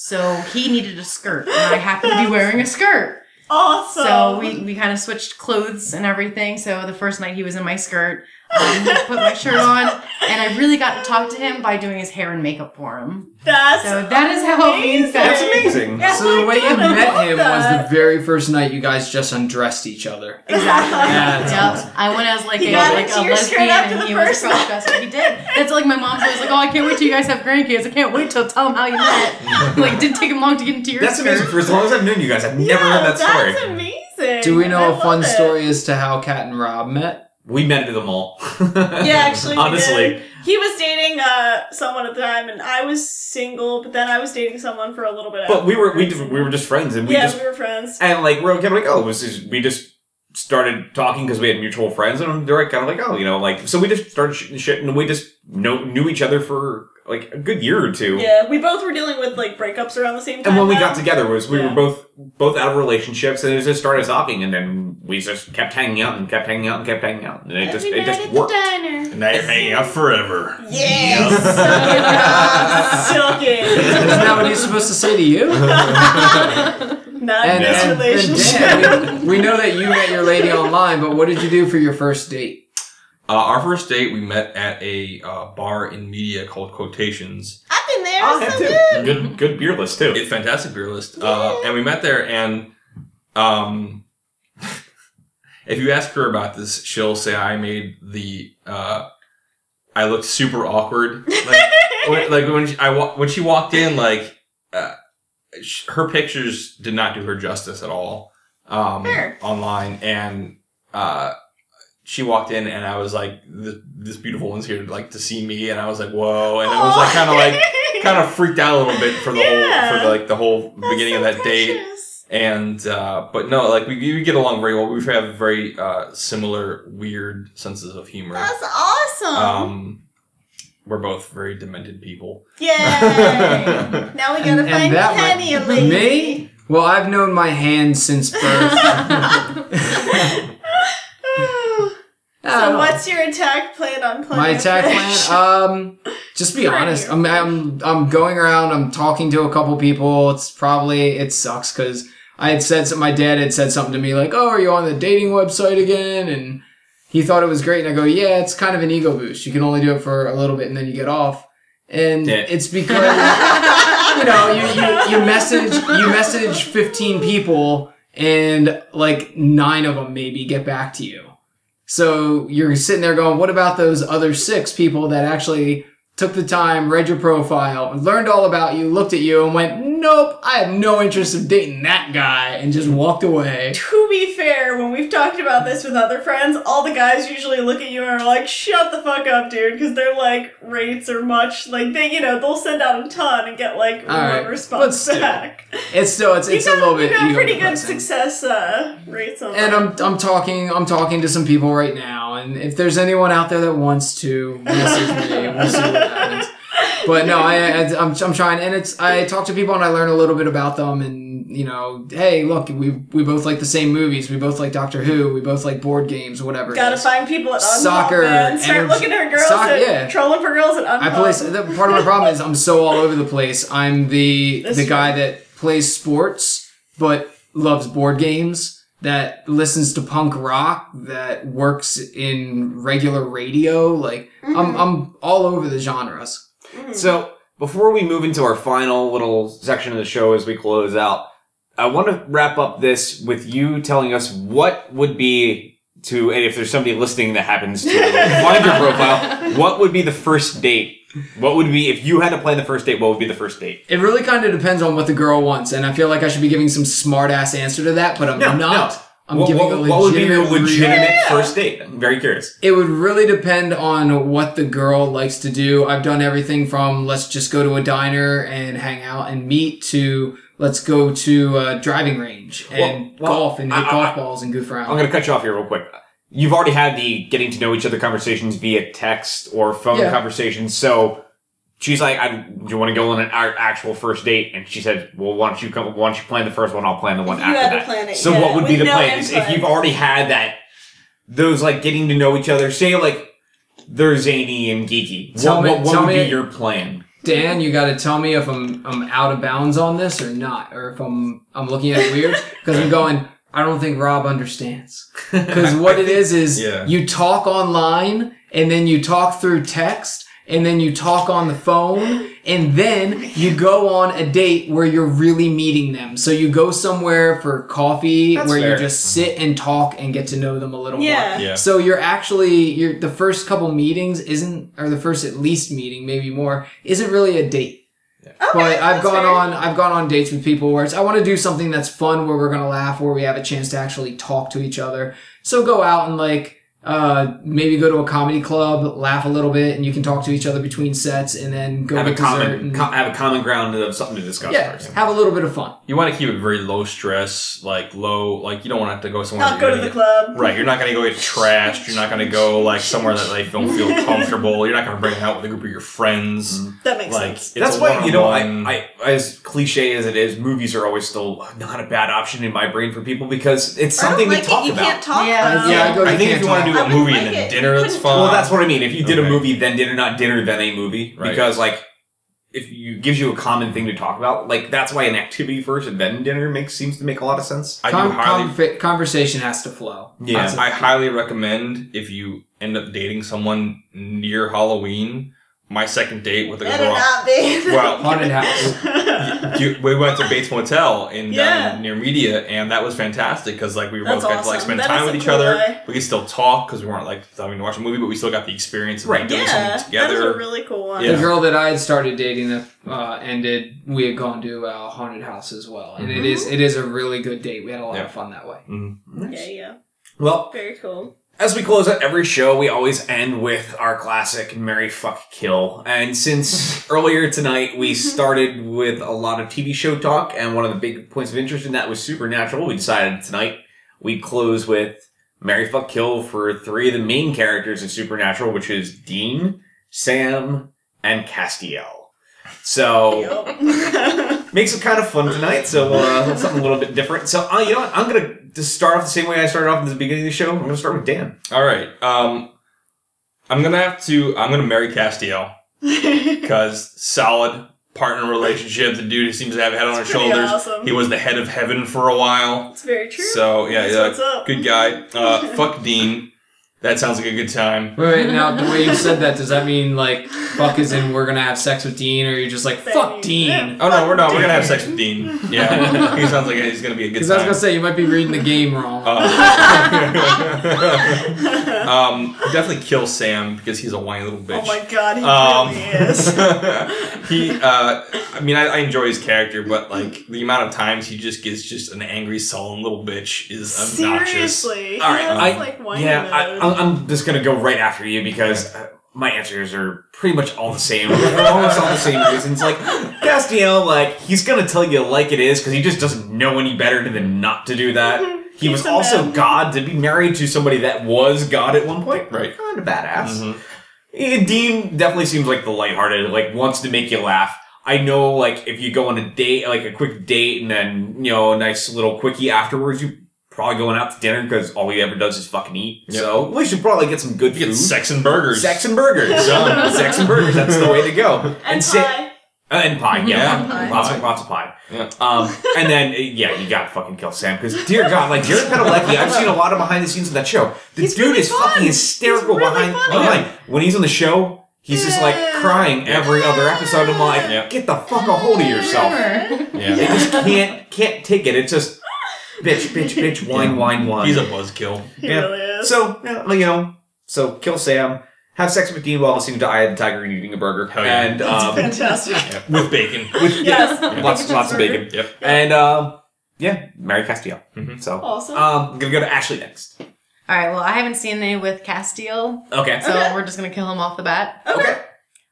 So he needed a skirt, and I happened to be wearing a skirt. Awesome. So we, we kind of switched clothes and everything. So the first night he was in my skirt, um, put my shirt on, and I really got to talk to him by doing his hair and makeup for him. That's So that is how me and amazing. That's amazing. Yeah. So the way you I met him that. was the very first night you guys just undressed each other. Exactly. Yeah, that's Yep. awesome. I went as like He a like a lesbian, and he was a first night. crossdresser. He did. That's like my mom's always like, "Oh, I can't wait till you guys have grandkids. I can't wait till tell them how you met." like, it didn't take him long to get into your That's skirt. amazing. For as long as I've known you guys, I've never yeah, heard that story. That's amazing. Do we know a fun it. story as to how Kat and Rob met? We met at the mall. Yeah, actually, honestly, he was dating uh someone at the time, and I was single. But then I was dating someone for a little bit. but we were we just, we were just friends, and we yeah, just we were friends. and like we're kind of like oh, was just, we just started talking because we had mutual friends, and they're like kind of like oh, you know, like so we just started shooting shit, and we just know, knew each other for like a good year or two. Yeah, we both were dealing with like breakups around the same time. And when we though. got together was we Yeah. were both both out of relationships and it just started talking and then we just kept hanging out and kept hanging out and kept hanging out and it just Every it just at the worked. diner. And now you're hanging out forever. Yeah, suck it, Isn't that what he's supposed to say to you? Not And, in this and, and relationship. Dan, we, we know that you met your lady online, but what did you do for your first date? Uh, our first date, we met at a uh, bar in media called Quotations. I've been there. Oh, it's yeah, so too. good. Good good beer list too. It's fantastic beer list. Uh, and we met there, and um, if you ask her about this, she'll say I made the. Uh, I looked super awkward. Like, when, like when she, I wa- when she walked in, like uh, sh- her pictures did not do her justice at all um, Fair. online, and uh, she walked in, and I was like, this, "This beautiful one's here, like to see me," and I was like, "Whoa!" And I was like, kind of like kind of freaked out a little bit for the Yeah. whole for the, like the whole That's beginning so of that date and uh but no like we, we get along very well we have very uh similar weird senses of humor That's awesome. um we're both very demented people Yay! now we gotta And- and find that might- Penny a lady. Me? Well, I've known my hand since birth. so what's your attack plan on playing my attack fish? plan? Um, just be honest. I'm, I'm I'm going around. I'm talking to a couple people. It's probably it sucks because I had said some, my dad had said something to me like, "Oh, are you on the dating website again?" And he thought it was great. And I go, "Yeah, it's kind of an ego boost. You can only do it for a little bit and then you get off." And Yeah. it's because you know, you, you, you message you message 15 people and like nine of them maybe get back to you. So you're sitting there going, what about those other six people that actually took the time, read your profile, learned all about you, looked at you and went, nope, I have no interest in dating that guy and just walked away. to be fair, when we've talked about this with other friends, all the guys usually look at you and are like, "Shut the fuck up, dude," because they're like rates are much like they, you know, they'll send out a ton and get like All right, one but response back. It's still, it's, it's you a little bit you got ego pretty good success uh, rates on And that. I'm I'm talking I'm talking to some people right now, and if there's anyone out there that wants to message me, we'll see what happens. But no, I, I I'm I'm trying, and it's I talk to people and I learn a little bit about them, and you know, hey, look, we we both like the same movies, we both like Doctor Who, we both like board games, whatever. Gotta find people at Unlock, Soccer, man. Start energy- looking at girls soc- at yeah. trolling for girls at I Unlock. play. The, part of my problem is I'm so all over the place. I'm the That's the true. guy that plays sports but loves board games. That listens to punk rock. That works in regular radio. Like I'm mm-hmm. I'm all over the genres. Mm. So before we move into our final little section of the show as we close out, I want to wrap up this with you telling us what would be to, and if there's somebody listening that happens to find your profile, what would be the first date? What would be if you had to plan the first date? What would be the first date? It really kind of depends on what the girl wants, and I feel like I should be giving some smart ass answer to that, but I'm No, not. no. I'm what, giving what- a legitimate. what would be the reason. legitimate first date? I'm very curious. It would really depend on what the girl likes to do. I've done everything from let's just go to a diner and hang out and meet to let's go to a driving range and Well, well, golf and hit I- I- golf balls and goof around. I'm going to cut you off here real quick. You've already had the getting to know each other conversations via text or phone Yeah. conversations. So she's like, I, "Do you want to go on an actual first date?" And she said, "Well, why don't you come? Why don't you plan the first one? I'll plan the one You after had to that." plan it, so yeah, what would be the no plan? Is if you've already had that, those like getting to know each other. Say like they're zany and geeky. Tell what me- what, what tell would me- be your plan? Dan, you got to tell me if I'm I'm out of bounds on this or not, or if I'm I'm looking at it weird because I'm going. I don't think Rob understands because what it is is Yeah. you talk online and then you talk through text and then you talk on the phone and then you go on a date where you're really meeting them. So you go somewhere for coffee That's where fair. you just sit and talk and get to know them a little more. Yeah. yeah So you're actually you're the first couple meetings isn't or the first at least meeting maybe more isn't really a date. Okay, But I've gone fair. on I've gone on dates with people where it's I want to do something that's fun where we're gonna laugh where we have a chance to actually talk to each other. So go out and like Uh, maybe go to a comedy club, laugh a little bit, and you can talk to each other between sets, and then go have to a common and- co- have a common ground of something to discuss yeah, first. have a little bit of fun. You want to keep it very low stress, like low, like you don't want to have to go somewhere. Not go to the gonna club. Right, you're not going to go get trashed. You're not going to go like somewhere that they don't feel comfortable. You're not going to bring it out with a group of your friends. That makes Like sense. That's why you know I, I as cliche as it is, movies are always still not a bad option in my brain for people because it's something like to talk it. You about. can't talk Yeah. about Yeah, I it. go- I think if can't you want to talk. Do I a movie like and then it. dinner, You that's couldn't fine. Well, that's what I mean. If you did a movie, then dinner, not dinner, then a movie, Right. because like if you gives you a common thing to talk about, like that's why an activity first and then dinner makes seems to make a lot of sense. I Con- do highly conver- conversation has to flow. Yeah. That's a- I highly recommend if you end up dating someone near Halloween, my second date with a girl. not be. Well, haunted house. you, we went to Bates Motel in um, Yeah. down near Media, and that was fantastic because like we were That's both got to like awesome. spend That time with each cool other. way. We could still talk because we weren't like having to watch a movie, but we still got the experience of like, Right. doing yeah, something that is together. a really cool one. Yeah. The girl that I had started dating that uh, ended, we had gone to a haunted house as well, and it mm-hmm. is it is a really good date. We had a lot Yeah. of fun that way. Mm-hmm. Yeah, yeah. Well, Very cool. As we close out every show, we always end with our classic Marry Fuck Kill. And since earlier tonight we started with a lot of TV show talk, and one of the big points of interest in that was Supernatural, we decided tonight we'd close with Marry Fuck Kill for three of the main characters in Supernatural, which is Dean, Sam, and Castiel. So makes it kind of fun tonight. So uh, something a little bit different. So uh, you know what? I'm gonna just start off the same way I started off at the beginning of the show. I'm gonna start with Dan. All right, um, I'm gonna have to. I'm gonna marry Castiel because solid partner relationship. The dude seems to have a head on his shoulders. awesome. He was the head of heaven for a while. It's very true. So yeah, That's yeah, what's up. good guy. Uh, fuck Dean. That sounds like a good time. Wait, wait, now the way you said that, does that mean like fuck is in we're gonna have sex with Dean, or you're just like fuck Dean? Oh no, we're not. We're gonna have sex with Dean. Yeah, he sounds like he's gonna be a good Because I was gonna say you might be reading the game wrong. Uh, um, definitely kill Sam because he's a whiny little bitch. Oh my god, he Um, really is. he, uh, I mean, I, I enjoy his character, but like the amount of times he just gets just an angry, sullen little bitch is obnoxious. Seriously. All right, he I- like whiny yeah, I, mode. I'm, I'm just gonna go right after you because uh, my answers are pretty much all the same. Almost all the same reasons. Like Castiel, like he's gonna tell you like it is because he just doesn't know any better than not to do that. He Keeps was also in. God to be married to somebody that was God at one point. Right. Kind of badass. Mhm. Eh, Dean definitely seems like the lighthearted, like wants to make you laugh. I know, like if you go on a date, like a quick date, and then you know a nice little quickie afterwards, you probably going out to dinner because all he ever does is fucking eat. Yep. So we should probably get some good You food. get sex and burgers. Sex and burgers. Sex and burgers. That's the way to go. and sa- pie. uh, and pie. Yeah, Yeah. Pie. lots of lots of pie. Yeah. Um, and then uh, yeah, you gotta fucking kill Sam because dear God, like Jared Padalecki, I've seen a lot of behind the scenes of that show. The He's dude really is fun. fucking hysterical He's really behind funny. behind when he's on the show. He's just like crying every other episode. I'm like, Yeah. get the fuck a hold of yourself. They Yeah. just can't can't take it. It's just bitch, bitch, bitch, whine, wine, whine. He's a buzzkill. He Yeah. really is. So, yeah, you know, so kill Sam, have sex with Dean while listening to Eye of the Tiger and eating a burger. Hell yeah. And, um, Fantastic. Yeah. With bacon. yes. lots, lots of bacon. Yep. And, um, yeah, Marry Castiel. Mhm. So, Awesome. um, I'm gonna go to Ashley next. All right. Well, I haven't seen any with Castiel, Okay. so Okay. we're just gonna kill him off the bat. Okay.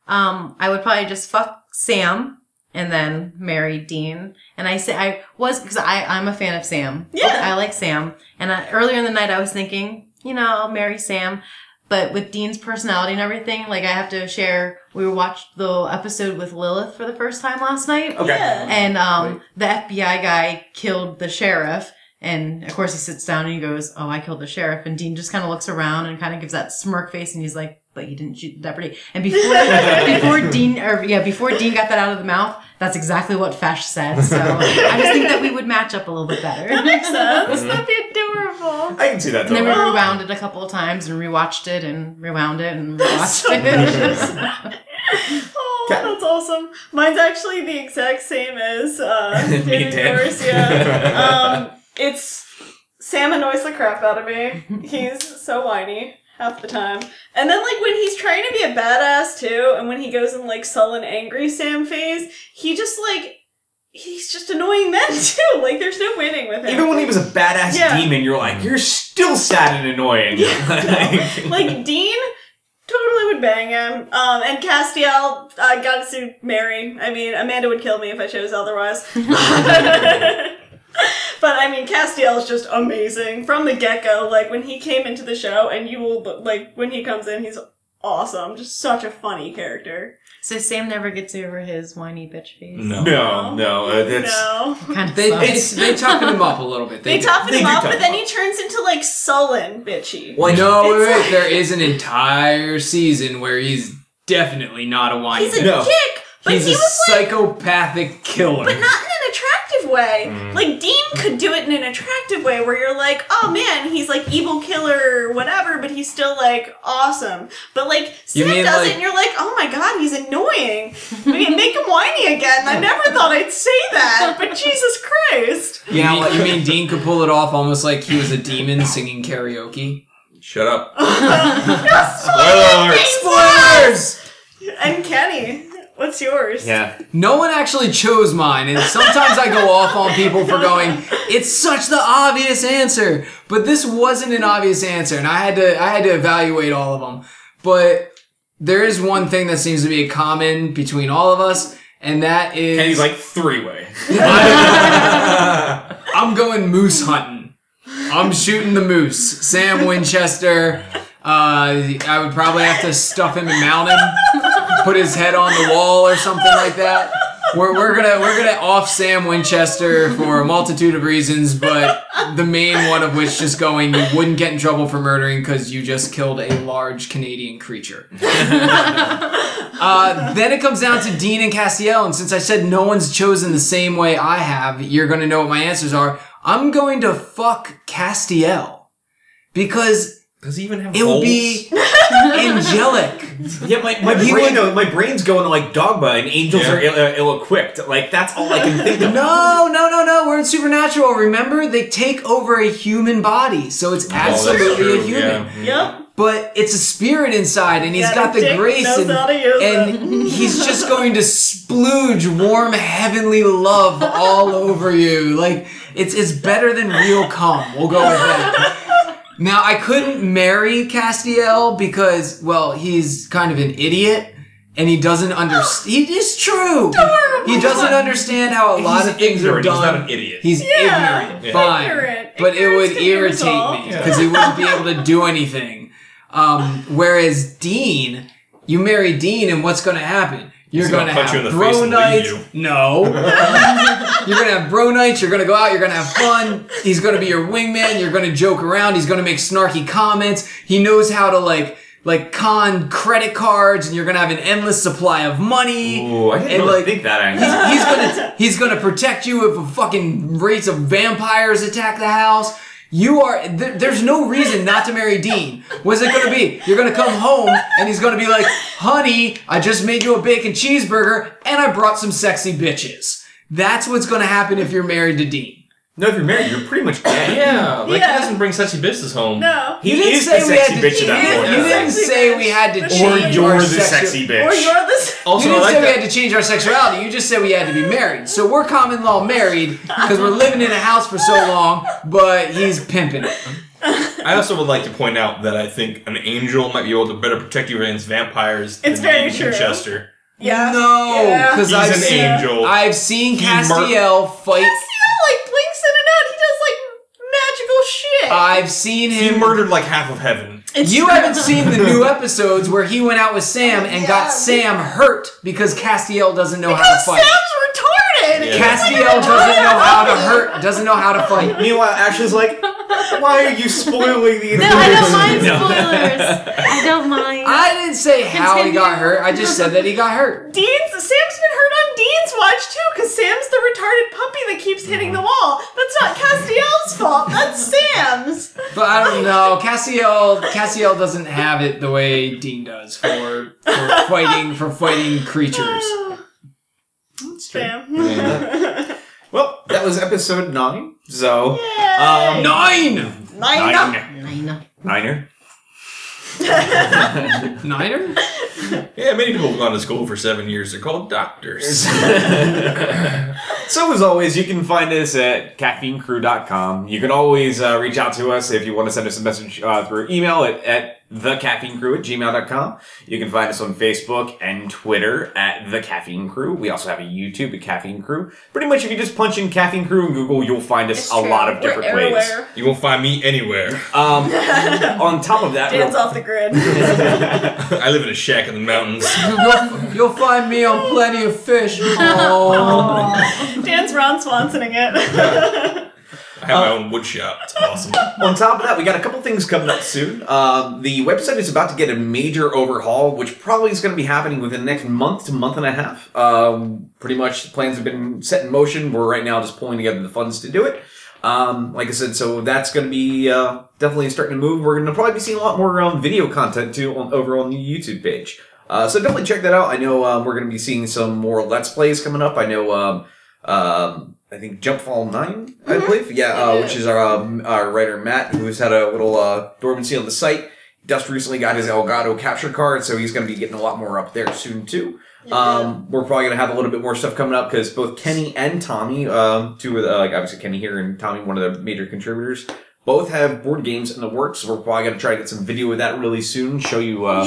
Um, I would probably just fuck Sam and then marry Dean. And I say I was because I I'm a fan of Sam. Yeah. I like Sam. And I, earlier in the night, I was thinking, you know, I'll marry Sam. But with Dean's personality and everything, like I have to share. We watched the episode with Lilith for the first time last night. Okay. Yeah. And um, the FBI guy killed the sheriff. And of course, he sits down and he goes, "Oh, I killed the sheriff." And Dean just kind of looks around and kind of gives that smirk face, and he's like, "But he didn't shoot the deputy." And before before Dean, or yeah, before Dean got that out of the mouth, that's exactly what Fesh said. So I just think that we would match up a little bit better. That makes sense. That'd be adorable. I can see that And then we rewound it a couple of times and rewatched it and rewound it and rewatched So it. Oh, Okay. that's awesome. Mine's actually the exact same as uh, Me David and Dan. Garcia. Um, it's Sam annoys the crap out of me. He's so whiny half the time. And then like when he's trying to be a badass too, and when he goes in like sullen angry Sam phase, he just like he's just annoying then too. Like there's no winning with him. Even when he was a badass Yeah. demon, you're like, you're still sad and annoying. Yeah, like Dean totally would bang him. Um, and Castiel, I got to see Mary. I mean, Amanda would kill me if I chose otherwise. But I mean, Castiel is just amazing from the get go. Like when he came into the show, and you will like when he comes in, he's awesome. Just such a funny character. So Sam never gets over his whiny bitch face. No. no, no, uh, that's. no, Kind of They, they, sucks. they toughen him up a little bit. they do. toughen him do up, but then him he turns into like sullen bitchy. Like, no, wait, wait, like- there is an entire season where he's definitely not a whiny. He's a No. dick, but He's he a was like psychopathic killer. but not in an attractive way. Mm. Like Dean could do it in an attractive way where you're like, oh man, he's like evil killer or whatever, but he's still like awesome. But like Sam mean, does like- it and you're like, oh my god, he's annoying. Make make him whiny again. I never thought I'd say that, but Jesus Christ. you, mean, you mean Dean could pull it off almost like he was a demon singing karaoke? Shut up. Spoiler Spoilers! And Kenny, what's yours? Yeah. No one actually chose mine, and sometimes I go off on people for going, it's such the obvious answer. But this wasn't an obvious answer, and I had to I had to evaluate all of them. But there is one thing that seems to be a common between all of us, and that is And he's like three way. I'm going moose hunting. I'm shooting the moose. Sam Winchester. Uh, I would probably have to stuff him and mount him, put his head on the wall or something like that. We're, we're gonna we're gonna off Sam Winchester for a multitude of reasons, but the main one of which just going you wouldn't get in trouble for murdering because you just killed a large Canadian creature. Uh, then it comes down to Dean and Castiel, and since I said no one's chosen the same way I have, you're gonna know what my answers are. I'm going to fuck Castiel because Does he even have it will holes? be angelic. Yeah, my, my He brain, would- my brain's going to like Dogma and angels Yeah. are ill, uh, ill-equipped. Like that's all I can think of. No, no, no, no. We're in supernatural. Remember, they take over a human body, so it's Oh, absolutely true, a human. yeah. Yep. But it's a spirit inside, and he's Yeah, got the grace, and, how to use and he's just going to splooge warm heavenly love all over you. Like it's it's better than real cum. We'll go with that. Now I couldn't marry Castiel because well he's kind of an idiot and he doesn't understand. He is true. He doesn't understand how a lot He's of things are ignorant, he's not an idiot. He's Yeah. ignorant. Yeah. Fine. Ignorant. But it would Ignorance can be irritate me because he wouldn't be able to do anything. Um, whereas Dean, you marry Dean, and what's going to happen? You're going gonna punch have you in the bro face and nights. you. No. you're going to have bro nights. You're going to go out. You're going to have fun. He's going to be your wingman. You're going to joke around. He's going to make snarky comments. He knows how to like like con credit cards, and you're going to have an endless supply of money. Ooh, I didn't And, really like, think that He's, he's gonna he's gonna protect you if a fucking race of vampires attack the house. You are th- there's no reason not to marry Dean. What's it gonna be? You're gonna come home and he's gonna be like, "Honey, I just made you a bacon cheeseburger and I brought some sexy bitches." That's what's gonna happen if you're married to Dean. No, if you're married, you're pretty much dead. Yeah, like Yeah. he doesn't bring sexy bitches home. No. He You didn't is say the we had sexy to- bitch at that you point. You didn't Sexy say bitch. we had to Or change Or you're our the sexu- sexy bitch. Or you're the. Also, You I didn't like say we that. had to change our sexuality. You just said we had to be married. So we're common law married because we're living in a house for so long, but he's pimping it. I also would like to point out that I think an angel might be able to better protect you against vampires It's than very Dean true. Winchester. Yeah. No, Yeah. because He's I've an seen, angel. I've seen He mur- Castiel fight. Castiel like blinks in and out. He does like magical. I've seen him. He him. murdered like half of heaven. It's you true. haven't seen the new episodes where he went out with Sam and got Sam hurt because Castiel doesn't know how to fight. Sam's retarded. Yeah. He's like Castiel doesn't know how to hurt. Doesn't know how to fight. Meanwhile, Ashley's like, why are you spoiling the No, I don't mind spoilers. I don't mind. I didn't say how he got hurt. I just said that he got hurt. Dean's Sam's been hurt on Dean's watch too, because Sam's the retarded puppy that keeps hitting the wall. That's not Castiel's fault. That's Sam's. But I don't know. Castiel Castiel doesn't have it the way Dean does for for fighting for fighting creatures. that's Sam. Well, that was episode nine. So, Yay. um, Nine. Nine. nine, Nine. niner. Niner? Yeah, many people have gone to school for seven years. They're called doctors. so as always, you can find us at caffeinecrew.com. You can always uh, reach out to us if you want to send us a message uh, through email at, at thecaffeinecrew at gmail.com. You can find us on Facebook and Twitter at The Caffeine Crew. We also have a YouTube at Caffeine Crew. Pretty much if you just punch in Caffeine Crew in Google, you'll find us It's a true. lot of We're different ways. you won't find me anywhere. Um, on top of that, Dan's off the grid. I live in a shack in the mountains. You'll, you'll find me on plenty of fish. Oh. Dan's Ron Swansoning it. I have my own wood shop. It's awesome. On top of that, we got a couple things coming up soon. Um, the website is about to get a major overhaul, which probably is going to be happening within the next month to month and a half. Um, pretty much, plans have been set in motion. We're right now just pulling together the funds to do it. Um, like I said, so that's going to be uh, definitely starting to move. We're going to probably be seeing a lot more um, video content too on, over on the YouTube page. Uh, so definitely check that out. I know um, we're going to be seeing some more Let's Plays coming up. I know. Um, um, I think Jumpfall 9, I believe. Yeah, uh, which is our, um, our writer Matt, who's had a little uh, dormancy on the site. Just recently got his Elgato capture card, so he's going to be getting a lot more up there soon too. Um, we're probably going to have a little bit more stuff coming up because both Kenny and Tommy, um, two of the, like obviously Kenny here and Tommy, one of the major contributors, both have board games in the works. So we're probably going to try to get some video of that really soon. Show you uh,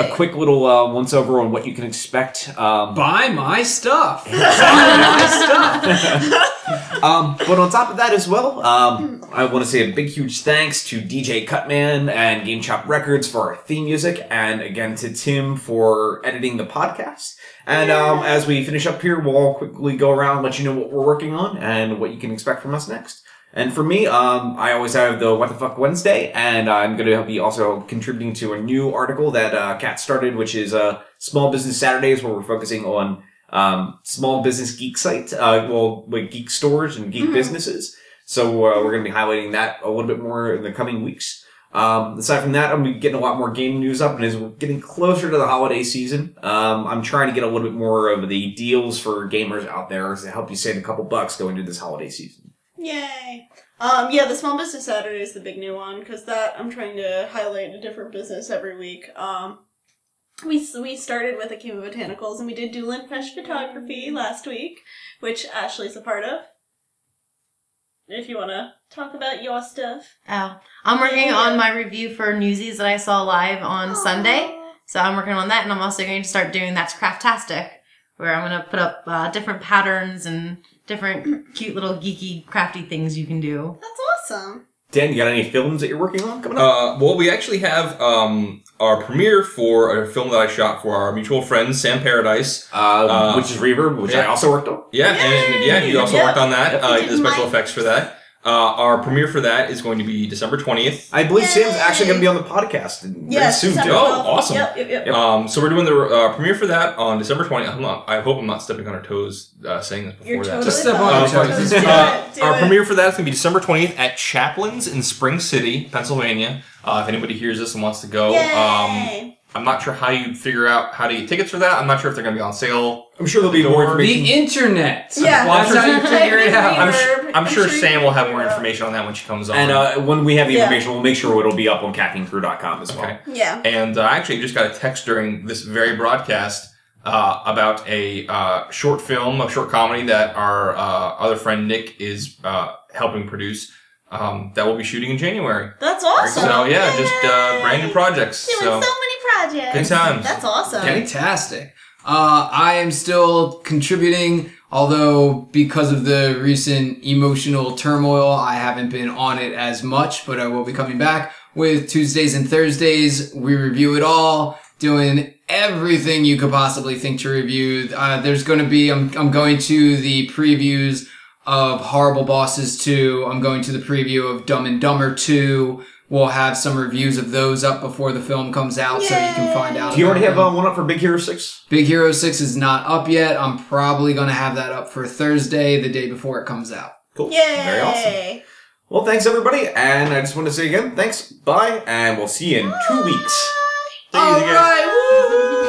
a quick little uh, once over on what you can expect. Um, Buy my stuff. Buy my stuff. Um, but on top of that as well, um, I want to say a big, huge thanks to DJ Cutman and Game Chop Records for our theme music, and again to Tim for editing the podcast. And um, as we finish up here, we'll quickly go around let you know what we're working on and what you can expect from us next. And for me, um, I always have the What the Fuck Wednesday, and I'm going to be also contributing to a new article that uh, Kat started, which is uh, Small Business Saturdays, where we're focusing on um, small business geek site, uh, well, like geek stores and geek businesses. So uh, we're going to be highlighting that a little bit more in the coming weeks. Um, aside from that, I'm gonna be getting a lot more game news up, and as we're getting closer to the holiday season, um, I'm trying to get a little bit more of the deals for gamers out there to help you save a couple bucks going into this holiday season. Yay! Um, yeah, the Small Business Saturday is the big new one because that I'm trying to highlight a different business every week. Um, we we started with Akima Botanicals and we did do Fesh photography last week, which Ashley's a part of. If you want to talk about your stuff, Oh, I'm working on my review for Newsies that I saw live on Sunday. So I'm working on that, and I'm also going to start doing that's Craftastic, where I'm going to put up uh, different patterns and different cute little geeky crafty things you can do. That's awesome. Dan, you got any films that you're working on coming up? Uh, well, we actually have um, our premiere for a film that I shot for our mutual friend Sam Paradise. Uh, uh, which is Reverb, which I also worked on. Yeah, and yeah, he also Yep. worked on that. Uh, Yep. the special My- effects for that. Uh, our premiere for that is going to be December twentieth. I believe Sam's actually going to be on the podcast very Yes, soon December. Oh, 12th. awesome. Yep, yep, yep. Um, so we're doing the uh, premiere for that on December twentieth. I'm not, I hope I'm not stepping on our toes uh, saying this before You're that. totally Just step on Uh, your toes. Just do uh, it, do our it. premiere for that is going to be December 20th at Chaplin's in Spring City, Pennsylvania. Uh, if anybody hears this and wants to go, um, I'm not sure how you figure out how to get tickets for that. I'm not sure if they're going to be on sale. I'm sure there'll be more information. The internet. Yeah. That's how you figure it out. I'm, Reverb. Su- I'm I'm sure sure Sam will have more it information on that when she comes on. and uh, when we have the Yeah. information, we'll make sure it'll be up on caffeinecrew.com as well. okay. Yeah. And uh, I actually just got a text during this very broadcast uh, about a uh, short film, a short comedy that our uh, other friend Nick is uh, helping produce. Um, that we'll be shooting in January. That's awesome. So yeah, just uh, brand new projects. Doing So so many projects. Good times. That's awesome. Fantastic. Uh, I am still contributing, although because of the recent emotional turmoil, I haven't been on it as much, but I will be coming back with Tuesdays and Thursdays. We review it all, doing everything you could possibly think to review. Uh, there's going to be, I'm, I'm going to the previews of Horrible Bosses 2. I'm going to the preview of Dumb and Dumber 2. We'll have some reviews of those up before the film comes out, so you can find out. Do you already about have uh, one up for Big Hero 6? Big Hero 6 is not up yet. I'm probably going to have that up for Thursday, the day before it comes out. Cool. Yay! Very awesome. Well, thanks everybody, and I just want to say again, thanks, bye, and we'll see you in two weeks. take it easy, guys.